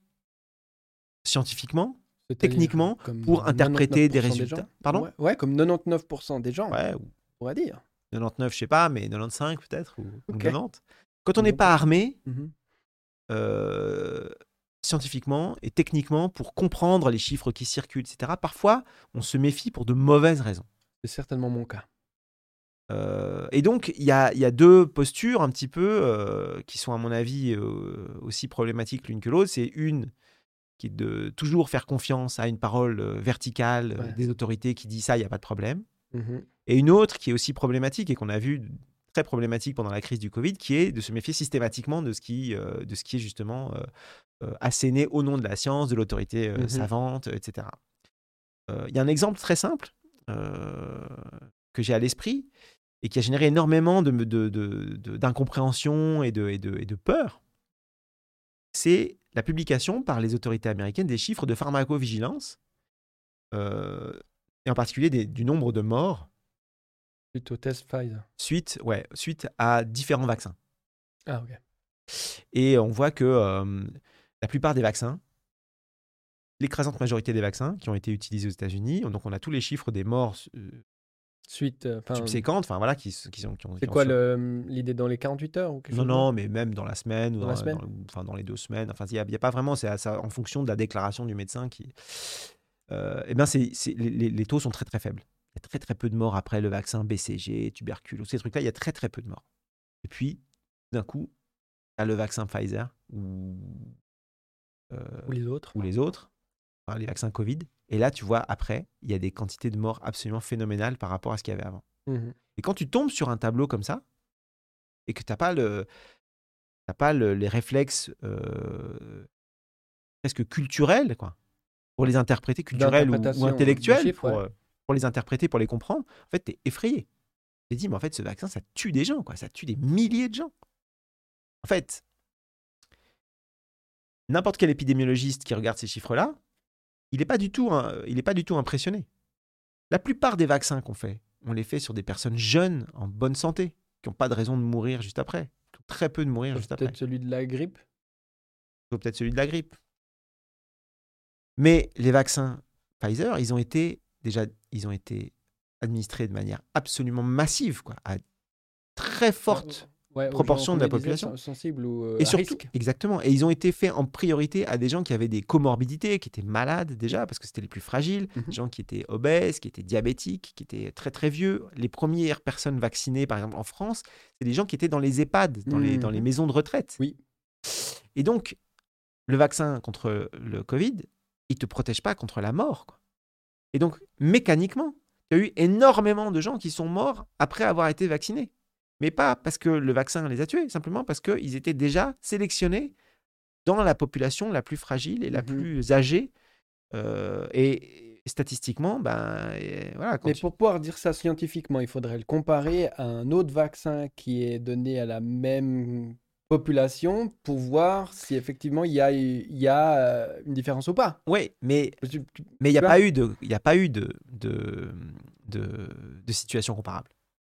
scientifiquement, techniquement, pour interpréter des 99% résultats. Pardon? Ouais, ouais, comme 99% des gens, ouais, on ou pourrait dire. 99, je sais pas, mais 95 peut-être, ou, ou Ok. 90. Quand on n'est pas armé, Mhm. euh, scientifiquement et techniquement pour comprendre les chiffres qui circulent, etc. Parfois, on se méfie pour de mauvaises raisons. C'est certainement mon cas. Euh, et donc, il y a, y a deux postures un petit peu euh, qui sont, à mon avis, aussi problématiques l'une que l'autre. C'est une qui est de toujours faire confiance à une parole euh, verticale euh, Ouais. des autorités qui dit ça, il n'y a pas de problème. Mhm. Et une autre qui est aussi problématique et qu'on a vu très problématique pendant la crise du Covid, qui est de se méfier systématiquement de ce qui, euh, de ce qui est justement euh, asséné au nom de la science, de l'autorité euh, Mhm. savante, etc. Il y a un exemple très simple que j'ai à l'esprit et qui a généré énormément de, de- de- de- d'incompréhension et de, et, de, et de peur. C'est la publication par les autorités américaines des chiffres de pharmacovigilance, euh, et en particulier des- du nombre de morts Suite au test Pfizer. suite, ouais, suite à différents vaccins. Ah, ok. Et on voit que euh, la plupart des vaccins, l'écrasante majorité des vaccins qui ont été utilisés aux États-Unis, donc on a tous les chiffres des morts euh, Suite. euh, enfin, subséquentes, enfin voilà, qui, qui sont. Qui ont, c'est quoi le- l'idée dans les 48 heures ou quelque Non, chose non, mais même dans la semaine ou Dans dans, la semaine dans- enfin, dans les deux semaines. Enfin, il n'y a, a pas vraiment, c'est à- ça- en fonction de la déclaration du médecin qui. Euh, eh bien, c'est, c'est- les taux sont très très faibles. Il y a très très peu de morts après le vaccin BCG, tuberculose, ces trucs-là, il y a très très peu de morts. Et puis, d'un coup, tu as le vaccin Pfizer ou, euh, Ou les autres ou les autres, les vaccins Covid. Et là, tu vois, après, il y a des quantités de morts absolument phénoménales par rapport à ce qu'il y avait avant. Mhm. Et quand tu tombes sur un tableau comme ça, et que tu n'as pas, le, t'as pas le- les réflexes euh, presque culturels, quoi, pour les interpréter, culturels ou, intellectuels, chiffres, pour, ouais. euh, pour les interpréter, pour les comprendre, en fait, tu es effrayé. Tu te dis, mais en fait, ce vaccin, ça tue des gens, quoi, ça tue des milliers de gens. En fait, n'importe quel épidémiologiste qui regarde ces chiffres-là, il n'est pas, du tout, hein, il est pas du tout impressionné. La plupart des vaccins qu'on fait, on les fait sur des personnes jeunes, en bonne santé, qui n'ont pas de raison de mourir juste après, très peu de mourir juste après. Peut-être celui de la grippe peut-être celui de la grippe. Mais les vaccins Pfizer, ils ont été déjà, ils ont été administrés de manière absolument massive, quoi, à très forte Ouais, proportion de la population. sen- sensibles ou euh, Et à surtout, risque. exactement. Et ils ont été faits en priorité à des gens qui avaient des comorbidités, qui étaient malades déjà, parce que c'était les plus fragiles, Mhm. des gens qui étaient obèses, qui étaient diabétiques, qui étaient très très vieux. Les premières personnes vaccinées, par exemple en France, c'est des gens qui étaient dans les EHPAD, dans, les, dans les Mhm. maisons de retraite. Oui. Et donc, le vaccin contre le Covid, il ne te protège pas contre la mort. quoi. Et donc, mécaniquement, il y a eu énormément de gens qui sont morts après avoir été vaccinés. Mais pas parce que le vaccin les a tués, simplement parce qu'ils étaient déjà sélectionnés dans la population la plus fragile et la Mhm. plus âgée. Euh, et statistiquement, ben, et voilà, Mais tu- pour pouvoir dire ça scientifiquement, il faudrait le comparer à un autre vaccin qui est donné à la même population pour voir si effectivement il y a, y a euh, une différence ou pas. Ouais, mais Tu- tu- mais il n'y a pas eu de, il y a pas eu de, de, de, de situation comparable.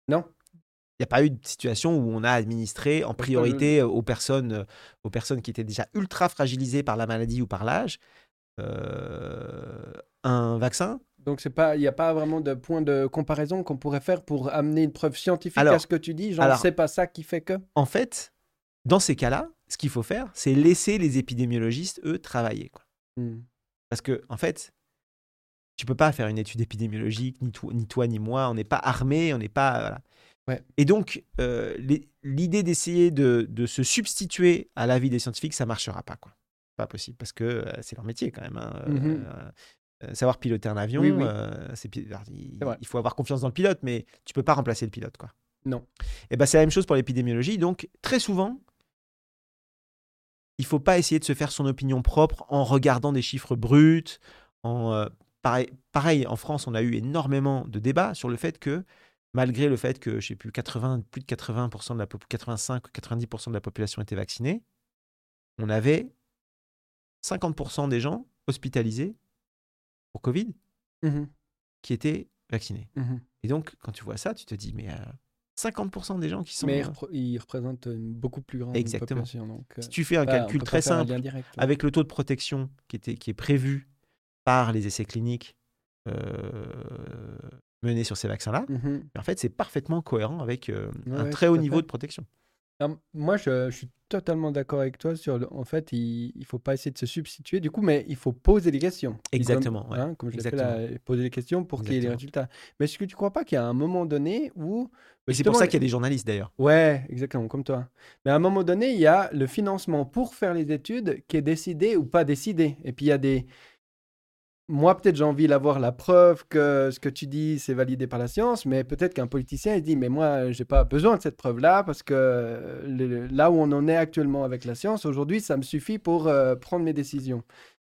Non. Il n'y a pas eu de situation où on a administré en que priorité aux personnes, euh, aux personnes qui étaient déjà ultra fragilisées par la maladie ou par l'âge euh, un vaccin. Donc il n'y a pas vraiment de point de comparaison qu'on pourrait faire pour amener une preuve scientifique à Alors- ce que tu dis? Genre, c'est pas ça qui fait que? En fait, dans ces cas-là, ce qu'il faut faire, c'est laisser les épidémiologistes, eux, travailler. quoi. Hmm. Parce que, en fait, tu peux pas faire une étude épidémiologique, ni, toi- ni toi ni moi, on n'est pas armé, on n'est pas. voilà. Ouais. Et donc, euh, l'idée d'essayer de, de se substituer à l'avis des scientifiques, ça marchera pas. quoi. Pas possible, parce que euh, c'est leur métier quand même. hein. Euh, Mhm. euh, savoir piloter un avion, Oui, il, faut avoir confiance dans le pilote, mais tu peux pas remplacer le pilote. quoi. Non. Et ben, c'est la même chose pour l'épidémiologie. Donc, très souvent, il faut pas essayer de se faire son opinion propre en regardant des chiffres bruts. En, euh, pareil, pareil, en France, on a eu énormément de débats sur le fait que, malgré le fait que, je sais plus, 80, plus de 80% de la 85 ou 90% de la population était vaccinée, on avait 50% des gens hospitalisés pour Covid Mmh qui étaient vaccinés. Mmh Et donc, quand tu vois ça, tu te dis, mais euh, 50% des gens qui sont. Mais euh, repr- il représente une beaucoup plus grande Exactement. population. Donc, euh, si tu fais un bah, calcul très simple, direct, avec le taux de protection qui, était, qui est prévu par les essais cliniques euh, menés sur ces vaccins-là, Mhm. en fait, c'est parfaitement cohérent avec euh, Ouais, un ouais, très haut niveau fait. de protection. Alors, moi, je, je suis totalement d'accord avec toi sur le, en fait, il ne faut pas essayer de se substituer, du coup, mais il faut poser des questions. Exactement, Comme, ouais. hein, comme je là, poser des questions pour qu'il y ait Exactement. résultats. Mais est-ce que tu ne crois pas qu'il y a un moment donné où. Et c'est pour ça qu'il y a des journalistes d'ailleurs. Ouais, exactement, comme toi. Mais à un moment donné, il y a le financement pour faire les études qui est décidé ou pas décidé. Et puis il y a des. Moi, peut-être j'ai envie d'avoir la preuve que ce que tu dis, c'est validé par la science, mais peut-être qu'un politicien, il dit, mais moi, j'ai pas besoin de cette preuve-là, parce que le- là où on en est actuellement avec la science, aujourd'hui, ça me suffit pour euh, prendre mes décisions.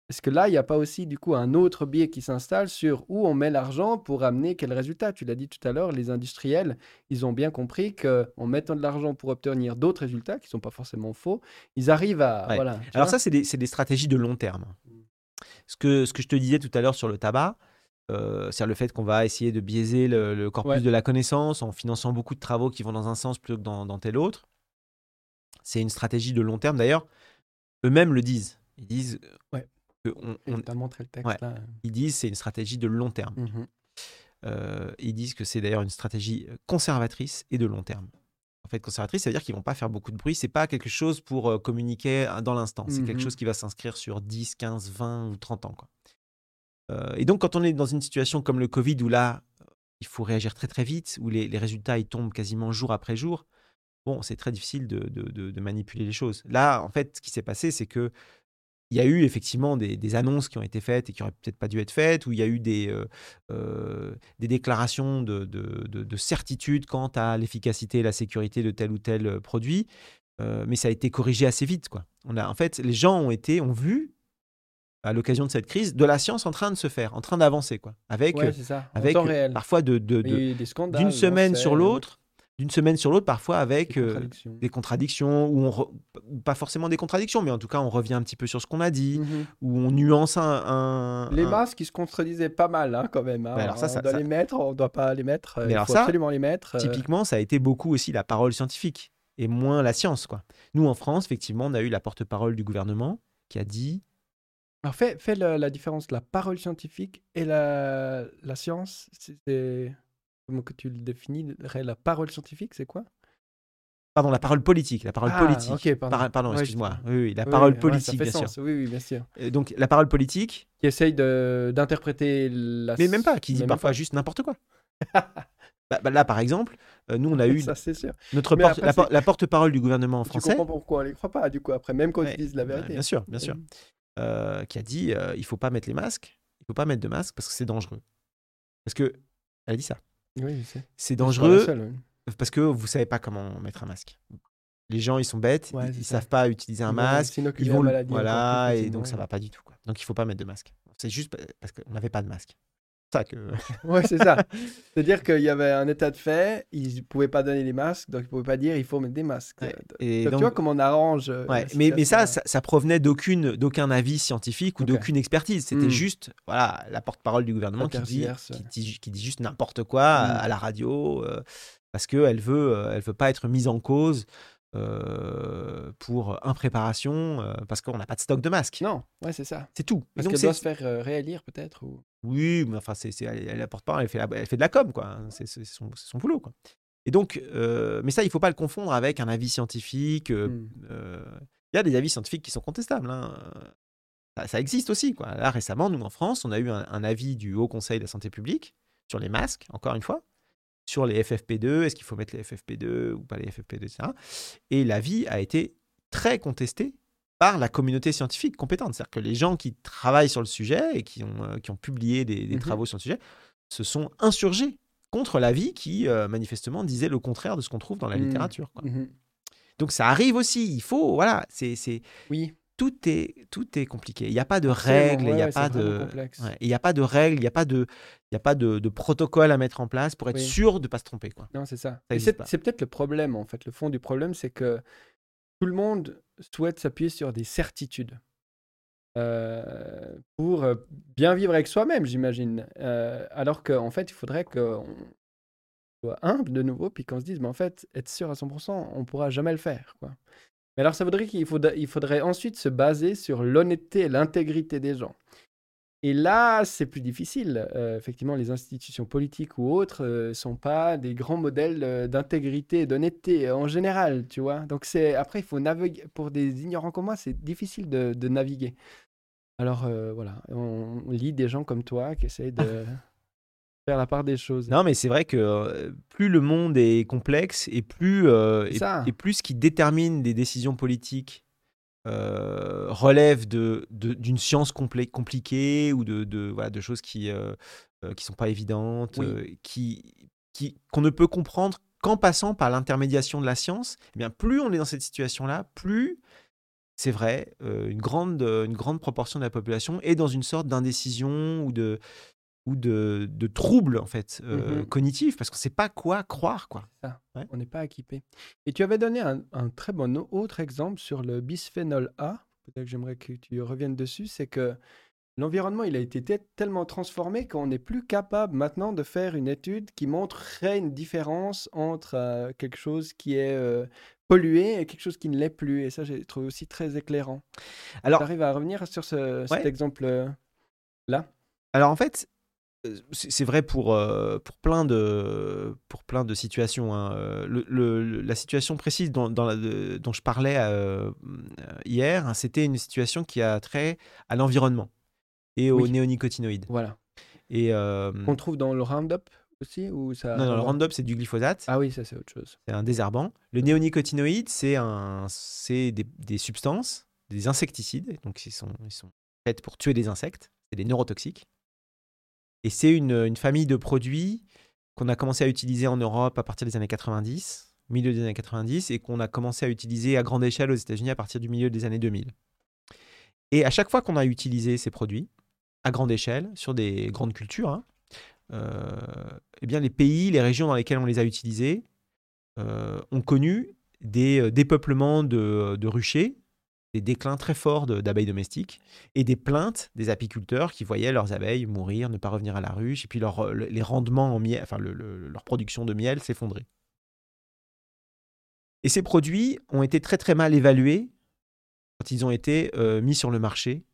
Est-ce que là, il n'y a pas aussi, du coup, un autre biais qui s'installe sur où on met l'argent pour amener quel résultat? Tu l'as dit tout à l'heure, les industriels, ils ont bien compris qu'en mettant de l'argent pour obtenir d'autres résultats, qui ne sont pas forcément faux, ils arrivent à... Ouais. Voilà, Alors ça, c'est des, c'est des stratégies de long terme. Ce que, ce que je te disais tout à l'heure sur le tabac, euh, c'est le fait qu'on va essayer de biaiser le, le corpus Ouais. de la connaissance en finançant beaucoup de travaux qui vont dans un sens plutôt que dans, dans tel autre. C'est une stratégie de long terme. D'ailleurs, eux-mêmes le disent. Ils disent Ouais. que on- Et on- t'as montré le texte Ouais. là. ils disent c'est une stratégie de long terme. Mhm. Euh, ils disent que c'est d'ailleurs une stratégie conservatrice et de long terme. En fait, conservatrice, ça veut dire qu'ils vont pas faire beaucoup de bruit. C'est pas quelque chose pour euh, communiquer euh, dans l'instant. C'est quelque Mhm. chose qui va s'inscrire sur 10, 15, 20 ou 30 ans. Quoi. Euh, et donc, quand on est dans une situation comme le Covid, où là, il faut réagir très très vite, où les, les résultats ils tombent quasiment jour après jour, bon, c'est très difficile de, de- de- de manipuler les choses. Là, en fait, ce qui s'est passé, c'est que il y a eu effectivement des, des annonces qui ont été faites et qui auraient peut-être pas dû être faites, où il y a eu des, euh, euh, des déclarations de, de- de- de certitude quant à l'efficacité et la sécurité de tel ou tel euh, produit, euh, mais ça a été corrigé assez vite. Quoi. On a, en fait, les gens ont été, ont vu à l'occasion de cette crise de la science en train de se faire, en train d'avancer, quoi, avec, Ouais, ça. Avec euh, parfois de, d'une semaine sur l'autre, d'une semaine sur l'autre, parfois avec des euh, contradictions. des contradictions, où on re- pas forcément des contradictions, mais en tout cas on revient un petit peu sur ce qu'on a dit, Mhm. où on nuance un. un- Les un- masques, ils se contredisaient pas mal, hein, quand même. hein. Alors ça, on ça- doit ça- les mettre, on doit pas les mettre. euh, Mais il alors faut ça, absolument les mettre. euh, Typiquement, ça a été beaucoup aussi la parole scientifique et moins la science. Quoi. Nous, en France, effectivement, on a eu la porte-parole du gouvernement qui a dit Alors, fais, fais le- la différence, la parole scientifique et la, la science. c'est- Comment que tu le définirais La parole scientifique, c'est quoi? Pardon, la parole politique. La parole Ah, politique. pardon. Par- pardon, Ouais, excuse-moi. Oui, oui, la Oui, parole politique, bien sens. sûr. Oui, oui, bien sûr. Euh, Donc, la parole politique, Qui essaye d'interpréter la. mais même pas, qui dit même parfois juste n'importe quoi. [laughs] Bah, bah, là, par exemple, euh, nous, on a eu Ça, sûr. notre Mais porte- après, la, porte-parole du gouvernement Tu français. comprends pourquoi on les croit pas, du coup, après, même quand Ouais, ils disent la vérité. bien sûr, bien sûr. Euh, qui a dit euh, il faut pas mettre les masques, il faut pas mettre de masque parce que c'est dangereux. Parce que elle a dit ça. Oui. C'est dangereux parce que vous savez pas comment mettre un masque. Les gens ils sont bêtes, Ouais, ils, ça. savent pas utiliser un masque, ils vont maladie voilà et donc ça va pas du tout quoi. Donc il faut pas mettre de masque. C'est juste pa- parce qu'on n'avait pas de masque. C'est ça que Ouais, c'est ça. C'est-à-dire qu'il y avait un état de fait, ils ne pouvaient pas donner les masques, donc ils ne pouvaient pas dire il faut mettre des masques. Ouais. Donc, et tu vois comment on arrange. euh, Ouais, mais, mais ça, ça, ça provenait d'aucune, d'aucun avis scientifique ou d'aucune expertise. C'était Hmm. juste voilà, la porte-parole du gouvernement qui dit, qui, dit, qui dit juste n'importe quoi à, Hmm. à la radio euh, parce qu'elle veut, euh, elle veut pas être mise en cause euh, pour impréparation parce qu'on n'a pas de stock de masques. Non, ouais, c'est ça. C'est tout. Et Parce qu'elle doit se faire réélire, peut-être. Ou... Oui, mais enfin, c'est, elle, elle apporte pas, elle fait, la- elle fait de la com, quoi. C'est, c'est son, boulot, quoi. Et donc, euh, mais ça, il faut pas le confondre avec un avis scientifique. euh, Hmm. euh, Il y a des avis scientifiques qui sont contestables. hein. Ça, ça existe aussi, quoi. Là, récemment, nous, en France, on a eu un, un avis du Haut Conseil de la Santé publique sur les masques, encore une fois, sur les FFP2, est-ce qu'il faut mettre les FFP2 ou pas les FFP2, etc. Et l'avis a été très contesté par la communauté scientifique compétente. C'est-à-dire que les gens qui travaillent sur le sujet et qui ont, euh, qui ont publié des, des Mhm. travaux sur le sujet se sont insurgés contre l'avis qui, euh, manifestement, disait le contraire de ce qu'on trouve dans la Hmm. littérature. quoi. Mhm. Donc ça arrive aussi. Il faut, voilà, c'est, Oui, tout est tout est compliqué. Il n'y a pas de règles, il n'y a pas de, il a pas de règles, il n'y a pas de, il y a pas de, de protocole à mettre en place pour être Oui. sûr de pas se tromper, quoi. Non, c'est ça. Ça c'est peut-être le problème, en fait. Le fond du problème, c'est que tout le monde souhaite s'appuyer sur des certitudes euh, pour euh, bien vivre avec soi-même, j'imagine. Euh, alors qu'en fait, il faudrait qu'on soit humble de nouveau, puis qu'on se dise, mais en fait, être sûr à 100%, on pourra jamais le faire. Mais alors, ça voudrait qu'il faudrait, il faudrait ensuite se baser sur l'honnêteté et l'intégrité des gens. Et là, c'est plus difficile. Euh, effectivement, les institutions politiques ou autres ne sont pas des grands modèles euh, d'intégrité et d'honnêteté euh, en général, tu vois. Donc, c'est après, il faut naviguer. Pour des ignorants comme moi, c'est difficile de, de naviguer. Alors, euh, voilà, on, on lit des gens comme toi qui essayent de [laughs] faire la part des choses. Non, mais c'est vrai que euh, plus le monde est complexe et plus, euh, et, et plus ce qui détermine des décisions politiques euh, relève de, de- d'une science compliquée ou de, de, voilà, de choses qui ne qui sont pas évidentes, Oui. euh, qui, qui, qu'on ne peut comprendre qu'en passant par l'intermédiation de la science. Eh bien, plus on est dans cette situation-là, plus c'est vrai, euh, une, grande, une grande proportion de la population est dans une sorte d'indécision ou de, ou de, de trouble en fait euh, Mhm. cognitif parce qu'on ne sait pas quoi croire quoi. ça. Ouais. On n'est pas équipé. Et tu avais donné un, un très bon autre exemple sur le bisphénol A. Peut-être que j'aimerais que tu reviennes dessus. C'est que l'environnement, il a été te- tellement transformé qu'on n'est plus capable maintenant de faire une étude qui montrerait une différence entre euh, quelque chose qui est euh, pollué et quelque chose qui ne l'est plus. Et ça, j'ai trouvé aussi très éclairant. Alors, Tu arrives à revenir sur ce, cet Ouais. exemple-là alors en fait, c'est vrai pour, euh, pour, plein de, pour plein de situations. hein. Le- le- la situation précise dont, dans la- de- dont je parlais euh, hier, hein, c'était une situation qui a trait à l'environnement et aux Oui. néonicotinoïdes. Voilà. Et, euh, Qu'on trouve dans le Roundup aussi ou ça non, non, le Roundup, c'est du glyphosate. Ah oui, ça, c'est autre chose. C'est un désherbant. Le néonicotinoïde, c'est des, des substances, des insecticides. Donc, ils sont, ils sont faits pour tuer des insectes. C'est des neurotoxiques. Et c'est une, famille de produits qu'on a commencé à utiliser en Europe à partir des années 90, milieu des années 90, et qu'on a commencé à utiliser à grande échelle aux États-Unis à partir du milieu des années 2000. Et à chaque fois qu'on a utilisé ces produits, à grande échelle, sur des grandes cultures, hein, euh, eh bien les pays, les régions dans lesquelles on les a utilisés euh, ont connu des euh, dépeuplements de ruchers, des déclins très forts d'abeilles domestiques et des plaintes des apiculteurs qui voyaient leurs abeilles mourir, ne pas revenir à la ruche, et puis leur, le- les rendements en miel, enfin le- le- leur production de miel s'effondrer. Et ces produits ont été très très mal évalués quand ils ont été euh, mis sur le marché.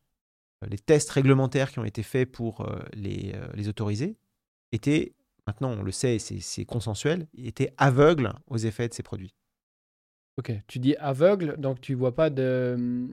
Euh, Les tests réglementaires qui ont été faits pour euh, les, autoriser étaient, maintenant on le sait, c'est consensuel, étaient aveugles aux effets de ces produits. Ok, tu dis aveugle, donc tu vois pas de.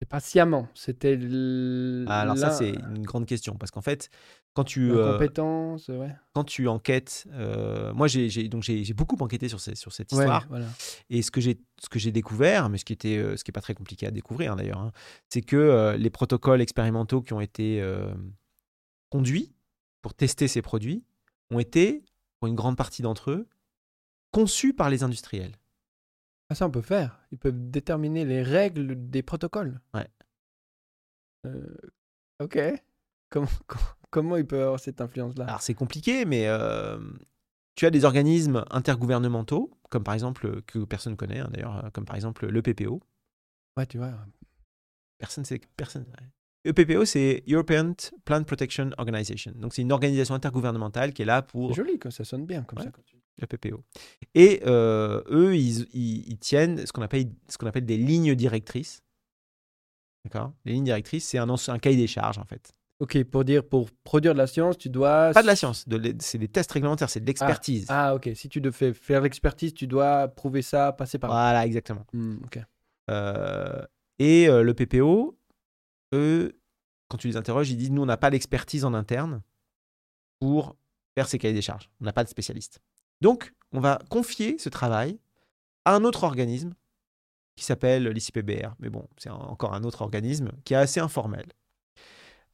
C'est pas sciemment, c'était. l- Ah, Alors ça c'est une grande question parce qu'en fait quand tu euh, L'incompétence, ouais. quand tu enquêtes, euh, moi j'ai j'ai- donc j'ai j'ai beaucoup enquêté sur, ces- sur cette Ouais, histoire voilà. et ce que j'ai ce que j'ai découvert, mais ce qui était euh, ce qui est pas très compliqué à découvrir hein, d'ailleurs, hein, c'est que euh, les protocoles expérimentaux qui ont été conduits pour tester ces produits ont été pour une grande partie d'entre eux conçus par les industriels. Ah, ça, on peut faire. Ils peuvent déterminer les règles des protocoles. Ouais. Euh, ok. [laughs] Comment, ils peuvent avoir cette influence-là? Alors c'est compliqué, mais euh, tu as des organismes intergouvernementaux, comme par exemple que personne connaît hein, d'ailleurs, euh, comme par exemple le PPO. Ouais, tu vois. Personne sait. Personne. Le PPO, c'est European Plant Protection Organization. Donc, c'est une organisation intergouvernementale qui est là C'est pour joli, que ça sonne bien comme Ouais. ça. quand tu- le PPO. Et euh, eux, ils, ils- ils tiennent ce qu'on appelle, qu'on appelle des lignes directrices. D'accord? Les lignes directrices, c'est un, un cahier des charges, en fait. Ok, pour dire, pour produire de la science, tu dois. Pas de la science, de c'est des tests réglementaires, c'est de l'expertise. Ah, ok. Si tu devais faire l'expertise, tu dois prouver ça, passer par là. Voilà, exactement. Hmm, ok. Euh, et euh, le PPO, eux, quand tu les interroges, ils disent nous, on n'a pas d'expertise en interne pour faire ces cahiers des charges. On n'a pas de spécialiste. Donc, on va confier ce travail à un autre organisme qui s'appelle l'ICPBR. Mais bon, c'est encore un autre organisme qui est assez informel.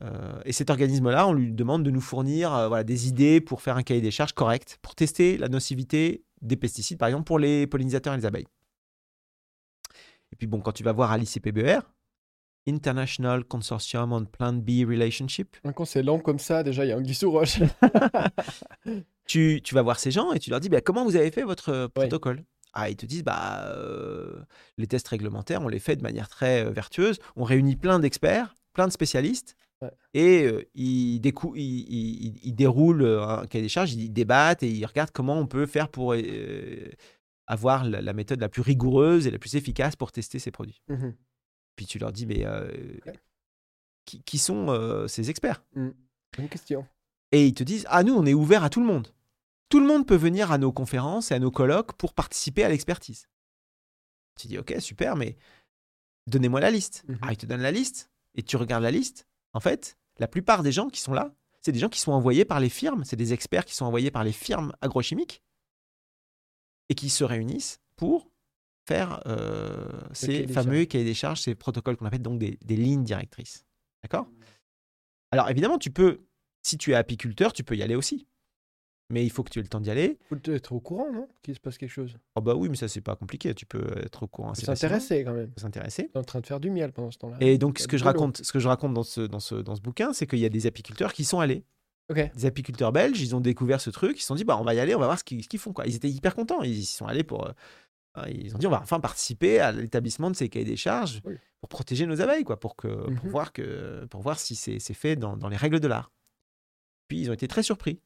Euh, et cet organisme-là, on lui demande de nous fournir euh, voilà, des idées pour faire un cahier des charges correct, pour tester la nocivité des pesticides, par exemple pour les pollinisateurs et les abeilles. Et puis bon, quand tu vas voir à l'ICPBR, International Consortium on Plan B Relationship, Quand c'est long comme ça, déjà, il y a un sous roche. [laughs] tu, tu vas voir ces gens et tu leur dis bah, comment vous avez fait votre euh, protocole? Ah, ils te disent bah euh, les tests réglementaires on les fait de manière très euh, vertueuse on réunit plein d'experts plein de spécialistes Ouais. et euh, ils, décou- ils, ils- ils déroulent un cahier des charges ils débattent et ils regardent comment on peut faire pour avoir la, la méthode la plus rigoureuse et la plus efficace pour tester ces produits Mhm. puis tu leur dis mais Ouais. qui, qui sont ces experts? Bonne question. et ils te disent Ah, nous, on est ouvert à tout le monde. Tout le monde peut venir à nos conférences et à nos colloques pour participer à l'expertise. Tu dis Ok, super, mais donnez-moi la liste. Mhm. Ah, ils te donnent la liste et tu regardes la liste. En fait, la plupart des gens qui sont là, c'est des gens qui sont envoyés par les firmes, c'est des experts qui sont envoyés par les firmes agrochimiques et qui se réunissent pour faire euh, ces cahier fameux cahiers des charges, ces protocoles qu'on appelle donc des, des lignes directrices. D'accord? Alors évidemment, tu peux, si tu es apiculteur, tu peux y aller aussi. Mais il faut que tu aies le temps d'y aller. Faut être au courant, non Qu'il se passe quelque chose. Oh bah oui, mais ça c'est pas compliqué, tu peux être au courant. S'intéresser quand même. S'intéresser. En train de faire du miel pendant ce temps-là. Et donc Il ce que je raconte, ce que je raconte dans ce, dans ce, dans ce bouquin, c'est qu'il y a des apiculteurs qui sont allés. Des apiculteurs belges, ils ont découvert ce truc, ils se sont dit bah on va y aller, on va voir ce qu'ils qu'ils font quoi. Ils étaient hyper contents, ils y sont allés pour, euh, euh, ils ont dit on va enfin participer à l'établissement de ces cahiers des charges Oui. pour protéger nos abeilles quoi, pour que pour Mhm. voir que pour voir si c'est c'est fait dans, dans les règles de l'art. Puis ils ont été très surpris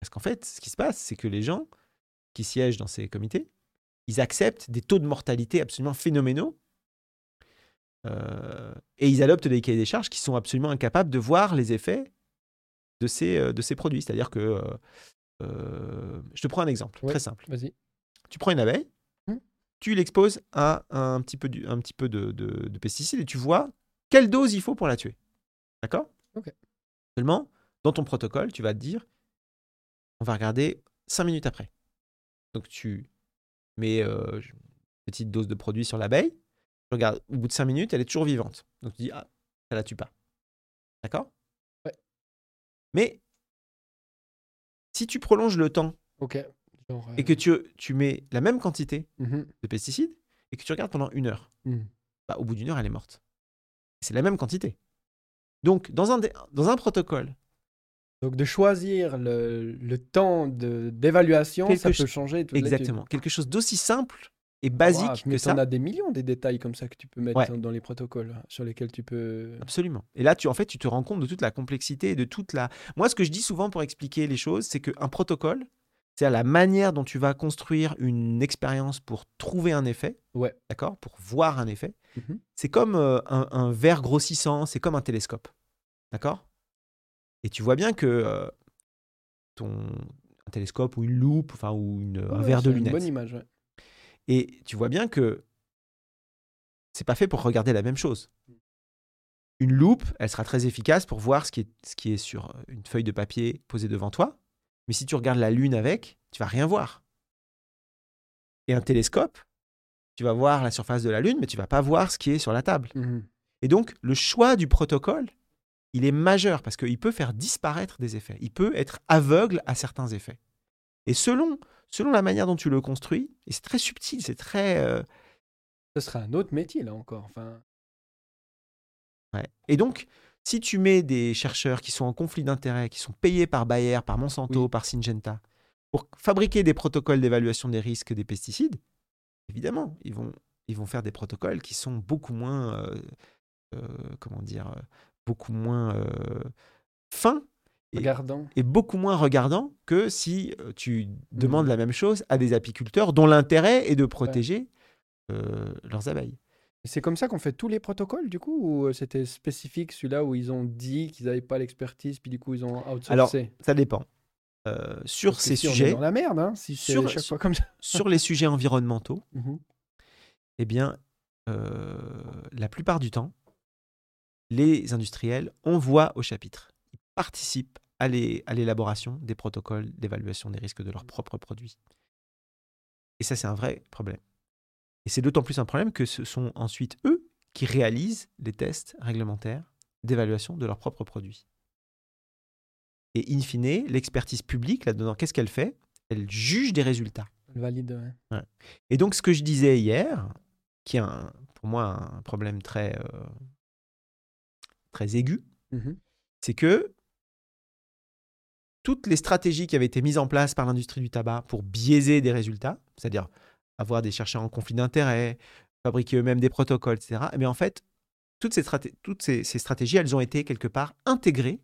parce qu'en fait ce qui se passe c'est que les gens qui siègent dans ces comités, ils acceptent des taux de mortalité absolument phénoménaux. Euh, et ils adoptent des cahiers des charges qui sont absolument incapables de voir les effets de ces, euh, de ces produits. C'est-à-dire que, euh, je te prends un exemple Ouais. très simple. Vas-y. Tu prends une abeille, Mhm. tu l'exposes à un petit peu, du- un petit peu de, de- de pesticides et tu vois quelle dose il faut pour la tuer. D'accord? Ok. Seulement, dans ton protocole, tu vas te dire, on va regarder 5 minutes après. Donc tu mets euh, une petite dose de produit sur l'abeille, tu regardes, au bout de 5 minutes, elle est toujours vivante. Donc tu dis, ah, ça la tue pas. D'accord? Ouais. Mais si tu prolonges le temps. Genre, euh, et que tu, tu mets la même quantité mhm, de pesticides et que tu regardes pendant une heure, mhm. bah, au bout d'une heure, elle est morte. C'est la même quantité. Donc, dans un, dé- dans un protocole, Donc de choisir le, le temps d'évaluation, ça peut changer toute exactement, quelque chose d'aussi simple et basique que mais ça. t'en as des millions des détails comme ça que tu peux mettre Ouais. dans, les protocoles hein, sur lesquels tu peux. Absolument. Et là, tu, en fait, tu te rends compte de toute la complexité et de toute la. Moi, ce que je dis souvent pour expliquer les choses, c'est qu'un protocole, c'est la manière dont tu vas construire une expérience pour trouver un effet, Ouais. d'accord, pour voir un effet. Mhm. C'est comme euh, un, un verre grossissant, c'est comme un télescope, d'accord? Et tu vois bien que euh, ton un télescope ou une loupe, enfin ou une, un verre de c'est lunettes. Une bonne image. ouais. Et tu vois bien que c'est pas fait pour regarder la même chose. Une loupe, elle sera très efficace pour voir ce qui est, ce qui est sur une feuille de papier posée devant toi. Mais si tu regardes la lune avec, tu vas rien voir. Et un télescope, tu vas voir la surface de la lune, mais tu vas pas voir ce qui est sur la table. Mhm. Et donc, le choix du protocole, il est majeur parce qu'il peut faire disparaître des effets. Il peut être aveugle à certains effets. Et selon, selon la manière dont tu le construis, et c'est très subtil, c'est très... euh, Ce serait un autre métier là encore. Enfin, ouais. Et donc, si tu mets des chercheurs qui sont en conflit d'intérêts, qui sont payés par Bayer, par Monsanto, Oui. par Syngenta, pour fabriquer des protocoles d'évaluation des risques des pesticides, évidemment, ils vont, ils vont faire des protocoles qui sont beaucoup moins, euh, euh, comment dire, beaucoup moins euh, fins Et- regardant. et beaucoup moins regardants que si euh, tu demandes Mhm. la même chose à des apiculteurs dont l'intérêt est de protéger euh, leurs abeilles. C'est comme ça qu'on fait tous les protocoles du coup ou c'était spécifique celui-là où ils ont dit qu'ils n'avaient pas l'expertise puis du coup ils ont outsourcé? Ça dépend. Euh, sur Parce ces si, on est sujets, dans la merde hein, si Sur- chaque fois comme ça. [laughs] sur les sujets environnementaux, Mhm. eh bien, euh, la plupart du temps, les industriels envoient au chapitre. Ils participent à l'é- à l'élaboration des protocoles d'évaluation des risques de leurs propres produits. Et ça, c'est un vrai problème. Et c'est d'autant plus un problème que ce sont ensuite eux qui réalisent les tests réglementaires d'évaluation de leurs propres produits. Et in fine, l'expertise publique, là-dedans, qu'est-ce qu'elle fait? Elle juge des résultats. Elle valide. ouais. Et donc, ce que je disais hier, qui est un pour moi un problème très, euh, très aigu, Mhm. c'est que toutes les stratégies qui avaient été mises en place par l'industrie du tabac pour biaiser des résultats, c'est-à-dire avoir des chercheurs en conflit d'intérêts, fabriquer eux-mêmes des protocoles, etc., mais en fait, toutes, ces, straté- toutes ces, ces stratégies, elles ont été quelque part intégrées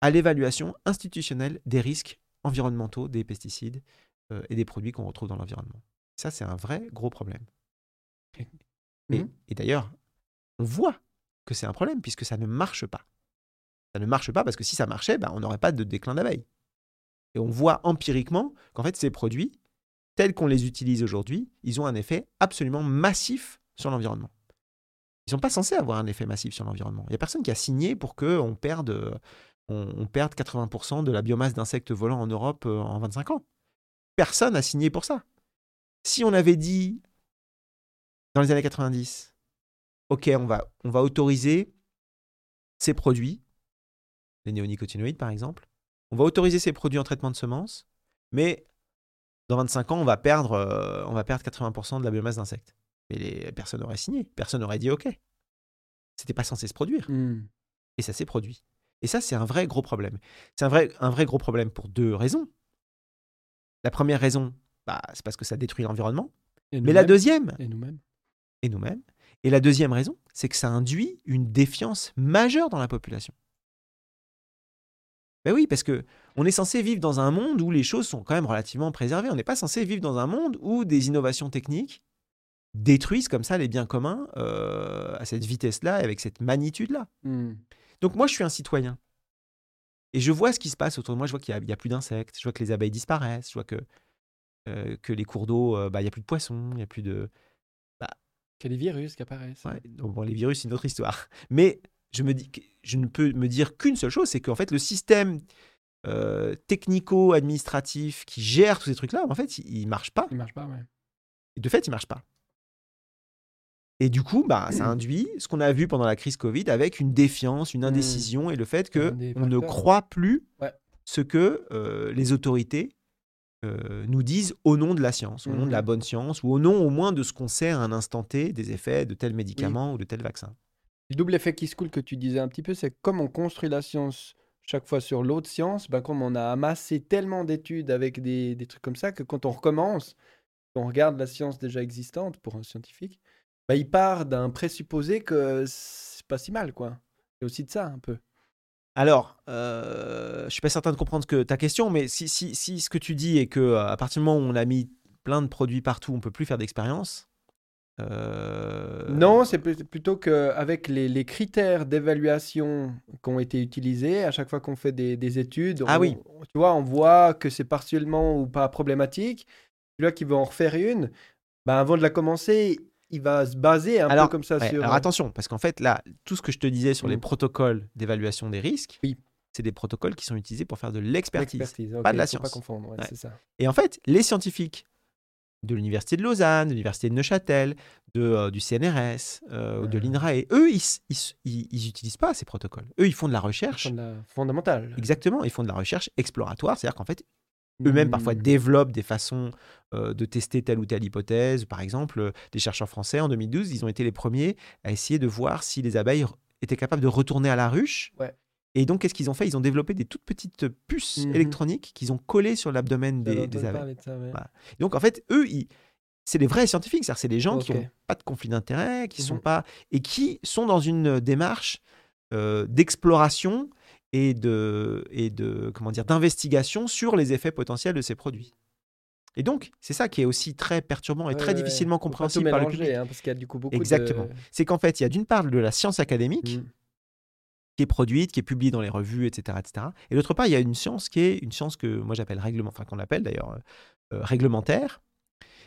à l'évaluation institutionnelle des risques environnementaux des pesticides euh, et des produits qu'on retrouve dans l'environnement. Ça, c'est un vrai gros problème. Et, et d'ailleurs, on voit c'est un problème puisque ça ne marche pas. Ça ne marche pas parce que si ça marchait, ben, on n'aurait pas de déclin d'abeilles. Et on voit empiriquement qu'en fait, ces produits, tels qu'on les utilise aujourd'hui, ils ont un effet absolument massif sur l'environnement. Ils ne sont pas censés avoir un effet massif sur l'environnement. Il n'y a personne qui a signé pour qu'on perde, euh, on, perde 80% de la biomasse d'insectes volants en Europe euh, en 25 ans. Personne n'a signé pour ça. Si on avait dit dans les années 90, OK, on va, on va autoriser ces produits, les néonicotinoïdes par exemple, on va autoriser ces produits en traitement de semences, mais dans 25 ans, on va perdre, euh, on va perdre 80% de la biomasse d'insectes. Mais les, personne n'aurait signé, personne n'aurait dit OK. C'était pas censé se produire. Mhm. Et ça s'est produit. Et ça, c'est un vrai gros problème. C'est un vrai, un vrai gros problème pour deux raisons. La première raison, bah, c'est parce que ça détruit l'environnement. Mais la deuxième, Et nous-mêmes. et nous-mêmes, et la deuxième raison, c'est que ça induit une défiance majeure dans la population. Ben oui, parce que on est censé vivre dans un monde où les choses sont quand même relativement préservées. On n'est pas censé vivre dans un monde où des innovations techniques détruisent comme ça les biens communs euh, à cette vitesse-là et avec cette magnitude-là. Mhm. Donc moi, je suis un citoyen. Et je vois ce qui se passe autour de moi. Je vois qu'il n'y a, plus d'insectes. Je vois que les abeilles disparaissent. Je vois que, euh, que les cours d'eau, euh, bah, il n'y a plus de poissons. Il n'y a plus de... Qu'il y a des virus qui apparaissent. Ouais, donc bon, les virus, c'est une autre histoire. [laughs] Mais je, me dis, je ne peux me dire qu'une seule chose, c'est qu'en fait, le système euh, technico-administratif qui gère tous ces trucs-là, en fait, il ne marche pas. Il marche pas, ouais. Et de fait, il marche pas. Et du coup, bah, ça [clears throat] induit ce qu'on a vu pendant la crise Covid avec une défiance, une indécision et le fait que on ne croit plus Ouais. ce que euh, les autorités euh, nous disent au nom de la science, au nom de la Mhm. bonne science, ou au nom au moins de ce qu'on sait à un instant T des effets de tel médicament ou de tel vaccin. Le double effet qui se coule que tu disais un petit peu, c'est que comme on construit la science chaque fois sur l'autre science, bah, comme on a amassé tellement d'études avec des, des trucs comme ça, que quand on recommence, on regarde la science déjà existante pour un scientifique, bah, il part d'un présupposé que c'est pas si mal, quoi. C'est aussi de ça, un peu. Alors, euh, je suis pas certain de comprendre que, ta question, mais si, si, si ce que tu dis est que euh, à partir du moment où on a mis plein de produits partout, on peut plus faire d'expérience. euh, Non, c'est plut- plutôt qu'avec les, les critères d'évaluation qui ont été utilisés, à chaque fois qu'on fait des, des études, Ah on- oui. tu vois, on voit que c'est partiellement ou pas problématique. Celui-là qui veut en refaire une, bah, avant de la commencer, il va se baser un Alors, peu comme ça Ouais, sur. alors attention, parce qu'en fait, là, tout ce que je te disais sur les Mm. protocoles d'évaluation des risques, Oui. c'est des protocoles qui sont utilisés pour faire de l'expertise. pas de la Pas science. confondre, ouais, Ouais. c'est ça. Et en fait, les scientifiques de l'Université de Lausanne, de l'Université de Neuchâtel, de, euh, du CNRS, euh, de l'INRAE, eux, ils s- ils s- ils ils utilisent pas ces protocoles. Eux, ils font de la recherche. Fond de la- Fondamental. Exactement, ils font de la recherche exploratoire, c'est-à-dire qu'en fait, eux-mêmes parfois Hmm. développent des façons euh, de tester telle ou telle hypothèse. Par exemple, euh, des chercheurs français en 2012, ils ont été les premiers à essayer de voir si les abeilles étaient capables de retourner à la ruche. Ouais. Et donc, qu'est-ce qu'ils ont fait? Ils ont développé des toutes petites puces Mhm. électroniques qu'ils ont collées sur l'abdomen des, abeilles. parler de ça, ouais. Voilà. Donc, en fait, eux, ils- c'est des vrais scientifiques, c'est-à-dire c'est des gens qui n'ont pas de conflit d'intérêt, qui sont Mhm. pas et qui sont dans une démarche euh, d'exploration et de et de comment dire d'investigation sur les effets potentiels de ces produits. Et donc, c'est ça qui est aussi très perturbant et Ouais, très ouais, difficilement compréhensible par le public. hein, parce qu'il y a du coup beaucoup Exactement. de. C'est qu'en fait, il y a d'une part de la science académique Mm. qui est produite, qui est publiée dans les revues, etc., etc. Et d'autre part, il y a une science qui est une science que moi j'appelle règlement, enfin qu'on appelle d'ailleurs euh, euh, réglementaire,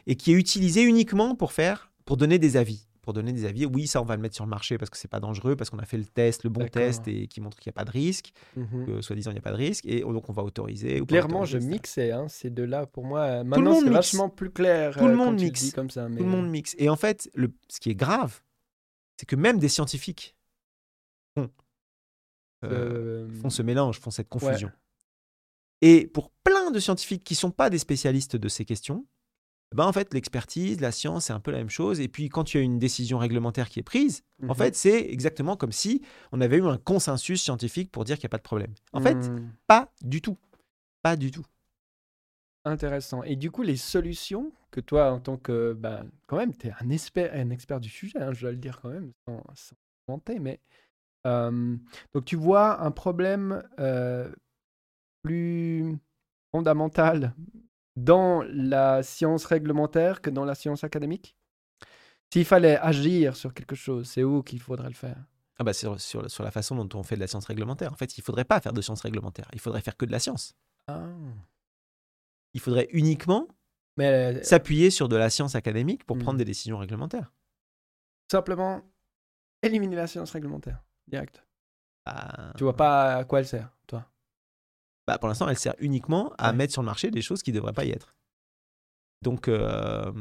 et qui est utilisée uniquement pour faire, pour donner des avis, pour donner des avis. Oui, ça, on va le mettre sur le marché parce que c'est pas dangereux, parce qu'on a fait le test, le bon test et qui montre qu'il n'y a pas de risque, Mhm. que soi-disant il n'y a pas de risque, et donc on va autoriser. Ou Clairement, je etc. mixais hein, ces deux-là. Pour moi, euh, maintenant, c'est vachement plus clair. Tout le euh, monde quand mixe. dis comme ça. Mais... Tout le monde mixe. Et en fait, le, ce qui est grave, c'est que même des scientifiques font, euh, euh, font ce mélange, font cette confusion. Et pour plein de scientifiques qui ne sont pas des spécialistes de ces questions, ben en fait, l'expertise, la science, c'est un peu la même chose. Et puis, quand tu as une décision réglementaire qui est prise, en Mhm. fait, c'est exactement comme si on avait eu un consensus scientifique pour dire qu'il n'y a pas de problème. En fait, Hmm, pas du tout. Pas du tout. intéressant. Et du coup, les solutions que toi, en tant que, bah, quand même, tu es un expert, un expert du sujet, hein, je dois le dire quand même, sans, sans vanter, mais euh, donc tu vois un problème euh, plus fondamental dans la science réglementaire que dans la science académique? S'il fallait agir sur quelque chose, c'est où qu'il faudrait le faire? Ah bah sur, sur, sur la façon dont on fait de la science réglementaire. En fait, il ne faudrait pas faire de science réglementaire. Il faudrait faire que de la science. Ah. Il faudrait uniquement Mais euh, s'appuyer sur de la science académique pour Mhm. prendre des décisions réglementaires. simplement éliminer la science réglementaire, direct. Bah, Tu vois pas à quoi elle sert, toi? Bah, pour l'instant, elle sert uniquement à Ouais. mettre sur le marché des choses qui ne devraient pas y être. Donc, euh,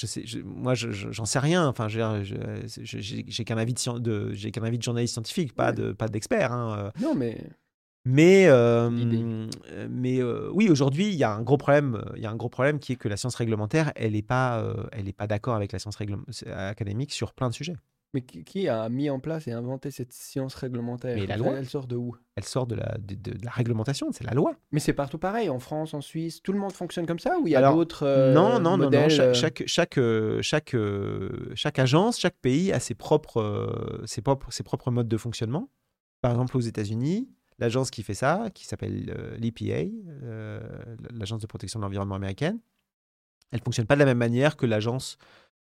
je sais, je- moi, je- je- j'en sais rien. Enfin, j'ai qu'un avis de, scien- de- j'ai qu'un avis de journaliste scientifique, pas Ouais. de pas d'expert. hein, euh. Non, mais Mais, euh, mais oui, aujourd'hui, il y a un gros problème. Il y a un gros problème qui est que la science réglementaire, elle n'est pas, euh, elle est pas d'accord avec la science académique sur plein de sujets. Mais qui, qui a mis en place et inventé cette science réglementaire? Mais la Elle- loi. Elle sort de où? Elle sort de la, de, de- de la réglementation, c'est la loi. Mais c'est partout pareil, en France, en Suisse, tout le monde fonctionne comme ça ou il y a d'autres euh, non, non, non, non. Chaque, euh, chaque, chaque, euh, chaque, euh, chaque agence, chaque pays a ses propres, ses, propres, ses propres modes de fonctionnement. Par exemple, aux États-Unis, l'agence qui fait ça, qui s'appelle euh, l'EPA, euh, l'agence de protection de l'environnement américaine, elle fonctionne pas de la même manière que l'agence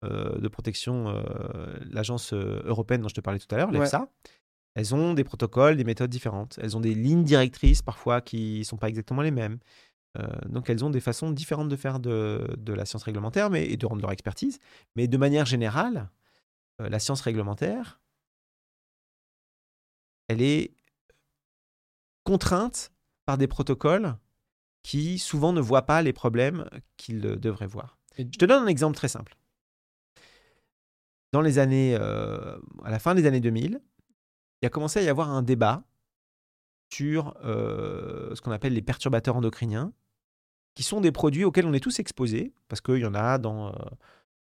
euh, de protection, euh, l'agence euh, européenne dont je te parlais tout à l'heure, Ouais. l'EFSA. Elles ont des protocoles, des méthodes différentes. Elles ont des lignes directrices parfois qui sont pas exactement les mêmes. Donc elles ont des façons différentes de faire de, de la science réglementaire mais, et de rendre leur expertise. Mais de manière générale, la science réglementaire, elle est contrainte par des protocoles qui souvent ne voient pas les problèmes qu'ils devraient voir. Et- Je te donne un exemple très simple. Dans les années, euh, à la fin des années 2000, il a commencé à y avoir un débat sur euh, ce qu'on appelle les perturbateurs endocriniens, qui sont des produits auxquels on est tous exposés, parce qu'il y en a dans, euh,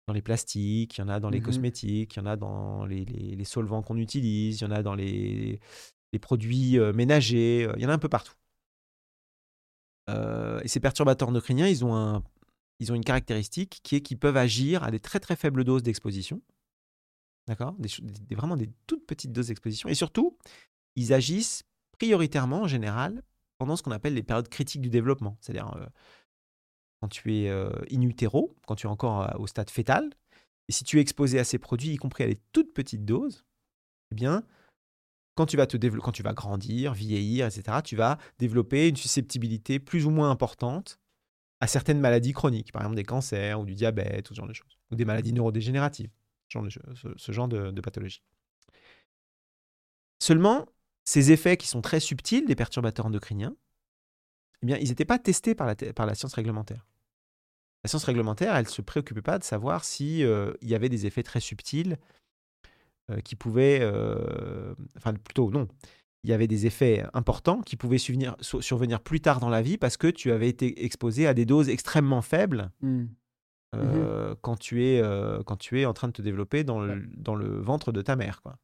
dans les plastiques, il y en a dans les Mhm. cosmétiques, il y en a dans les, les- les solvants qu'on utilise, il y en a dans les, les produits ménagers, il y en a un peu partout. Et ces perturbateurs endocriniens, ils ont, un, ils ont une caractéristique qui est qu'ils peuvent agir à des très très faibles doses d'exposition. D'accord? Des, vraiment des toutes petites doses d'exposition. Et surtout, ils agissent prioritairement en général pendant ce qu'on appelle les périodes critiques du développement. C'est-à-dire euh, quand tu es euh, in utero, quand tu es encore euh, au stade fœtal, et si tu es exposé à ces produits, y compris à des toutes petites doses, eh bien, quand tu vas te quand tu vas grandir, vieillir, etc., tu vas développer une susceptibilité plus ou moins importante à certaines maladies chroniques, par exemple des cancers ou du diabète ou ce genre de choses, ou des maladies neurodégénératives, ce, genre de, pathologie. Seulement, ces effets qui sont très subtils des perturbateurs endocriniens, eh bien, ils n'étaient pas testés par la, science réglementaire. La science réglementaire, elle ne se préoccupait pas de savoir si euh, y avait des effets très subtils euh, qui pouvaient, euh, enfin plutôt non, il y avait des effets importants qui pouvaient survenir, sur- survenir plus tard dans la vie parce que tu avais été exposé à des doses extrêmement faibles hmm. Euh, quand, tu es, euh, quand tu es en train de te développer dans le, dans le ventre de ta mère. quoi.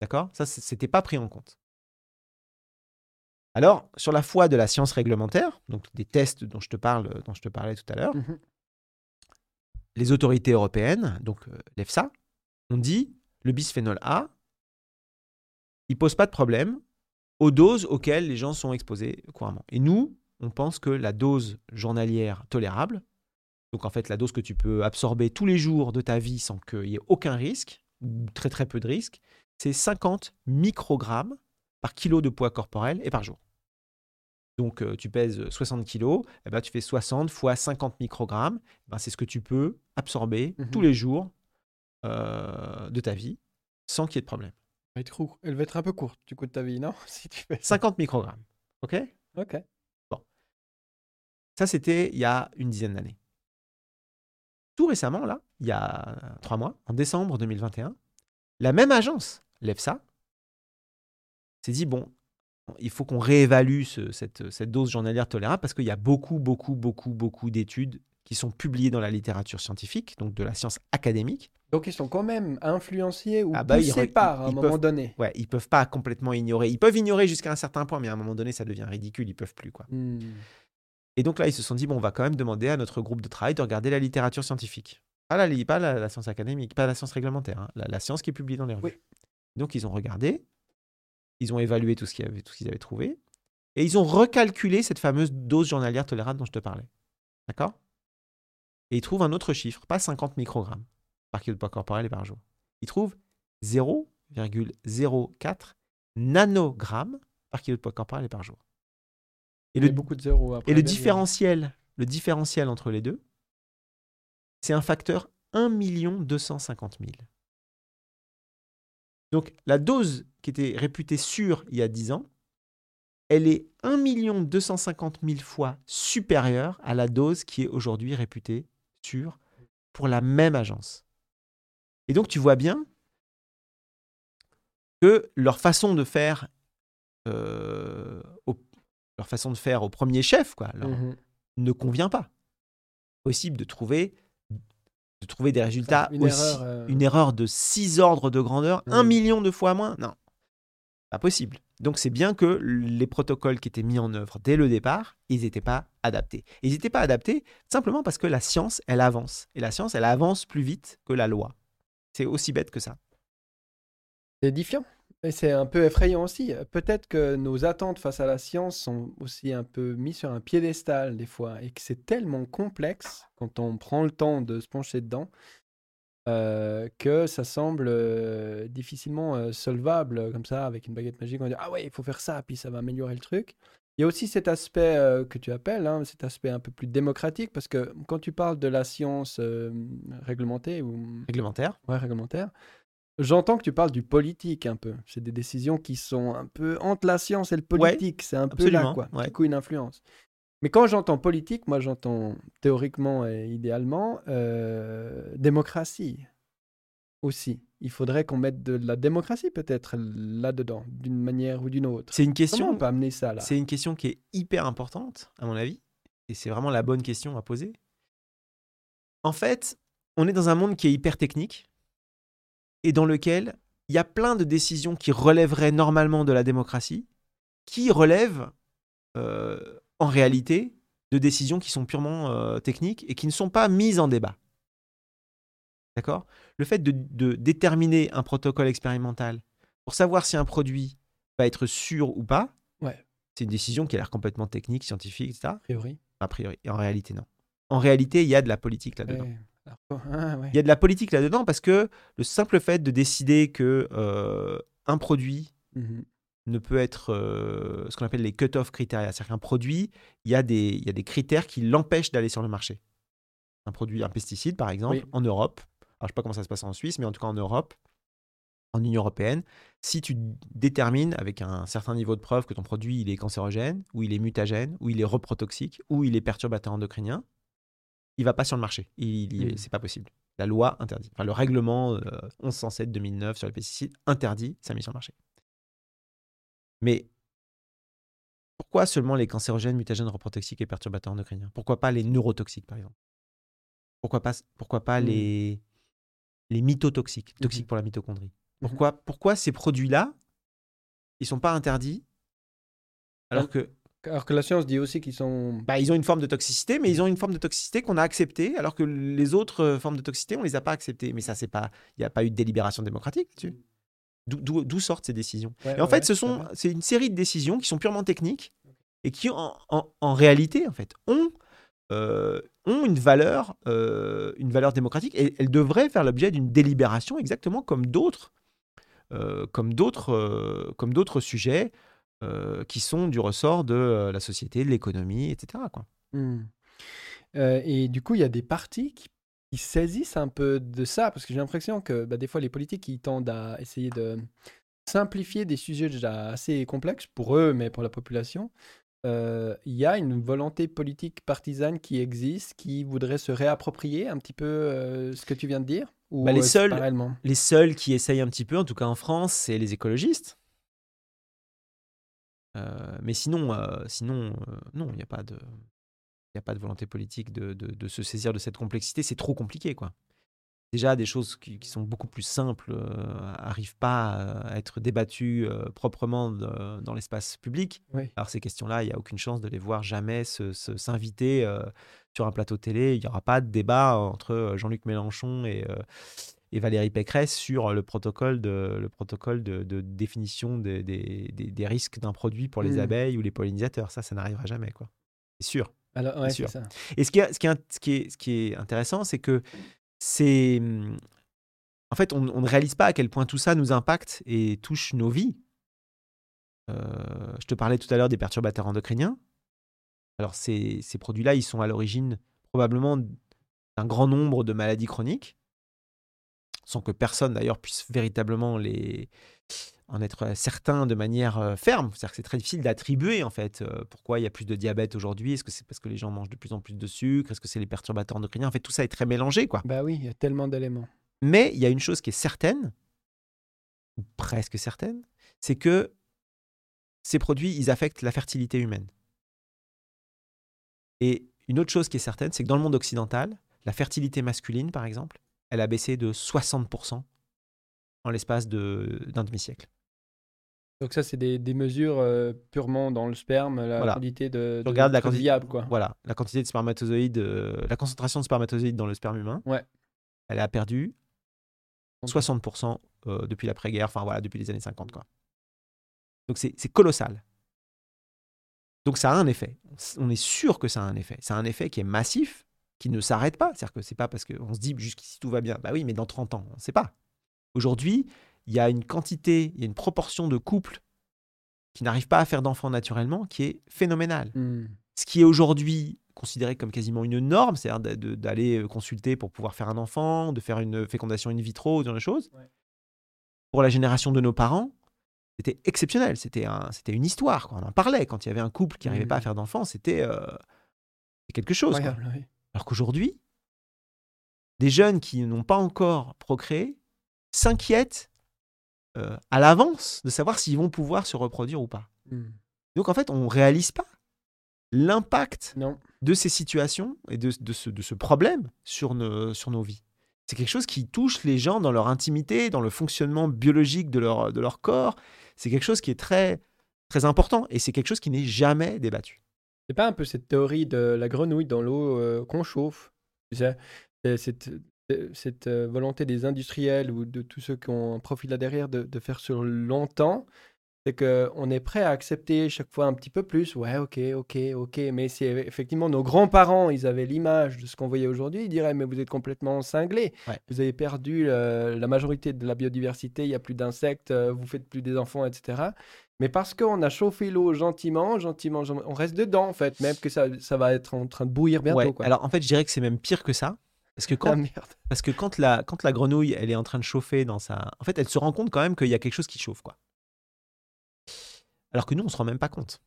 D'accord? Ça, c'était pas pris en compte. Alors, sur la foi de la science réglementaire, donc des tests dont je te, parle, dont je te parlais tout à l'heure, Mhm. les autorités européennes, donc euh, l'EFSA, ont dit le bisphénol A, il pose pas de problème aux doses auxquelles les gens sont exposés couramment. Et nous, on pense que la dose journalière tolérable, donc en fait la dose que tu peux absorber tous les jours de ta vie sans qu'il y ait aucun risque, ou très très peu de risque, c'est 50 microgrammes par kilo de poids corporel et par jour. Donc euh, tu pèses 60 kilos, eh ben, tu fais 60 fois 50 microgrammes, eh ben, c'est ce que tu peux absorber Mhm. tous les jours euh, de ta vie sans qu'il y ait de problème. Elle va être court- Elle va être un peu courte du coup de ta vie, non? [laughs] Si tu fais ça. 50 microgrammes. OK? Ok. Ça, c'était il y a une dizaine d'années. Tout récemment, là, il y a trois mois, en décembre 2021, la même agence, l'EFSA, s'est dit, bon, il faut qu'on réévalue ce- cette, cette dose journalière tolérable parce qu'il y a beaucoup, beaucoup, beaucoup, beaucoup d'études qui sont publiées dans la littérature scientifique, donc de la science académique. Donc ils sont quand même influenciés ou Ah bah, ils poussés par à un ils moment peuvent- donné. Ouais, ils peuvent pas complètement ignorer. Ils peuvent ignorer jusqu'à un certain point, mais à un moment donné, ça devient ridicule. Ils peuvent plus, quoi. Hmm. Et donc là, ils se sont dit, bon, on va quand même demander à notre groupe de travail de regarder la littérature scientifique. Pas la, li- pas la, la science académique, pas la science réglementaire, hein, la, la science qui est publiée dans les revues. Oui. Donc ils ont regardé, ils ont évalué tout ce qu'ils avaient, avaient trouvé, et ils ont recalculé cette fameuse dose journalière tolérable dont je te parlais. D'accord? Et ils trouvent un autre chiffre, pas 50 microgrammes par kilo de poids corporel et par jour. Ils trouvent 0,04 nanogrammes par kilo de poids corporel et par jour. Et le, beaucoup de zéros après. et le différentiel, le différentiel entre les deux, c'est un facteur 1 250 000. Donc la dose qui était réputée sûre il y a 10 ans, elle est 1 250 000 fois supérieure à la dose qui est aujourd'hui réputée sûre pour la même agence. Et donc tu vois bien que leur façon de faire, euh, au- leur façon de faire au premier chef, quoi, leur- Mhm. ne convient pas. Possible de trouver, de trouver des résultats Une aussi. erreur, euh, Une erreur de 6 ordres de grandeur, un million de fois moins Non, pas possible. Donc c'est bien que les protocoles qui étaient mis en œuvre dès le départ, ils n'étaient pas adaptés. Ils n'étaient pas adaptés simplement parce que la science, elle avance. Et la science, elle avance plus vite que la loi. C'est aussi bête que ça. C'est édifiant. Et c'est un peu effrayant aussi. Peut-être que nos attentes face à la science sont aussi un peu mises sur un piédestal des fois et que c'est tellement complexe quand on prend le temps de se pencher dedans euh, que ça semble euh, difficilement euh, solvable comme ça avec une baguette magique. On dit ah ouais, il faut faire ça, puis ça va améliorer le truc. Il y a aussi cet aspect que tu appelles, hein, cet aspect un peu plus démocratique, parce que quand tu parles de la science réglementée ou Réglementaire. Ouais, réglementaire. J'entends que tu parles du politique un peu. C'est des décisions qui sont un peu entre la science et le politique. c'est un peu là, quoi. ouais. Du coup, une influence. Mais quand j'entends politique, moi, j'entends théoriquement et idéalement euh, démocratie aussi. Il faudrait qu'on mette de la démocratie peut-être là-dedans, d'une manière ou d'une autre. C'est une Comment question. on peut amener ça là? C'est une question qui est hyper importante, à mon avis, et c'est vraiment la bonne question à poser. En fait, on est dans un monde qui est hyper technique et dans lequel il y a plein de décisions qui relèveraient normalement de la démocratie, qui relèvent euh, en réalité de décisions qui sont purement euh, techniques et qui ne sont pas mises en débat. D'accord? Le fait de, de déterminer un protocole expérimental pour savoir si un produit va être sûr ou pas, Ouais. c'est une décision qui a l'air complètement technique, scientifique, etc. A priori. A priori. Et en réalité, non. En réalité, il y a de la politique là-dedans. Ouais. [laughs] Ah, ouais. Il y a de la politique là-dedans parce que le simple fait de décider que euh, un produit Mhm. ne peut être euh, ce qu'on appelle les cut-off critères. C'est-à-dire qu'un produit, il y, a des, il y a des critères qui l'empêchent d'aller sur le marché. Un produit, un pesticide par exemple, Oui. en Europe, alors je ne sais pas comment ça se passe en Suisse, mais en tout cas en Europe, en Union européenne, si tu détermines avec un certain niveau de preuve que ton produit il est cancérogène, ou il est mutagène, ou il est reprotoxique, ou il est perturbateur endocrinien, il va pas sur le marché. Il, il- Mm. C'est pas possible. La loi interdit. Enfin, le règlement euh, 1107-2009 sur les pesticides interdit sa mise sur le marché. Mais pourquoi seulement les cancérogènes, mutagènes, reprotoxiques et perturbateurs endocriniens? Pourquoi pas les neurotoxiques, par exemple? Pourquoi pas, pourquoi pas Mm. les, les mitotoxiques, toxiques pour la mitochondrie? Mhm. pourquoi, pourquoi ces produits-là, ils sont pas interdits alors que Alors que la science dit aussi qu'ils sont. bah, ils ont une forme de toxicité, mais ils ont une forme de toxicité qu'on a acceptée, alors que les autres euh, formes de toxicité, on les a pas acceptées. Mais ça, c'est pas, il n'y a pas eu de délibération démocratique là-dessus. D'où- sortent ces décisions Ouais, Et en ouais, fait, ce sont, c'est une série de décisions qui sont purement techniques et qui, en, en- en réalité, en fait, ont, euh, ont une valeur, euh, une valeur démocratique et elles devraient faire l'objet d'une délibération exactement comme d'autres, euh, comme d'autres, comme d'autres sujets euh, qui sont du ressort de euh, la société, de l'économie, etc. Quoi. Hmm. Euh, et du coup, il y a des partis qui, qui saisissent un peu de ça, parce que j'ai l'impression que bah, des fois, les politiques, ils tendent à essayer de simplifier des sujets déjà assez complexes pour eux, mais pour la population. Euh, Il y a une volonté politique partisane qui existe, qui voudrait se réapproprier un petit peu euh, ce que tu viens de dire ou Bah, les seuls- Les seuls qui essayent un petit peu, en tout cas en France, c'est les écologistes. Euh, mais sinon, euh, sinon euh, non, il n'y a pas de. Il a pas de volonté politique de, de- de se saisir de cette complexité. C'est trop compliqué, quoi. Déjà, des choses qui, qui sont beaucoup plus simples n'arrivent pas à être débattues proprement de- dans l'espace public. Oui. Alors ces questions-là, il n'y a aucune chance de les voir jamais s'inviter sur un plateau télé. Il n'y aura pas de débat entre Jean-Luc Mélenchon et, et Valérie Pécresse sur le protocole de, le protocole de, de définition des, des- des- des risques d'un produit pour les Mm. abeilles ou les pollinisateurs. Ça, ça n'arrivera jamais, quoi. C'est sûr. Alors, ouais, sûr. ça. Et ce qui est, ce qui est, ce qui est, ce qui est intéressant, c'est que c'est. En fait, on, on ne réalise pas à quel point tout ça nous impacte et touche nos vies. Euh, je te parlais tout à l'heure des perturbateurs endocriniens. Alors, ces, ces produits-là, ils sont à l'origine probablement d'un grand nombre de maladies chroniques, sans que personne d'ailleurs puisse véritablement les en être certain de manière euh, ferme. C'est-à-dire que c'est très difficile d'attribuer en fait euh, pourquoi il y a plus de diabète aujourd'hui. Est-ce que c'est parce que les gens mangent de plus en plus de sucre? Est-ce que c'est les perturbateurs endocriniens? En fait, tout ça est très mélangé, quoi. Bah oui, il y a tellement d'éléments. Mais il y a une chose qui est certaine, ou presque certaine, c'est que ces produits, ils affectent la fertilité humaine. Et une autre chose qui est certaine, c'est que dans le monde occidental, la fertilité masculine, par exemple, elle a baissé de 60% en l'espace de- d'un demi-siècle. Donc ça, c'est des, des mesures euh, purement dans le sperme, la Voilà. quantité de, Tu de regardes la quantité, viables, quoi. Voilà, la quantité de spermatozoïdes, euh, la concentration de spermatozoïdes dans le sperme humain, Ouais. elle a perdu 60% euh, depuis l'après-guerre, enfin voilà, depuis les années 50. Quoi. Donc c'est c'est colossal. Donc ça a un effet. On est sûr que ça a un effet. Ça a un effet qui est massif, qui ne s'arrête pas. C'est-à-dire que c'est pas parce qu'on se dit jusqu'ici tout va bien. Bah oui, mais dans 30 ans, on ne sait pas. Aujourd'hui, il y a une quantité, il y a une proportion de couples qui n'arrivent pas à faire d'enfants naturellement qui est phénoménale Hmm. ce qui est aujourd'hui considéré comme quasiment une norme, c'est-à-dire d'aller euh, consulter pour pouvoir faire un enfant, de faire une fécondation in vitro, ce genre de choses. Ouais. Pour la génération de nos parents, c'était exceptionnel. C'était un, une histoire. quoi. On en parlait quand il y avait un couple qui n'arrivait pas à Mhm. faire d'enfants. C'était euh, quelque chose. quoi. Incroyable, oui. Alors qu'aujourd'hui, des jeunes qui n'ont pas encore procréé s'inquiètent euh, à l'avance de savoir s'ils vont pouvoir se reproduire ou pas. Hmm. Donc en fait, on ne réalise pas l'impact de ces situations et de, de ce, de ce problème sur nos, sur nos vies. C'est quelque chose qui touche les gens dans leur intimité, dans le fonctionnement biologique de leur, de leur corps. C'est quelque chose qui est très, très important et c'est quelque chose qui n'est jamais débattu. C'est pas un peu cette théorie de la grenouille dans l'eau euh, qu'on chauffe c'est cette, euh, cette euh, volonté des industriels ou de tous ceux qui ont un profil là derrière de, de faire sur longtemps, c'est qu'on est prêt à accepter chaque fois un petit peu plus. Ouais, ok, ok, ok. Mais c'est effectivement nos grands-parents, ils avaient l'image de ce qu'on voyait aujourd'hui. Ils diraient, mais vous êtes complètement cinglés. Ouais. Vous avez perdu euh, la majorité de la biodiversité, il n'y a plus d'insectes, vous faites plus des enfants, etc. Mais parce qu'on a chauffé l'eau gentiment, gentiment, gen- on reste dedans en fait, même que ça, ça va être en train de bouillir bientôt. Ouais, quoi. Alors en fait, je dirais que c'est même pire que ça. Parce que [laughs] Ah quand, merde. parce que quand, la, quand la grenouille, elle est en train de chauffer dans sa... En fait, elle se rend compte quand même qu'il y a quelque chose qui chauffe. quoi. Alors que nous, on se rend même pas compte.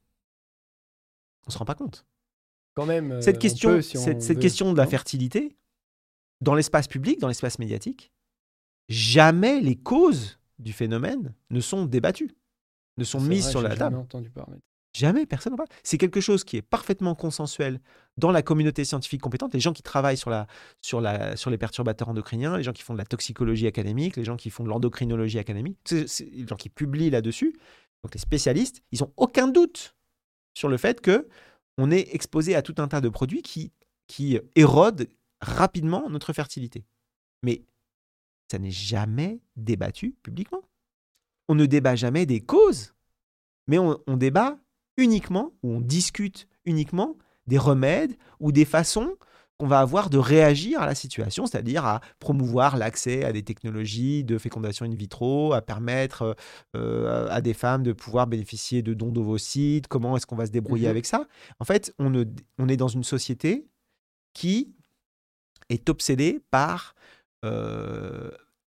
On se rend pas compte. Quand même. euh, cette on question, peut si on cette, question de la fertilité, dans l'espace public, dans l'espace médiatique, jamais les causes du phénomène ne sont débattues, ne sont mises vrai, sur la table. entendu parler. Jamais, personne n'en parle. C'est quelque chose qui est parfaitement consensuel dans la communauté scientifique compétente. Les gens qui travaillent sur, la, sur, la, sur les perturbateurs endocriniens, les gens qui font de la toxicologie académique, les gens qui font de l'endocrinologie académique, les gens qui publient là-dessus, donc les spécialistes, ils n'ont aucun doute sur le fait que on est exposé à tout un tas de produits qui, qui érodent rapidement notre fertilité. Mais ça n'est jamais débattu publiquement. On ne débat jamais des causes, mais on, on débat uniquement, ou on discute uniquement des remèdes ou des façons qu'on va avoir de réagir à la situation, c'est-à-dire à promouvoir l'accès à des technologies de fécondation in vitro, à permettre euh, à des femmes de pouvoir bénéficier de dons d'ovocytes, comment est-ce qu'on va se débrouiller Mhm. avec ça? En fait, on, ne- on est dans une société qui est obsédée par... euh,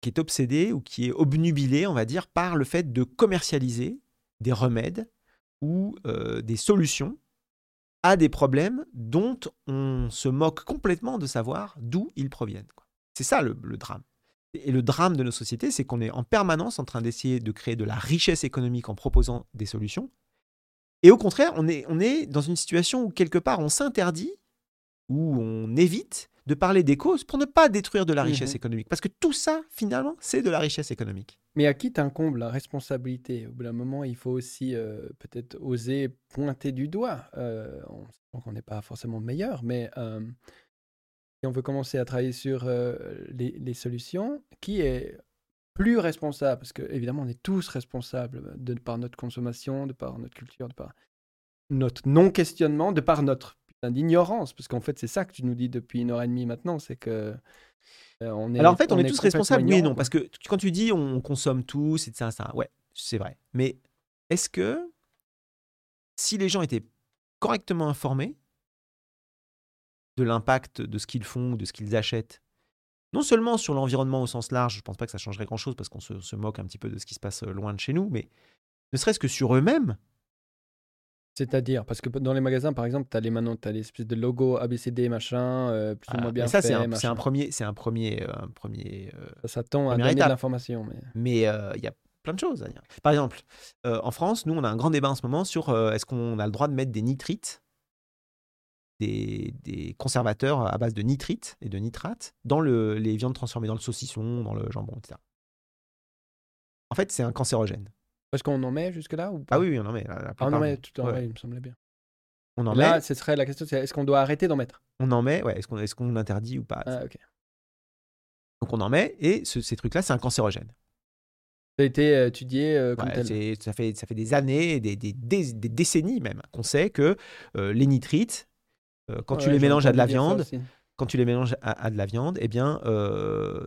qui est obsédée ou qui est obnubilée, on va dire, par le fait de commercialiser des remèdes ou euh, des solutions à des problèmes dont on se moque complètement de savoir d'où ils proviennent. C'est ça le, le drame. Et le drame de nos sociétés, c'est qu'on est en permanence en train d'essayer de créer de la richesse économique en proposant des solutions, Et au contraire, on est, on est dans une situation où quelque part on s'interdit, où on évite de parler des causes pour ne pas détruire de la richesse Mhm. économique. Parce que tout ça, finalement, c'est de la richesse économique. Mais à qui t'incombe la responsabilité? Au bout d'un moment, il faut aussi euh, peut-être oser pointer du doigt. Euh, on sait qu'on n'est pas forcément meilleur, mais euh, si on veut commencer à travailler sur euh, les, les solutions, qui est plus responsable? Parce que évidemment, on est tous responsables de par notre consommation, de par notre culture, de par notre non-questionnement, de par notre d'ignorance. Parce qu'en fait, c'est ça que tu nous dis depuis une heure et demie maintenant, c'est que euh, on est. Alors en fait, on, est, tous responsables, oui et non. quoi. Parce que quand tu dis on consomme tous, et ça, ça, ouais, c'est vrai. Mais est-ce que si les gens étaient correctement informés de l'impact de ce qu'ils font, ou de ce qu'ils achètent, non seulement sur l'environnement au sens large, je pense pas que ça changerait grand-chose parce qu'on se, se moque un petit peu de ce qui se passe euh, loin de chez nous, mais ne serait-ce que sur eux-mêmes, C'est-à-dire, parce que dans les magasins, par exemple, tu as les maintenant, tu as l'espèce de logo ABCD, machin, euh, plus ou voilà. moins bien Mais ça c'est un, premier, c'est un premier, euh, un premier euh, Ça, ça tend à donner de l'information. Mais... Il y a plein de choses à dire. Par exemple, en France, nous, on a un grand débat en ce moment sur est-ce qu'on a le droit de mettre des nitrites, des, des conservateurs à base de nitrites et de nitrates dans le, les viandes transformées, dans le saucisson, dans le jambon, etc. En fait, c'est un cancérogène. Parce qu'on en met jusque-là ou pas? Ah oui, oui, on en met. La, la Ah, on en met tout en ouais. il me semblait bien. On en Là, met. ce serait la question, c'est est-ce qu'on doit arrêter d'en mettre? On en met. Ouais, est-ce qu'on est qu'on interdit ou pas? Ah, ok. Donc on en met et ce- ces trucs-là, c'est un cancérogène. Ça a été euh, étudié euh, comme Ouais, tel. ça, fait, ça fait des années, des, des, des- des décennies même, qu'on sait que euh, les nitrites, euh, quand tu les mélanges à de la viande, quand tu les mélanges à, à de la viande, eh bien,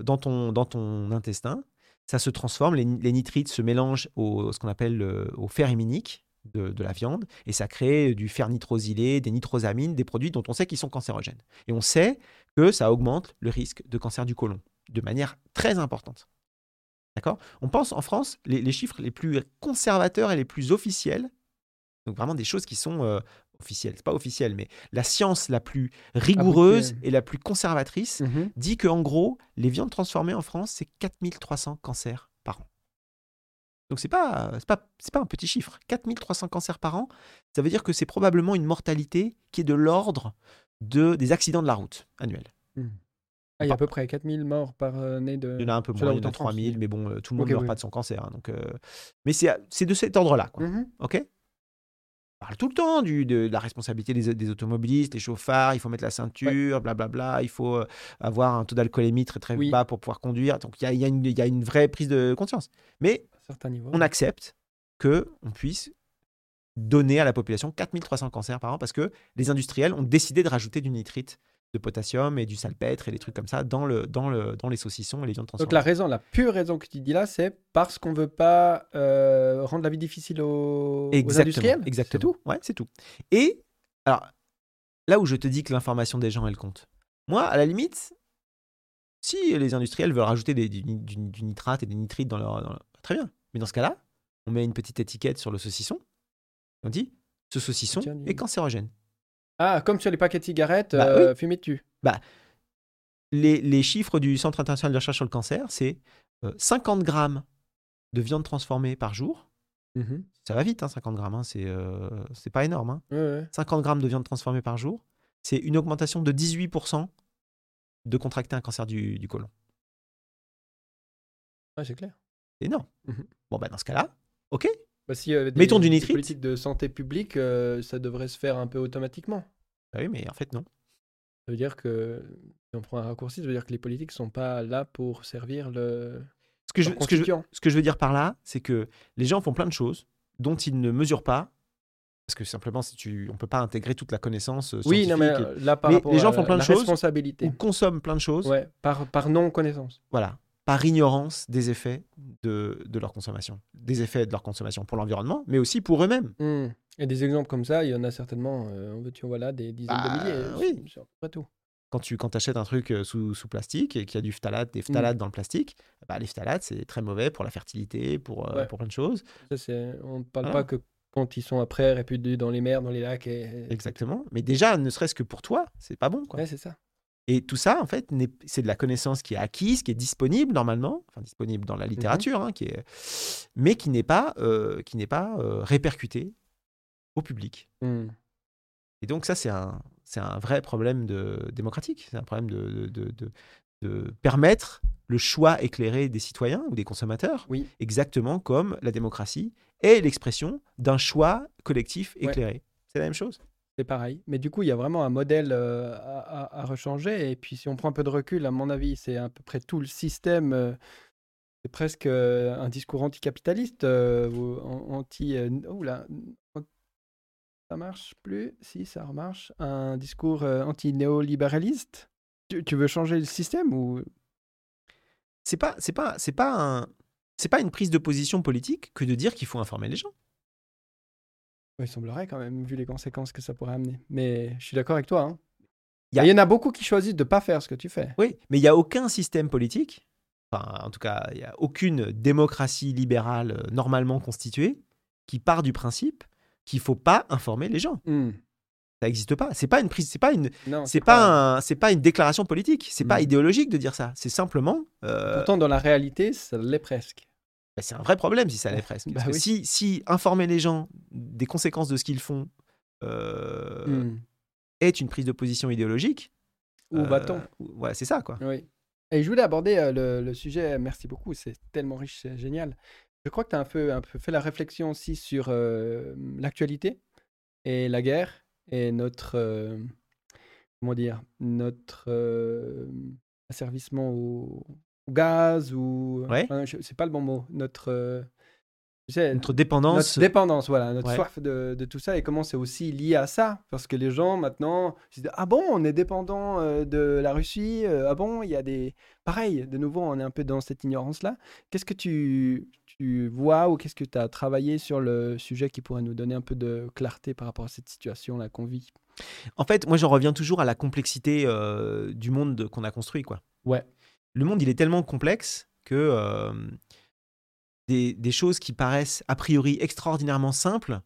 dans, ton, dans ton intestin, ça se transforme, les, nitrites se mélangent au ce qu'on appelle le- au fer héminique de, de la viande, et ça crée du fer nitrosylé, des nitrosamines, des produits dont on sait qu'ils sont cancérogènes. Et on sait que ça augmente le risque de cancer du côlon de manière très importante. D'accord? On pense en France, les, les chiffres les plus conservateurs et les plus officiels, donc vraiment des choses qui sont euh, officielles, c'est pas officiel, mais la science la plus rigoureuse et la plus conservatrice Mhm. dit que en gros, les viandes transformées en France, c'est 4300 cancers par an. Donc c'est pas c'est pas c'est pas un petit chiffre. 4300 cancers par an, ça veut dire que c'est probablement une mortalité qui est de l'ordre de des accidents de la route annuels. Ah, il y a à peu près 4000 morts par année de. Il y en a un peu moins, il y en a en France, 3000, oui. mais bon, euh, tout le monde ne meurt oui. pas de son cancer. hein, donc, euh, Mais c'est c'est de cet ordre-là. quoi. Mhm. OK? Parle tout le temps du, de, de la responsabilité des, des automobilistes, des chauffards, il faut mettre la ceinture, blablabla, il faut euh, avoir un taux d'alcoolémie très très Oui. bas pour pouvoir conduire. Donc il y a, y, a y a une vraie prise de conscience. Mais niveaux. on accepte que on puisse donner à la population 4300 cancers par an parce que les industriels ont décidé de rajouter du nitrite de potassium et du salpêtre et des trucs comme ça dans, le, dans, le, dans les saucissons et les viandes Donc transformées. la raison, la pure raison que tu dis là, c'est parce qu'on veut pas euh, rendre la vie difficile aux, industriels. exactement. C'est tout. Ouais, c'est tout. Et alors, là où je te dis que l'information des gens, elle compte. Moi, à la limite, si les industriels veulent rajouter des, du, du- du nitrate et des nitrites dans leur, dans leur- Très bien. Mais dans ce cas-là, on met une petite étiquette sur le saucisson. On dit, ce saucisson est cancérogène. Ah, comme sur les paquets de cigarettes, Bah euh, dessus. Les, les chiffres du Centre international de recherche sur le cancer, c'est euh, 50 grammes de viande transformée par jour. Mhm. Ça va vite, hein, 50 grammes. hein, c'est euh, c'est pas énorme. hein. Ouais, ouais. 50 grammes de viande transformée par jour, c'est une augmentation de 18% de contracter un cancer du, du côlon. Ouais, c'est clair. C'est énorme. Mhm. Bon, bah, dans ce cas-là, ok. Bah, si, euh, des, Mettons du nitrite. politiques de santé publique, euh, ça devrait se faire un peu automatiquement. Bah oui, mais en fait, non. Ça veut dire que, si on prend un raccourci, ça veut dire que les politiques sont pas là pour servir le Ce que, je, ce, que je, constituant. ce que je veux dire par là, c'est que les gens font plein de choses dont ils ne mesurent pas. Parce que simplement, si tu, on ne peut pas intégrer toute la connaissance euh, Oui, non, mais euh, là, par Mais rapport les gens font plein de choses responsabilité. ou consomment plein de choses, Ouais, par, par non-connaissance. voilà, par ignorance des effets de, de leur consommation. Des effets de leur consommation pour l'environnement, mais aussi pour eux-mêmes. Hmm. Et des exemples comme ça, il y en a certainement, euh, on veut tu voilà, des dizaines Bah, de milliers. oui. C'est c'est à peu près tout. quand tu quand achètes un truc euh, sous, sous plastique et qu'il y a du phtalate, des phtalates dans le plastique, bah, les phtalates, c'est très mauvais pour la fertilité, pour, euh, Ouais. pour plein de choses. Ça, c'est- on ne parle Ah. pas que quand ils sont après répudiés dans les mers, dans les lacs. Et... Exactement. Mais déjà, ne serait-ce que pour toi, c'est pas bon. Quoi. Ouais, c'est ça. Et tout ça, en fait, c'est de la connaissance qui est acquise, qui est disponible normalement, enfin disponible dans la littérature, hein, qui est, mais qui n'est pas, euh, qui n'est pas euh, répercutée au public. Hmm. Et donc ça, c'est un, c'est un vrai problème de, démocratique. C'est un problème de, de, de- de permettre le choix éclairé des citoyens ou des consommateurs, Oui. exactement comme la démocratie est l'expression d'un choix collectif Ouais. éclairé. C'est la même chose. C'est pareil. Mais du coup, il y a vraiment un modèle euh, à, à- rechanger. Et puis, si on prend un peu de recul, à mon avis, c'est à peu près tout le système. euh, c'est presque euh, un discours anticapitaliste ou an- anti. oula, ça marche plus Si, ça remarche. Un discours anti-néolibéraliste. Tu, tu veux changer le système ou? C'est pas, c'est pas, c'est pas un, c'est pas une prise de position politique que de dire qu'il faut informer les gens. Il semblerait quand même, vu les conséquences que ça pourrait amener. Mais je suis d'accord avec toi. hein. Il y a- Il y en a beaucoup qui choisissent de ne pas faire ce que tu fais. Oui, mais il n'y a aucun système politique, enfin, en tout cas, il n'y a aucune démocratie libérale euh, normalement constituée qui part du principe qu'il faut pas informer les gens. Hmm. Ça n'existe pas. C'est pas une prise, c'est pas une, c'est pas, un- c'est pas une déclaration politique. C'est pas Mm. idéologique de dire ça. C'est simplement, euh, Pourtant, dans la réalité, ça l'est presque. Bah, c'est un vrai problème si ça l'est presque. Bah Parce que oui. si, si informer les gens des conséquences de ce qu'ils font euh, Hmm. est une prise de position idéologique, Où euh, va-t-on Voilà, c'est ça quoi. Oui. Et je voulais aborder euh, le, le sujet, merci beaucoup, c'est tellement riche, c'est génial. Je crois que tu as un peu, un peu fait la réflexion aussi sur euh, l'actualité et la guerre et notre, euh, comment dire, notre euh, asservissement au gaz ou... Ouais. enfin, je- c'est pas le bon mot. Notre... euh, sais, Notre dépendance. notre dépendance, voilà, notre Ouais. soif de, de tout ça et comment c'est aussi lié à ça. Parce que les gens maintenant se disent Ah bon, on est dépendant euh, de la Russie euh, Ah bon, il y a des. Pareil, de nouveau, on est un peu dans cette ignorance-là. Qu'est-ce que tu, tu vois ou qu'est-ce que tu as travaillé sur le sujet qui pourrait nous donner un peu de clarté par rapport à cette situation-là qu'on vit? En fait, moi, j'en reviens toujours à la complexité euh, du monde de- qu'on a construit. Quoi. Ouais. Le monde, il est tellement complexe que euh, des, des choses qui paraissent a priori extraordinairement simples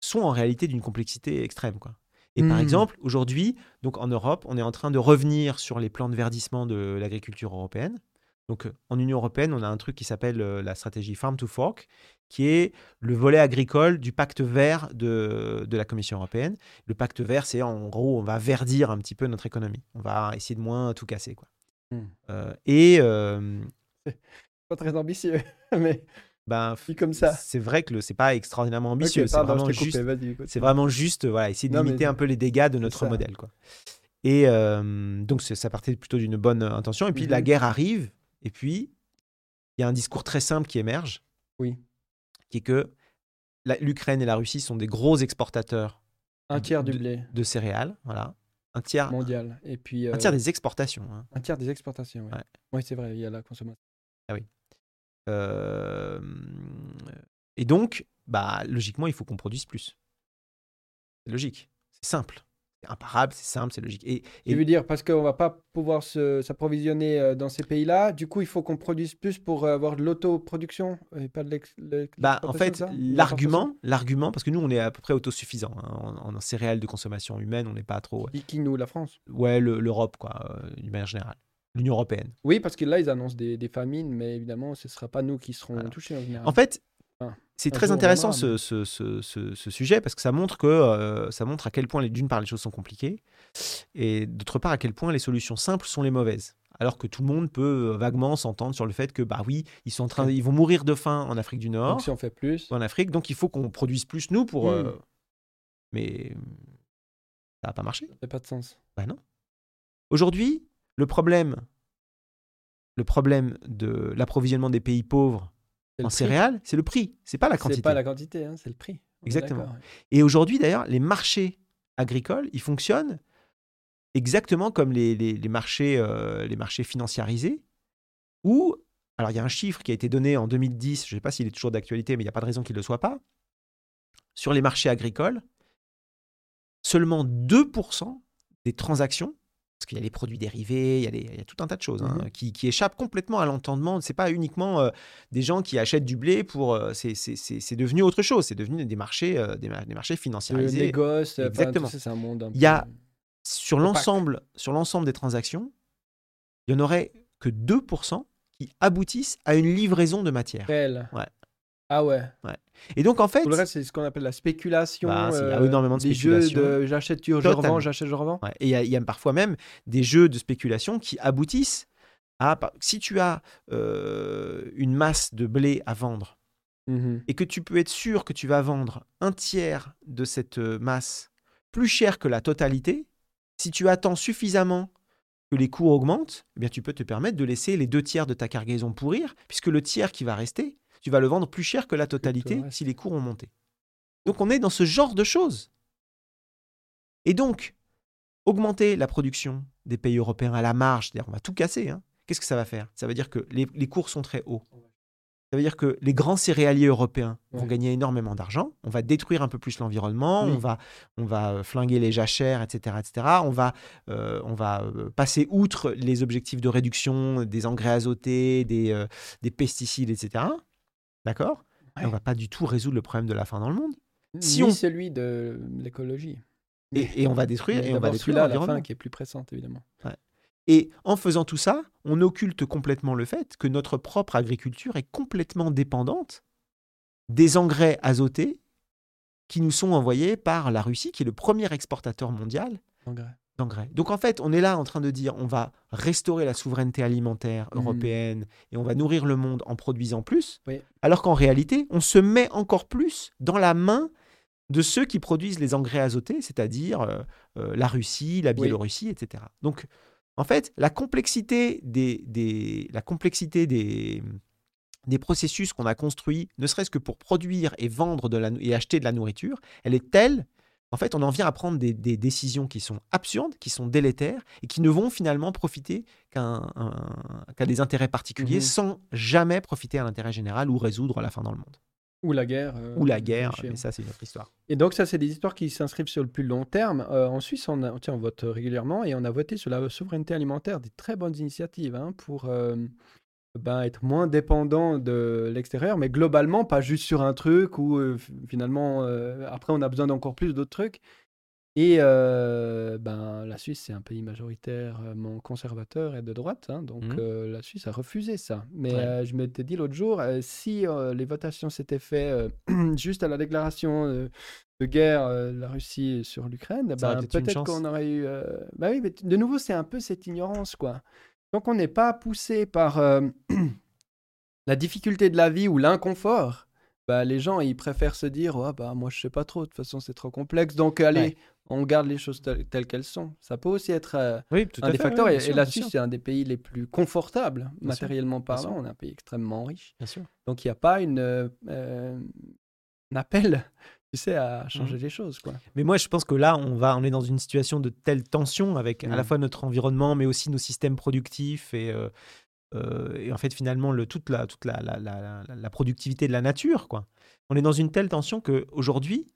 sont en réalité d'une complexité extrême. Quoi. Et par Hmm. exemple, aujourd'hui, donc en Europe, on est en train de revenir sur les plans de verdissement de l'agriculture européenne. Donc euh, en Union européenne, on a un truc qui s'appelle euh, la stratégie Farm to Fork, qui est le volet agricole du pacte vert de, de la Commission européenne. Le pacte vert, c'est en gros, on va verdir un petit peu notre économie. On va essayer de moins tout casser. Quoi. Hmm. Euh, et euh, [laughs] Pas très ambitieux, [laughs] mais ben, comme ça. c'est vrai que c'est pas extraordinairement ambitieux. C'est vraiment juste c'est vraiment juste voilà, essayer de limiter un peu les dégâts de notre modèle. Quoi. Et euh, donc, ça partait plutôt d'une bonne intention. Et puis, la Mhm. guerre arrive. Et puis, il y a un discours très simple qui émerge, Oui, qui est que l'Ukraine et la Russie sont des gros exportateurs un tiers du de- blé de céréales. Voilà. Un tiers, mondial. Et puis, un euh, tiers des exportations. hein. un tiers des exportations. Oui, Ouais. Oui, c'est vrai, il y a la consommation. Euh, et donc, bah, logiquement, il faut qu'on produise plus. C'est logique. C'est simple. Imparable, c'est simple, c'est logique. Et, Je et veux dire, parce qu'on va pas pouvoir s'approvisionner euh, dans ces pays-là, du coup, il faut qu'on produise plus pour euh, avoir de l'autoproduction et pas de l'ex- Bah, en fait, l'argument, l'argument, parce que nous, on est à peu près autosuffisant hein, en, en céréales de consommation humaine, on n'est pas trop. Qui, qui nous, la France? Ouais, le- l'Europe, quoi, euh, d'une manière générale. L'Union européenne. Oui, parce que là, ils annoncent des, des famines, mais évidemment, ce ne sera pas nous qui serons Voilà. touchés en général. En fait. C'est très intéressant ce, ce- ce- ce- ce sujet parce que ça montre que euh, ça montre à quel point, les- d'une part, les choses sont compliquées et d'autre part, à quel point les solutions simples sont les mauvaises. Alors que tout le monde peut euh, vaguement s'entendre sur le fait que, bah oui, ils sont en train, ils vont mourir de faim en Afrique du Nord, Donc, si on fait plus, en Afrique, donc il faut qu'on produise plus nous pour. euh, Mm. Mais ça n'a pas marché. ça fait pas de sens. Bah non. Aujourd'hui, le problème, le problème de l'approvisionnement des pays pauvres en céréales, c'est le prix, c'est pas la quantité. C'est pas la quantité, hein, c'est le prix. Exactement. Et aujourd'hui, d'ailleurs, les marchés agricoles, ils fonctionnent exactement comme les, les- les marchés, euh, les marchés financiarisés, où, alors il y a un chiffre qui a été donné en 2010, je ne sais pas s'il est toujours d'actualité, mais il n'y a pas de raison qu'il ne le soit pas, sur les marchés agricoles, seulement 2% des transactions, parce qu'il y a les produits dérivés, il y a, les- il y a tout un tas de choses hein, Mhm. qui, qui échappent complètement à l'entendement. C'est pas uniquement euh, des gens qui achètent du blé pour. euh, c'est- devenu autre chose. C'est devenu des marchés, euh, des, des marchés Le financiarisés. négoce, Exactement. tout ça, c'est un monde un Il y a- Sur l'ensemble, sur l'ensemble des transactions, il n'y en aurait que 2% qui aboutissent à une livraison de matière. réel. Ah ouais. Et donc, en fait, Tout le reste, c'est ce qu'on appelle la spéculation. Bah, il y a énormément de des jeux de j'achète, tu, je Totalement. revends, j'achète, je revends. Ouais, Et il y, a- il y a parfois même des jeux de spéculation qui aboutissent à. par- Si tu as euh, une masse de blé à vendre Mhm. et que tu peux être sûr que tu vas vendre un tiers de cette euh, masse plus cher que la totalité, si tu attends suffisamment que les cours augmentent, eh bien tu peux te permettre de laisser les deux tiers de ta cargaison pourrir, puisque le tiers qui va rester, tu vas le vendre plus cher que la totalité si les cours ont monté. Donc on est dans ce genre de choses. Et donc, augmenter la production des pays européens à la marge, c'est-à-dire on va tout casser, hein, qu'est-ce que ça va faire? Ça veut dire que les, les cours sont très hauts. Ça veut dire que les grands céréaliers européens vont gagner énormément d'argent. On va détruire un peu plus l'environnement. Oui. On va, on va euh, flinguer les jachères, etc., etc. On va, euh, on va euh, passer outre les objectifs de réduction des engrais azotés, des, euh, des pesticides, etc. D'accord? Ouais. on va pas du tout résoudre le problème de la faim dans le monde. Si Ni on- celui de l'écologie. Et, et on va détruire, Mais et on va d'abord détruire celui-là, la fin qui est plus pressante, évidemment. Et en faisant tout ça, on occulte complètement le fait que notre propre agriculture est complètement dépendante des engrais azotés qui nous sont envoyés par la Russie, qui est le premier exportateur mondial. D'engrais. Donc en fait, on est là en train de dire on va restaurer la souveraineté alimentaire Mhm. européenne et on va nourrir le monde en produisant plus, Oui. alors qu'en réalité, on se met encore plus dans la main de ceux qui produisent les engrais azotés, c'est-à-dire euh, euh, la Russie, la Oui. Biélorussie, etc. Donc en fait, la complexité des, des- la complexité des, des processus qu'on a construits, ne serait-ce que pour produire et vendre de la, et acheter de la nourriture, elle est telle en fait, on en vient à prendre des, des décisions qui sont absurdes, qui sont délétères et qui ne vont finalement profiter qu'à des intérêts particuliers Mhm. sans jamais profiter à l'intérêt général ou résoudre la faim dans le monde. Ou la guerre. euh, ou la guerre, mais ça, c'est une autre histoire. Et donc, ça, c'est des histoires qui s'inscrivent sur le plus long terme. Euh, en Suisse, on, a- tiens, on vote régulièrement et on a voté sur la souveraineté alimentaire, des très bonnes initiatives hein, pour euh, ben, être moins dépendant de l'extérieur, mais globalement, pas juste sur un truc où euh, finalement, euh, après, on a besoin d'encore plus d'autres trucs. Et euh, ben, la Suisse, c'est un pays majoritairement conservateur et de droite, hein, donc euh, la Suisse a refusé ça. Mais Ouais. je m'étais dit l'autre jour, si les votations s'étaient faites [clears throat] juste à la déclaration de guerre euh, de la Russie sur l'Ukraine, ben, peut-être qu'on aurait eu. euh, Bah oui, mais de nouveau, c'est un peu cette ignorance, quoi. Donc on n'est pas poussé par euh, [clears throat] la difficulté de la vie ou l'inconfort. Bah, les gens, ils préfèrent se dire, ouais, bah, moi, je sais pas trop, de toute façon, c'est trop complexe. Donc, allez, Ouais. on garde les choses telles, telles qu'elles sont. Ça peut aussi être euh, Oui, un des facteurs. et, et la Suisse, c'est un des pays les plus confortables, matériellement sûr. parlant. On est un pays extrêmement riche. Bien sûr. Donc, il n'y a pas une, euh, un appel, tu sais, à changer Mhm. les choses, quoi. Mais moi, je pense que là, on, va, on est dans une situation de telle tension avec à la Mm. fois notre environnement, mais aussi nos systèmes productifs et, euh, euh, et en fait, finalement, le, toute, la, toute la, la, la- productivité de la nature. Quoi. On est dans une telle tension qu'aujourd'hui,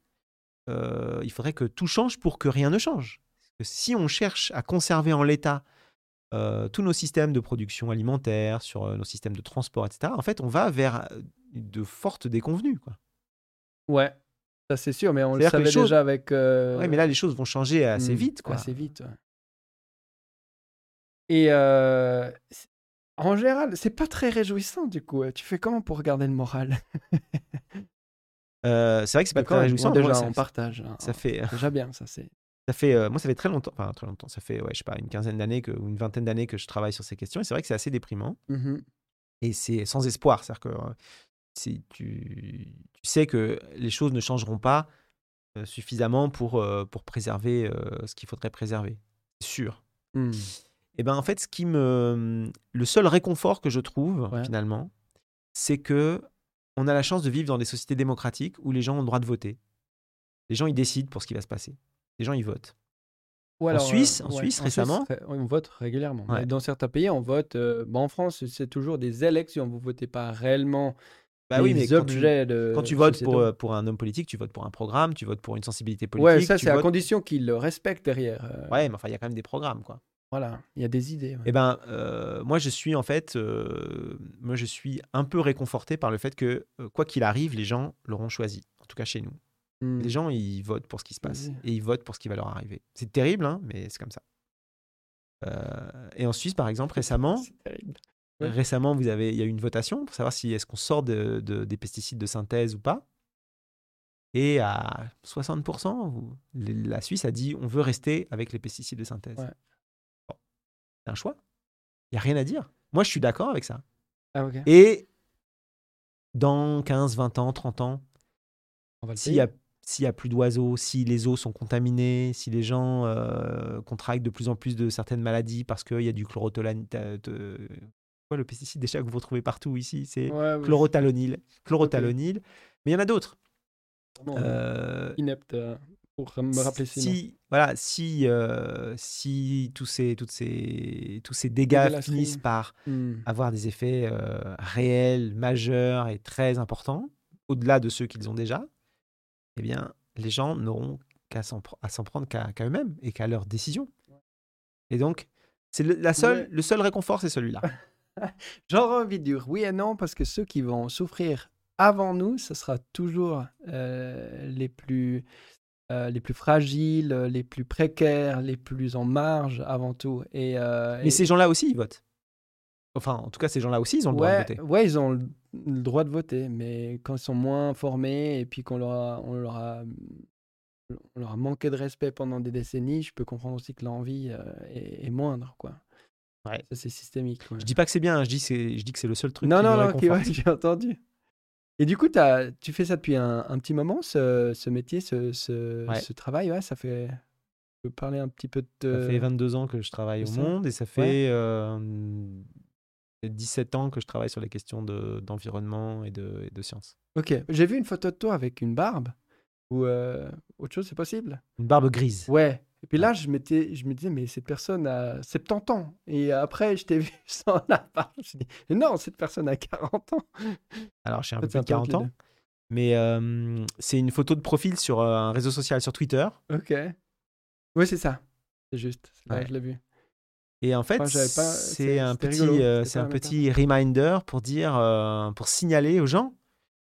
euh, il faudrait que tout change pour que rien ne change. Parce que si on cherche à conserver en l'état euh, tous nos systèmes de production alimentaire, sur euh, nos systèmes de transport, etc., en fait, on va vers de fortes déconvenues. Quoi. Ouais, ça c'est sûr, mais on le savait choses- déjà avec. euh, Ouais, mais là, les choses vont changer assez hmm, vite. Quoi. Assez vite, ouais. Et euh, en général, c'est pas très réjouissant du coup. Tu fais comment pour garder le moral? [laughs] Euh, c'est vrai que c'est pas très D'accord, réjouissant. déjà, Moi, ça- on partage. hein. Ça fait, Déjà bien, ça c'est. [laughs] ça fait, euh, moi, ça fait très longtemps, enfin très longtemps, ça fait, ouais, je sais pas, une quinzaine d'années que, ou une vingtaine d'années que je travaille sur ces questions. Et c'est vrai que c'est assez déprimant Mhm. et c'est sans espoir. C'est-à-dire que euh, tu, tu sais que les choses ne changeront pas euh, suffisamment pour, euh, pour préserver euh, ce qu'il faudrait préserver. C'est sûr. Hmm. Et ben en fait, ce qui me, le seul réconfort que je trouve Ouais. finalement, c'est que on a la chance de vivre dans des sociétés démocratiques où les gens ont le droit de voter. Les gens ils décident pour ce qui va se passer. Les gens ils votent. Ou En Suisse- en Suisse, récemment- ré- on vote régulièrement. Ouais. Dans certains pays, on vote. bon, en France, c'est toujours des élections. Vous votez pas réellement Bah oui, mais quand tu, objets de. quand tu votes pour, euh, pour un homme politique, tu votes pour un programme, tu votes pour une sensibilité politique. Ouais, ça c'est à condition qu'ils le respectent derrière. euh, Ouais, mais enfin, il y a quand même des programmes, quoi. Voilà, il y a des idées. ouais. Eh ben, euh, moi, je suis en fait, euh, moi, je suis un peu réconforté par le fait que, quoi qu'il arrive, les gens l'auront choisi. En tout cas, chez nous. Hmm. Les gens, ils votent pour ce qui se passe et ils votent pour ce qui va leur arriver. C'est terrible, hein, mais c'est comme ça. Et en Suisse, par exemple, [laughs] récemment, C'est terrible. Ouais. récemment, vous avez, il y a eu une votation pour savoir si est-ce qu'on sort de, de- des pesticides de synthèse ou pas. Et à 60%, vous- les- la Suisse a dit on veut rester avec les pesticides de synthèse. Ouais. Bon, c'est un choix. Il n'y a rien à dire. Moi, je suis d'accord avec ça. Ah. Et dans 15, 20 ans, 30 ans, s'il y a, payer. s'il y a plus d'oiseaux, si les eaux sont contaminées, si les gens euh, contractent de plus en plus de certaines maladies parce qu'il y a du chlorothalonil. Quoi, le pesticide déjà que vous retrouvez partout ici C'est Ouais, chlorothalonil. Chlorothalonil. Mais il y en a d'autres. Euh, inepte euh, pour me rappeler si, voilà, si, euh, si tous ces, toutes ces, tous ces dégâts finissent par Hmm. avoir des effets euh, réels, majeurs et très importants, au-delà de ceux qu'ils ont déjà, eh bien, les gens n'auront qu'à s'en, pr- à s'en prendre qu'à, eux-mêmes et qu'à leurs décisions. Et donc, c'est le, la seule, Ouais. le seul réconfort, c'est celui-là. [laughs] J'aurais envie de dire oui et non parce que ceux qui vont souffrir avant nous, ce sera toujours euh, les plus euh, les plus fragiles, les plus précaires, les plus en marge avant tout. Et, euh, Mais et- ces gens-là aussi, ils votent. Enfin, en tout cas, ces gens-là aussi, ils ont le droit de voter. ouais, ils ont le, le droit de voter, mais quand ils sont moins formés et puis qu'on leur a, on leur a on leur a manqué de respect pendant des décennies, je peux comprendre aussi que l'envie est, est moindre, quoi. Ouais. Ça c'est systémique. quoi. Je dis pas que c'est bien, hein, je dis, je que c'est le seul truc Non, qui non, non, ok, [laughs] ouais, j'ai entendu. Et du coup, tu fais ça depuis un, un petit moment, ce, ce métier, ce, ce, Ouais. ce travail, ouais, ça fait... Tu peux parler un petit peu de... Ça fait 22 ans que je travaille au ça. monde et ça Ouais. fait euh, 17 ans que je travaille sur les questions de, d'environnement et de, et de sciences. Ok, j'ai vu une photo de toi avec une barbe, ou euh, autre chose, c'est possible? Une barbe grise. Ouais. Et puis là, je, m'étais, je me disais, mais cette personne a 70 ans. Et après, je t'ai [laughs] vu sans la barbe. Je me mais non, cette personne a 40 ans. Alors, j'ai un peu plus de un peu 40 ans. Mais euh, c'est une photo de profil sur euh, un réseau social sur Twitter. Ok. Oui, c'est ça. C'est juste. Là Ouais. je l'ai vu. Et en fait, Enfin, c'est un petit, euh, c'est un petit reminder pour dire, pour signaler aux gens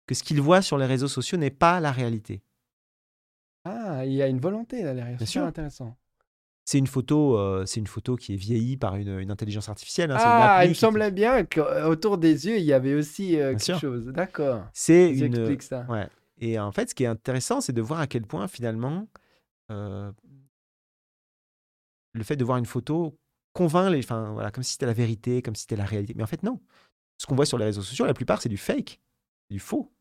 que ce qu'ils voient sur les réseaux sociaux n'est pas la réalité. Ah, il y a une volonté là derrière. Bien C'est sûr. intéressant. C'est une photo, euh, c'est une photo qui est vieillie par une, une intelligence artificielle. hein, Ah, il me semblait bien qu'autour des yeux, il y avait aussi euh, quelque sûr. chose. D'accord. C'est une. expliquent ça. Ouais. Et en fait, ce qui est intéressant, c'est de voir à quel point finalement euh, le fait de voir une photo convainc les, enfin voilà, comme si c'était la vérité, comme si c'était la réalité. Mais en fait, non. Ce qu'on voit sur les réseaux sociaux, la plupart, c'est du fake, du faux.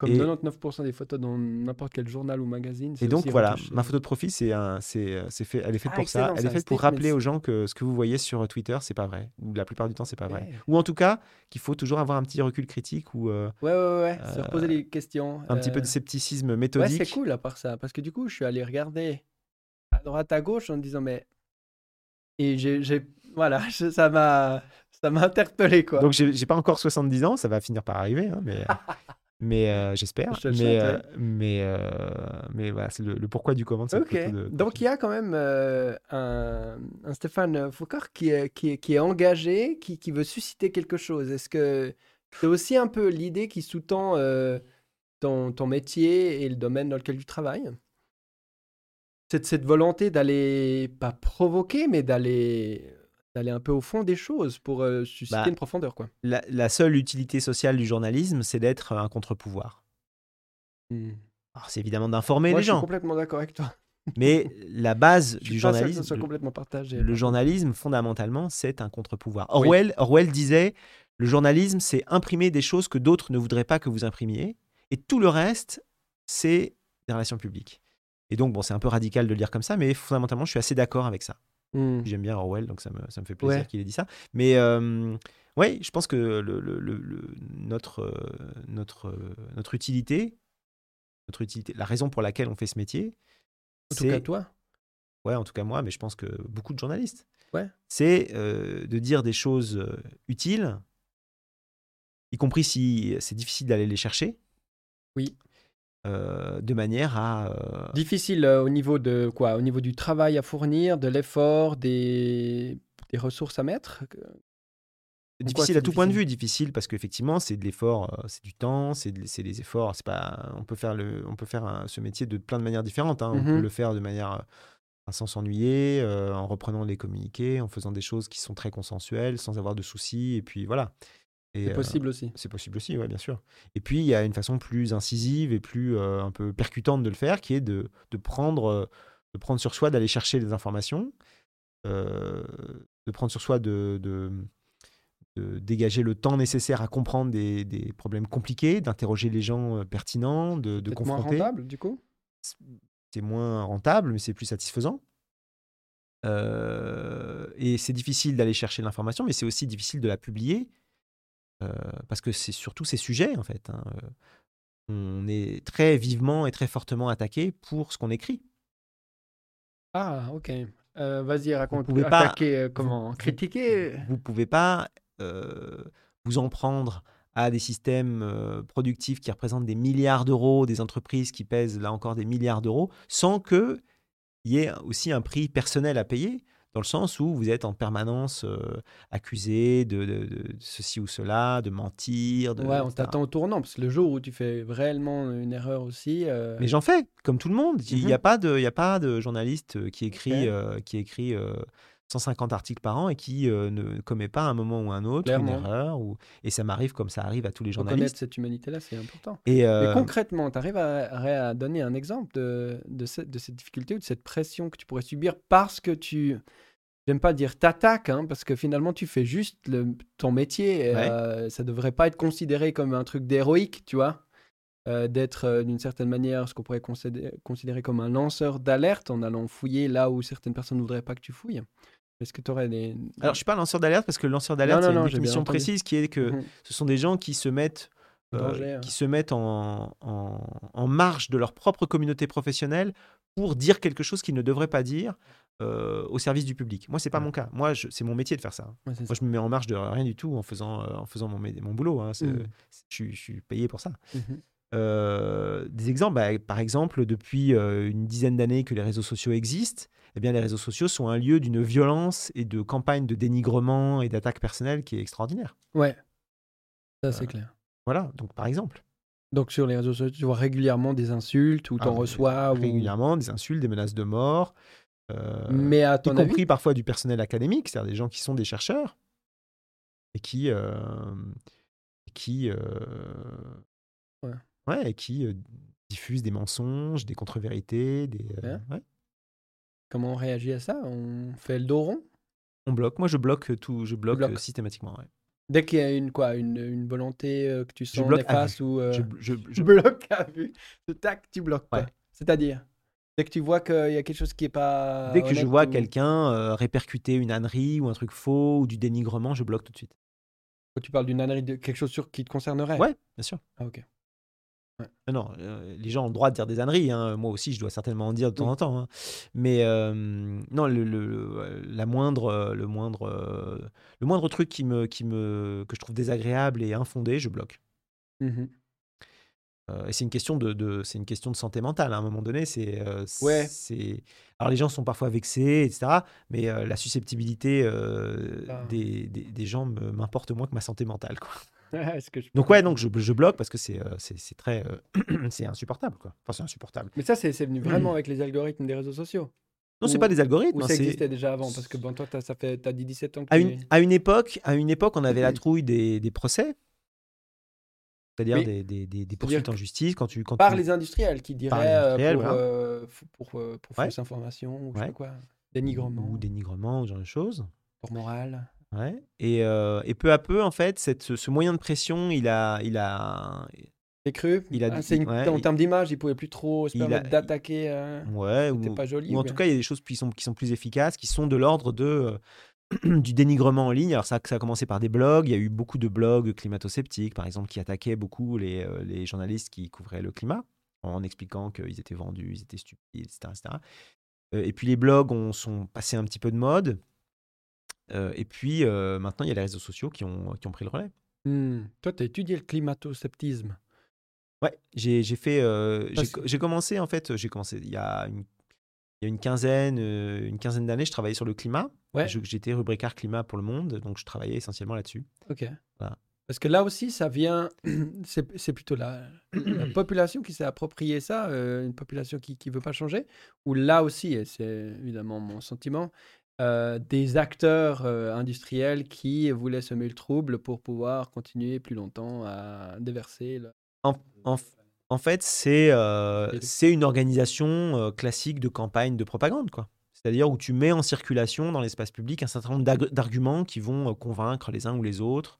Comme Et- 99% des photos dans n'importe quel journal ou magazine. Et donc aussi voilà, retouché. ma photo de profil, c'est un, c'est, euh, c'est fait, elle est faite Ah, pour ça. Elle est faite pour rappeler aux gens que ce que vous voyez sur Twitter, c'est pas vrai. Ou la plupart du temps, c'est pas vrai. Ouais. Ou en tout cas, qu'il faut toujours avoir un petit recul critique ou euh, Ouais, ouais, ouais. Se Euh, reposer les questions. un petit peu euh, de scepticisme Ouais, méthodique. c'est cool à part ça. Parce que du coup, je suis allé regarder à droite, à gauche en me disant, mais. Et j'ai. j'ai- Voilà, [laughs] je- ça m'a. Ça m'a interpellé, quoi. Donc j'ai j'ai pas encore 70 ans, ça va finir par arriver, hein, mais, [laughs] mais euh, j'espère. Je le Mais, euh, mais, euh, mais voilà, c'est le, le pourquoi du comment de Donc il y a quand même euh, un, un Stéphane Foucault qui est, qui est, qui est engagé, qui, qui veut susciter quelque chose. Est-ce que c'est aussi un peu l'idée qui sous-tend euh, ton, ton métier et le domaine dans lequel tu travailles? Cette, cette volonté d'aller, pas provoquer, mais d'aller d'aller un peu au fond des choses pour euh, susciter Bah, une profondeur, quoi. la, la seule utilité sociale du journalisme, c'est d'être un contre-pouvoir. Alors c'est évidemment d'informer les je suis gens, complètement d'accord avec toi. mais [laughs] la base du journalisme, soit complètement partagé. le journalisme fondamentalement, c'est un contre-pouvoir. Oui. Orwell, Orwell disait, le journalisme, c'est imprimer des choses que d'autres ne voudraient pas que vous imprimiez, et tout le reste, c'est des relations publiques. Et donc, bon, c'est un peu radical de le dire comme ça, mais fondamentalement, je suis assez d'accord avec ça. Hmm. J'aime bien Orwell, donc ça me, ça me fait plaisir Ouais. qu'il ait dit ça. Mais euh, oui, je pense que le, le- le- le- notre, euh, notre, euh, notre utilité, notre utilité, la raison pour laquelle on fait ce métier, En tout cas, toi. ouais, en tout cas moi, mais je pense que beaucoup de journalistes, Ouais. c'est euh, de dire des choses utiles, y compris si c'est difficile d'aller les chercher. Oui. Euh, de manière à euh, Difficile euh, au niveau de quoi? Au niveau du travail à fournir, de l'effort, des... des ressources à mettre? Difficile à tout point de vue difficile parce qu'effectivement c'est de l'effort c'est du temps c'est de- c'est des efforts c'est pas on peut faire le on peut faire un- ce métier de plein de manières différentes hein. on peut Mhm. le faire de manière sans s'ennuyer, en reprenant les communiqués, en faisant des choses qui sont très consensuelles, sans avoir de soucis. Et puis voilà. C'est euh, possible aussi. c'est possible aussi, ouais, bien sûr. Et puis, il y a une façon plus incisive et plus euh, un peu percutante de le faire, qui est de, de prendre, euh, de prendre sur soi d'aller chercher les informations, euh, de prendre sur soi de, de, de dégager le temps nécessaire à comprendre des, des problèmes compliqués, d'interroger les gens pertinents, de, de Peut-être moins confronter. rentable, du coup? C'est moins rentable, mais c'est plus satisfaisant. Et c'est difficile d'aller chercher l'information, mais c'est aussi difficile de la publier parce que c'est surtout ces sujets, en fait. hein, euh, on est très vivement et très fortement attaqué pour ce qu'on écrit. Ah, ok. Euh, Vas-y, raconte. pouvez pas- euh, comment vous- Critiquer? Vous ne pouvez pas euh, vous en prendre à des systèmes euh, productifs qui représentent des milliards d'euros, des entreprises qui pèsent là encore des milliards d'euros, sans qu'il y ait aussi un prix personnel à payer, dans le sens où vous êtes en permanence euh, accusé de, de- de ceci ou cela, de mentir. De, Ouais, on t'attend au tournant, parce que le jour où tu fais réellement une erreur aussi. euh, Mais j'en fais, comme tout le monde. Il n'y Mhm. a, pas de- il y a pas de journaliste qui écrit, euh, qui écrit 150 articles par an et qui euh, ne commet pas à un moment ou un autre Clairement. une erreur. Ou... Et ça m'arrive comme ça arrive à tous les journalistes. cette humanité-là, c'est important. Et, Mais euh, concrètement, tu arrives à, à donner un exemple de, de, cette, de cette difficulté ou de cette pression que tu pourrais subir parce que tu. J'aime pas dire t'attaques, hein, parce que finalement tu fais juste le, ton métier. Ouais. euh, ça devrait pas être considéré comme un truc d'héroïque, tu vois. Euh, D'être euh, d'une certaine manière ce qu'on pourrait considérer, considérer comme un lanceur d'alerte en allant fouiller là où certaines personnes ne voudraient pas que tu fouilles. Est-ce que tu aurais des. alors, je suis pas lanceur d'alerte parce que le lanceur d'alerte, c'est une définition précise qui est que Mhm. ce sont des gens qui se mettent, En euh, danger, hein. qui se mettent en, en, en marge de leur propre communauté professionnelle pour dire quelque chose qu'ils ne devraient pas dire euh, au service du public. Moi, c'est pas Ouais. mon cas. Moi, c'est mon métier de faire ça. Ouais, c'est Moi, ça. je me mets en marge de rien du tout en faisant, euh, en faisant mon, mon boulot. hein. Mhm. je, suis- je suis payé pour ça. Mhm. Des exemples, bah, par exemple, depuis une dizaine d'années que les réseaux sociaux existent, eh bien, les réseaux sociaux sont un lieu d'une violence et de campagne de dénigrement et d'attaque personnelle qui est extraordinaire. Ouais, ça c'est Euh, clair. Voilà, donc par exemple, Donc sur les réseaux sociaux, tu vois régulièrement des insultes ou Ah, t'en mais reçois. ou- régulièrement des insultes, des menaces de mort, euh, Mais à y ton compris avis, parfois du personnel académique, c'est-à-dire des gens qui sont des chercheurs et qui, euh, qui, Ouais. ouais, et qui diffusent des mensonges, des contre-vérités, des, Ouais. ouais. Comment on réagit à ça? On fait le dos rond? On bloque. Moi, je bloque tout. Je bloque euh, systématiquement. ouais. Dès qu'il y a une, quoi, une, une volonté euh, que tu sens bloque néfaste ou... euh, Je, je- Tu [laughs] je- bloques à vue. Tac, tu bloques. Ouais. C'est-à-dire Dès que tu vois qu'il y a quelque chose qui est pas. dès que je vois ou- quelqu'un euh, répercuter une ânerie ou un truc faux ou du dénigrement, je bloque tout de suite. Quand tu parles d'une ânerie, de quelque chose sur qui te concernerait? Ouais, bien sûr. Ah, ok. Ah Non, euh, les gens ont le droit de dire des âneries. hein. Moi aussi, je dois certainement en dire de temps Oui. en temps. hein. Mais euh, non, le, la moindre, euh, le moindre, le moindre truc qui me, qui me, que je trouve désagréable et infondé, je bloque. Euh, et c'est une question de, de- c'est une question de santé mentale. hein. À un moment donné, c'est, Ouais. Alors les gens sont parfois vexés, etc. Mais la susceptibilité Ah. des, des, des gens m'importe moins que ma santé mentale. Quoi. [laughs] Que je Donc ouais, donc je, je bloque parce que c'est, euh, c'est, très, euh, [clears throat] c'est insupportable. Quoi. Enfin, c'est insupportable. Mais ça, c'est venu vraiment [clears throat] avec les algorithmes des réseaux sociaux Non, c'est pas des algorithmes. Ou hein, ça existait déjà avant Parce que bon, toi, t'as- ça fait, t'as dit 17 ans que à une, à une époque, à une époque, on avait la [clears throat] trouille des, des procès, c'est-à-dire des, des, des- des c'est-à-dire poursuites en justice quand tu quand Par tu- les industriels qui diraient euh, industriels, pour, voilà. euh, pour, pour Ouais. fausse information ou je sais quoi. Dénigrement, ou dénigrement ou ce genre de choses. pour morale. Ouais. Et, euh, et peu à peu, en fait, cette, ce, ce moyen de pression, il a, il a, T'es cru? Il a Ah, c'est une- ouais, En il- termes d'image, il pouvait plus trop se il a- permettre d'attaquer. euh, ouais, ou, pas joli. ou en bien. tout cas, il y a des choses qui sont, qui sont plus efficaces, qui sont de l'ordre de euh, [clears throat] du dénigrement en ligne. Alors ça, ça a commencé par des blogs. Il y a eu beaucoup de blogs climato-sceptiques, par exemple, qui attaquaient beaucoup les, euh, les journalistes qui couvraient le climat en expliquant qu'ils étaient vendus, ils étaient stupides, etc. etc. Et puis les blogs ont, sont passés un petit peu de mode. Euh, et puis euh, maintenant, il y a les réseaux sociaux qui ont, qui ont pris le relais. Hmm. Toi, tu as étudié le climato-sceptisme. Ouais, j'ai fait. euh, j'ai commencé en fait. J'ai commencé il y a une, il y a une quinzaine, euh, une quinzaine d'années. Je travaillais sur le climat. Ouais. J'étais rubricard climat pour le Monde, donc je travaillais essentiellement là-dessus. Ok. Voilà. Parce que là aussi, ça vient, [clears throat] c'est plutôt la, la [clears throat] population qui s'est approprié ça, euh, une population qui ne veut pas changer, ou là aussi, et c'est évidemment mon sentiment, euh, des acteurs euh, industriels qui voulaient semer le trouble pour pouvoir continuer plus longtemps à déverser. le- En, en- en fait, c'est euh, une organisation classique de campagne de propagande, quoi. C'est-à-dire où tu mets en circulation dans l'espace public un certain nombre d'arg- d'arguments qui vont convaincre les uns ou les autres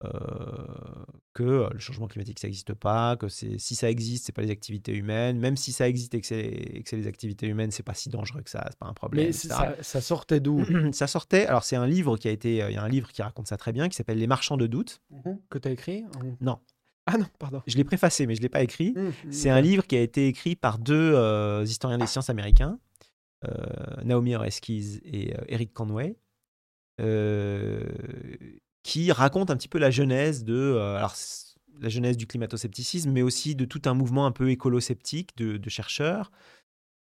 que euh, le changement climatique, ça n'existe pas, que c'est- si ça existe, c'est pas les activités humaines. Même si ça existe et que c'est les activités humaines, c'est pas si dangereux que ça, c'est pas un problème. Mais ça, ça sortait d'où? [clears throat] Ça sortait. Alors c'est un livre qui a été, euh, il y a un livre qui raconte ça très bien, qui s'appelle Les Marchands de doute. que tu as écrit Non, Ah non, pardon. je l'ai préfacé, mais je l'ai pas écrit. Hum, C'est un livre qui a été écrit par deux euh, historiens des sciences américains, euh, Naomi Oreskes et euh, Eric Conway, euh, qui racontent un petit peu la genèse de, euh, alors, la genèse du climato-scepticisme, mais aussi de tout un mouvement un peu écolo-sceptique de, de chercheurs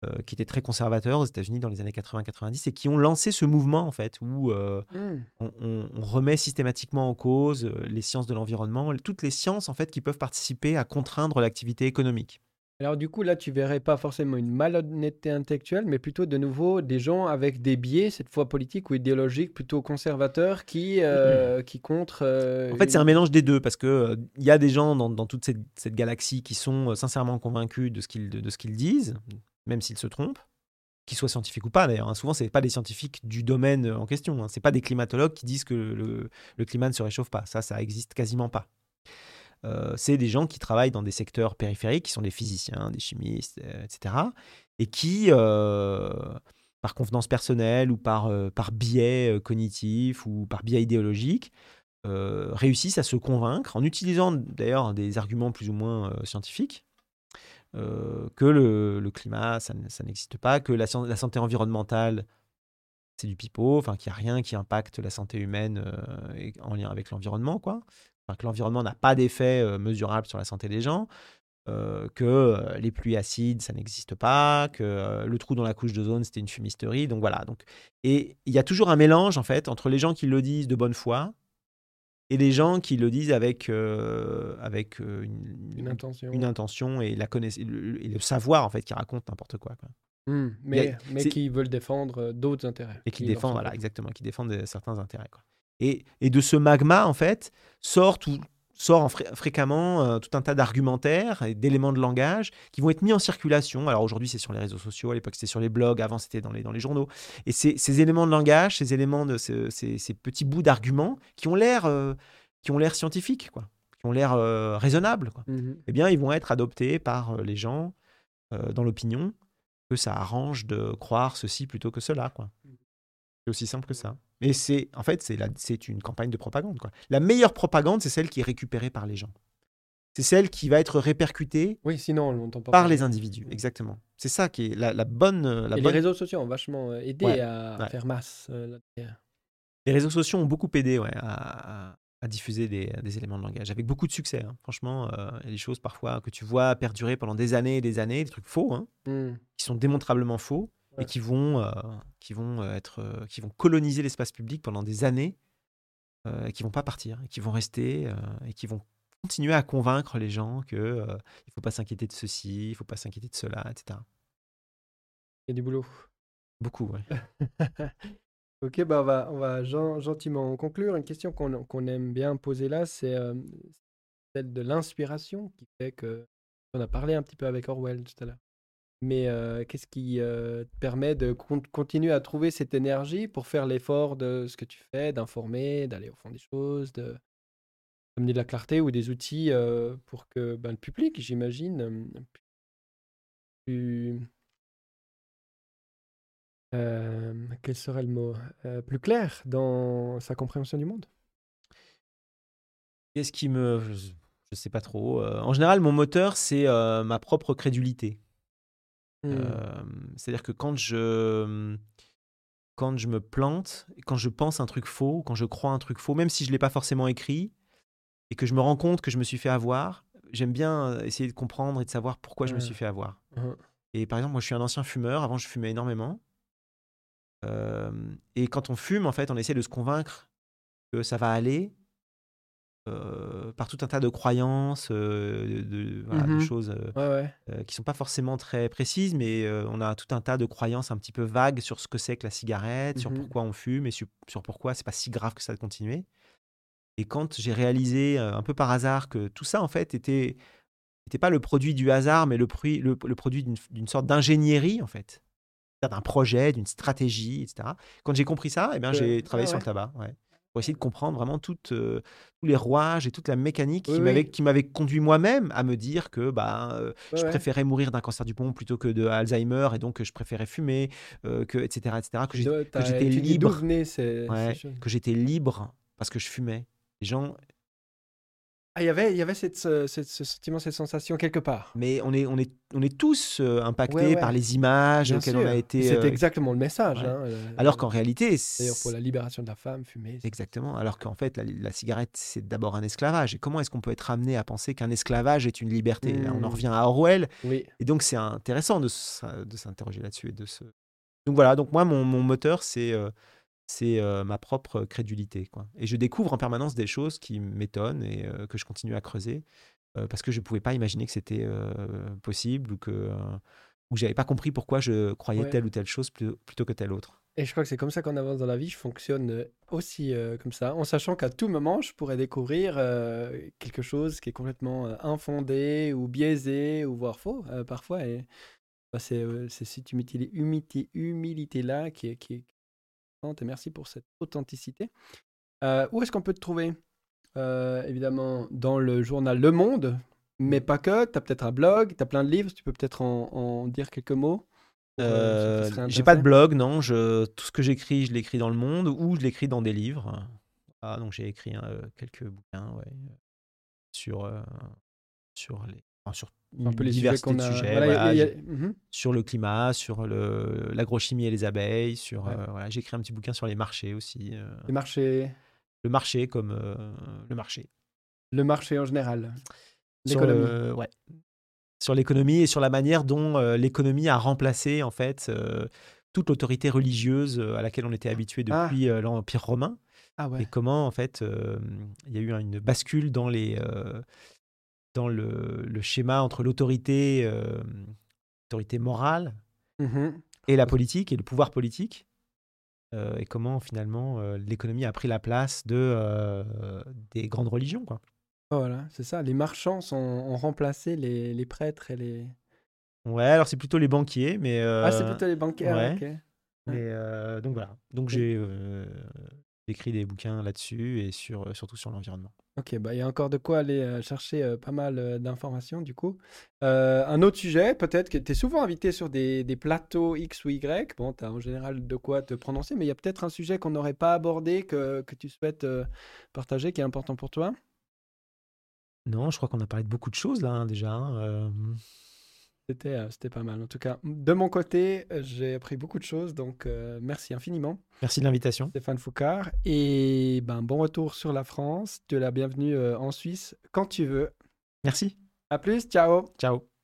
euh, qui étaient très conservateurs aux États-Unis dans les années 80-90 et qui ont lancé ce mouvement en fait où euh, Hum. on, on- on remet systématiquement en cause les sciences de l'environnement, toutes les sciences en fait qui peuvent participer à contraindre l'activité économique. Alors du coup, là, tu verrais pas forcément une malhonnêteté intellectuelle, mais plutôt de nouveau des gens avec des biais, cette fois politiques ou idéologiques, plutôt conservateurs, qui, euh, qui contre... euh, En fait, c'est un mélange des deux parce que euh, il y a des gens dans, dans toute cette, cette galaxie qui sont euh, sincèrement convaincus de ce qu'ils de, ce disent, même s'ils se trompent, qu'ils soient scientifiques ou pas d'ailleurs. hein. Souvent, c'est pas des scientifiques du domaine euh, en question. Hein. C'est pas des climatologues qui disent que le, le climat ne se réchauffe pas. Ça, ça existe quasiment pas. Euh, c'est des gens qui travaillent dans des secteurs périphériques, qui sont des physiciens, des chimistes, euh, etc. Et qui, euh, par convenance personnelle ou par, biais cognitif ou par biais idéologique, réussissent à se convaincre, en utilisant d'ailleurs des arguments plus ou moins scientifiques, que le, climat, ça, n'existe pas, que la, santé environnementale, c'est du pipeau, enfin qu'il n'y a rien qui impacte la santé humaine en lien avec l'environnement, quoi. Enfin, que l'environnement n'a pas d'effet euh, mesurable sur la santé des gens, euh, que euh, les pluies acides, ça n'existe pas, que euh, le trou dans la couche d'ozone, c'était une fumisterie. Donc voilà. Donc, et il y a toujours un mélange, en fait, entre les gens qui le disent de bonne foi et les gens qui le disent avec, euh, avec une, Une intention. une intention et, la connaiss- et le, et le savoir, en fait, qui raconte n'importe quoi. a- mais mais qui veulent défendre d'autres intérêts. Et qui leur défendent, voilà, exactement, qui défendent certains intérêts. Quoi. Et, et de ce magma, en fait, sort, tout, sort en fré- fréquemment euh, tout un tas d'argumentaires et d'éléments de langage qui vont être mis en circulation. Alors aujourd'hui, c'est sur les réseaux sociaux, à l'époque, c'était sur les blogs, avant, c'était dans les, dans les journaux. Et ces, éléments de langage, ces éléments de ce- ces, ces petits bouts d'arguments qui ont l'air euh, qui ont l'air scientifiques, quoi, qui ont l'air euh, raisonnables, quoi. Mhm. Eh bien, ils vont être adoptés par les gens dans l'opinion que ça arrange de croire ceci plutôt que cela, quoi. C'est aussi simple que ça. Et c'est, en fait, c'est la- c'est une campagne de propagande, quoi. La meilleure propagande, c'est celle qui est récupérée par les gens. C'est celle qui va être répercutée Oui, sinon on l'entend pas. par parler. les individus, exactement. C'est ça qui est la, la bonne, euh, la Et les réseaux sociaux ont vachement euh, aidé Ouais, à ouais. faire masse euh. Les réseaux sociaux ont beaucoup aidé ouais, à, à- à diffuser des, des éléments de langage, avec beaucoup de succès. hein. Franchement, euh, il y a des choses parfois que tu vois perdurer pendant des années et des années, des trucs faux, hein, Hum. qui sont démontrablement faux Et qui vont, euh, qui vont euh, être, euh, qui vont coloniser l'espace public pendant des années, et qui vont pas partir, et qui vont rester, et qui vont continuer à convaincre les gens que euh, il faut pas s'inquiéter de ceci, il faut pas s'inquiéter de cela, etc. Il y a du boulot. Beaucoup, ouais. [laughs] Ok, bah on va, on va gen- gentiment conclure. Une question qu'on aime bien poser là, c'est celle de l'inspiration qui fait que. On a parlé un petit peu avec Orwell tout à l'heure. Mais qu'est-ce qui te permet de con- continuer à trouver cette énergie pour faire l'effort de ce que tu fais, d'informer, d'aller au fond des choses, de amener de la clarté ou des outils pour que ben, le public, j'imagine, plus. quel Plus clair dans sa compréhension du monde? Qu'est-ce qui me. Je, je sais pas trop. En général, mon moteur, c'est ma propre crédulité. Euh, C'est-à-dire que quand je, quand je me plante, quand je pense un truc faux, quand je crois un truc faux, même si je ne l'ai pas forcément écrit, et que je me rends compte que je me suis fait avoir, j'aime bien essayer de comprendre et de savoir pourquoi je me suis fait avoir. Et par exemple, moi, je suis un ancien fumeur. Avant, je fumais énormément. Euh, et quand on fume, en fait, on essaie de se convaincre que ça va aller euh, par tout un tas de croyances, euh, de, voilà, de Mhm. choses euh, Ouais, ouais. euh, qui sont pas forcément très précises, mais on a tout un tas de croyances un petit peu vagues sur ce que c'est que la cigarette, sur Mhm. pourquoi on fume et sur, sur pourquoi c'est pas si grave que ça de continuer. Et quand j'ai réalisé un peu par hasard que tout ça en fait était n'était pas le produit du hasard, mais le, prui- le, le produit d'une sorte d'ingénierie en fait, d'un projet, d'une stratégie, etc. Quand j'ai compris ça, eh bien, j'ai travaillé ouais, sur le tabac, pour essayer de comprendre vraiment toute, euh, tous les rouages et toute la mécanique Oui, qui oui. m'avait conduit moi-même à me dire que bah, euh, Ouais, je ouais. préférais mourir d'un cancer du poumon plutôt que de Alzheimer et donc que je préférais fumer, euh, que, etc., etc., que j'étais libre, ouais, que j'étais libre parce que je fumais. Les gens, Ah, il y avait, il y avait cette, ce, sentiment, cette sensation quelque part. mais on est, on est, on est tous euh, impactés Ouais, ouais. par les images Bien auxquelles sûr. on a été. C'était euh, exactement le message. ouais. hein, euh, alors qu'en réalité, D'ailleurs, pour la libération de la femme, fumer. Exactement. Alors qu'en fait, la, la cigarette, c'est d'abord un esclavage. Et comment est-ce qu'on peut être amené à penser qu'un esclavage est une liberté? Là, On en Mm. revient à Orwell. Oui. Et donc, c'est intéressant de, de s'interroger là-dessus. et de se... Donc voilà, donc moi, mon, mon moteur, c'est euh, c'est euh, ma propre crédulité. Quoi. Et je découvre en permanence des choses qui m'étonnent et euh, que je continue à creuser euh, parce que je ne pouvais pas imaginer que c'était possible ou que, ou j'avais pas compris pourquoi je croyais Ouais. telle ou telle chose plu- plutôt que telle autre. Et je crois que c'est comme ça qu'on avance dans la vie. Je fonctionne aussi comme ça, en sachant qu'à tout moment, je pourrais découvrir quelque chose qui est complètement infondé ou biaisé ou voire faux parfois. Et bah, c'est cette humilité, humilité, humilité-là qui est, qui. Et merci pour cette authenticité. Euh, où est-ce qu'on peut te trouver? Euh, Évidemment, dans le journal Le Monde, mais pas que. Tu as peut-être un blog, tu as plein de livres. Tu peux peut-être en, en dire quelques mots? euh, Euh, j'ai pas de blog, non. Je, tout ce que j'écris, je l'écris dans le monde ou je l'écris dans des livres. Ah, donc j'ai écrit euh, quelques bouquins ouais, sur, sur, les, sur un peu les sujets diversité qu'on de a. sujets. voilà, il y a- voilà, il y a- j'ai- Mhm. sur le climat, sur le- l'agrochimie et les abeilles. Sur, Ouais. euh, voilà, j'ai écrit un petit bouquin sur les marchés aussi. euh, Les marchés, le marché comme euh, le marché. le marché en général. Sur L'économie. le- ouais. Sur l'économie et sur la manière dont l'économie a remplacé en fait toute l'autorité religieuse à laquelle on était habitué Ah. depuis l'Empire romain Ah et comment en fait il y a eu une bascule dans les dans le, le schéma entre l'autorité euh, l'autorité morale Mhm. et la politique et le pouvoir politique euh, et comment finalement euh, l'économie a pris la place de euh, des grandes religions quoi. Voilà, c'est ça. Les marchands sont, ont remplacé les, les prêtres et les. Ouais, alors c'est plutôt les banquiers mais Ah, c'est plutôt les banquiers. ah, ouais. ok. Mais euh, donc voilà. Donc j'ai écrit des bouquins là-dessus et sur, euh, surtout sur l'environnement. Ok, bah, il y a encore de quoi aller euh, chercher euh, pas mal d'informations du coup. Euh, un autre sujet, peut-être que tu es souvent invité sur des, des plateaux X ou Y. Bon, tu as en général de quoi te prononcer, mais il y a peut-être un sujet qu'on n'aurait pas abordé, que, que tu souhaites partager, qui est important pour toi? Non, je crois qu'on a parlé de beaucoup de choses là hein, déjà. hein, euh. C'était euh, c'était pas mal. En tout cas, de mon côté, euh, j'ai appris beaucoup de choses, donc euh, merci infiniment. Merci de l'invitation. Stéphane Foucard. Et ben, bon retour sur la France. Tu es la bienvenue euh, en Suisse quand tu veux. Merci. À plus, ciao Ciao.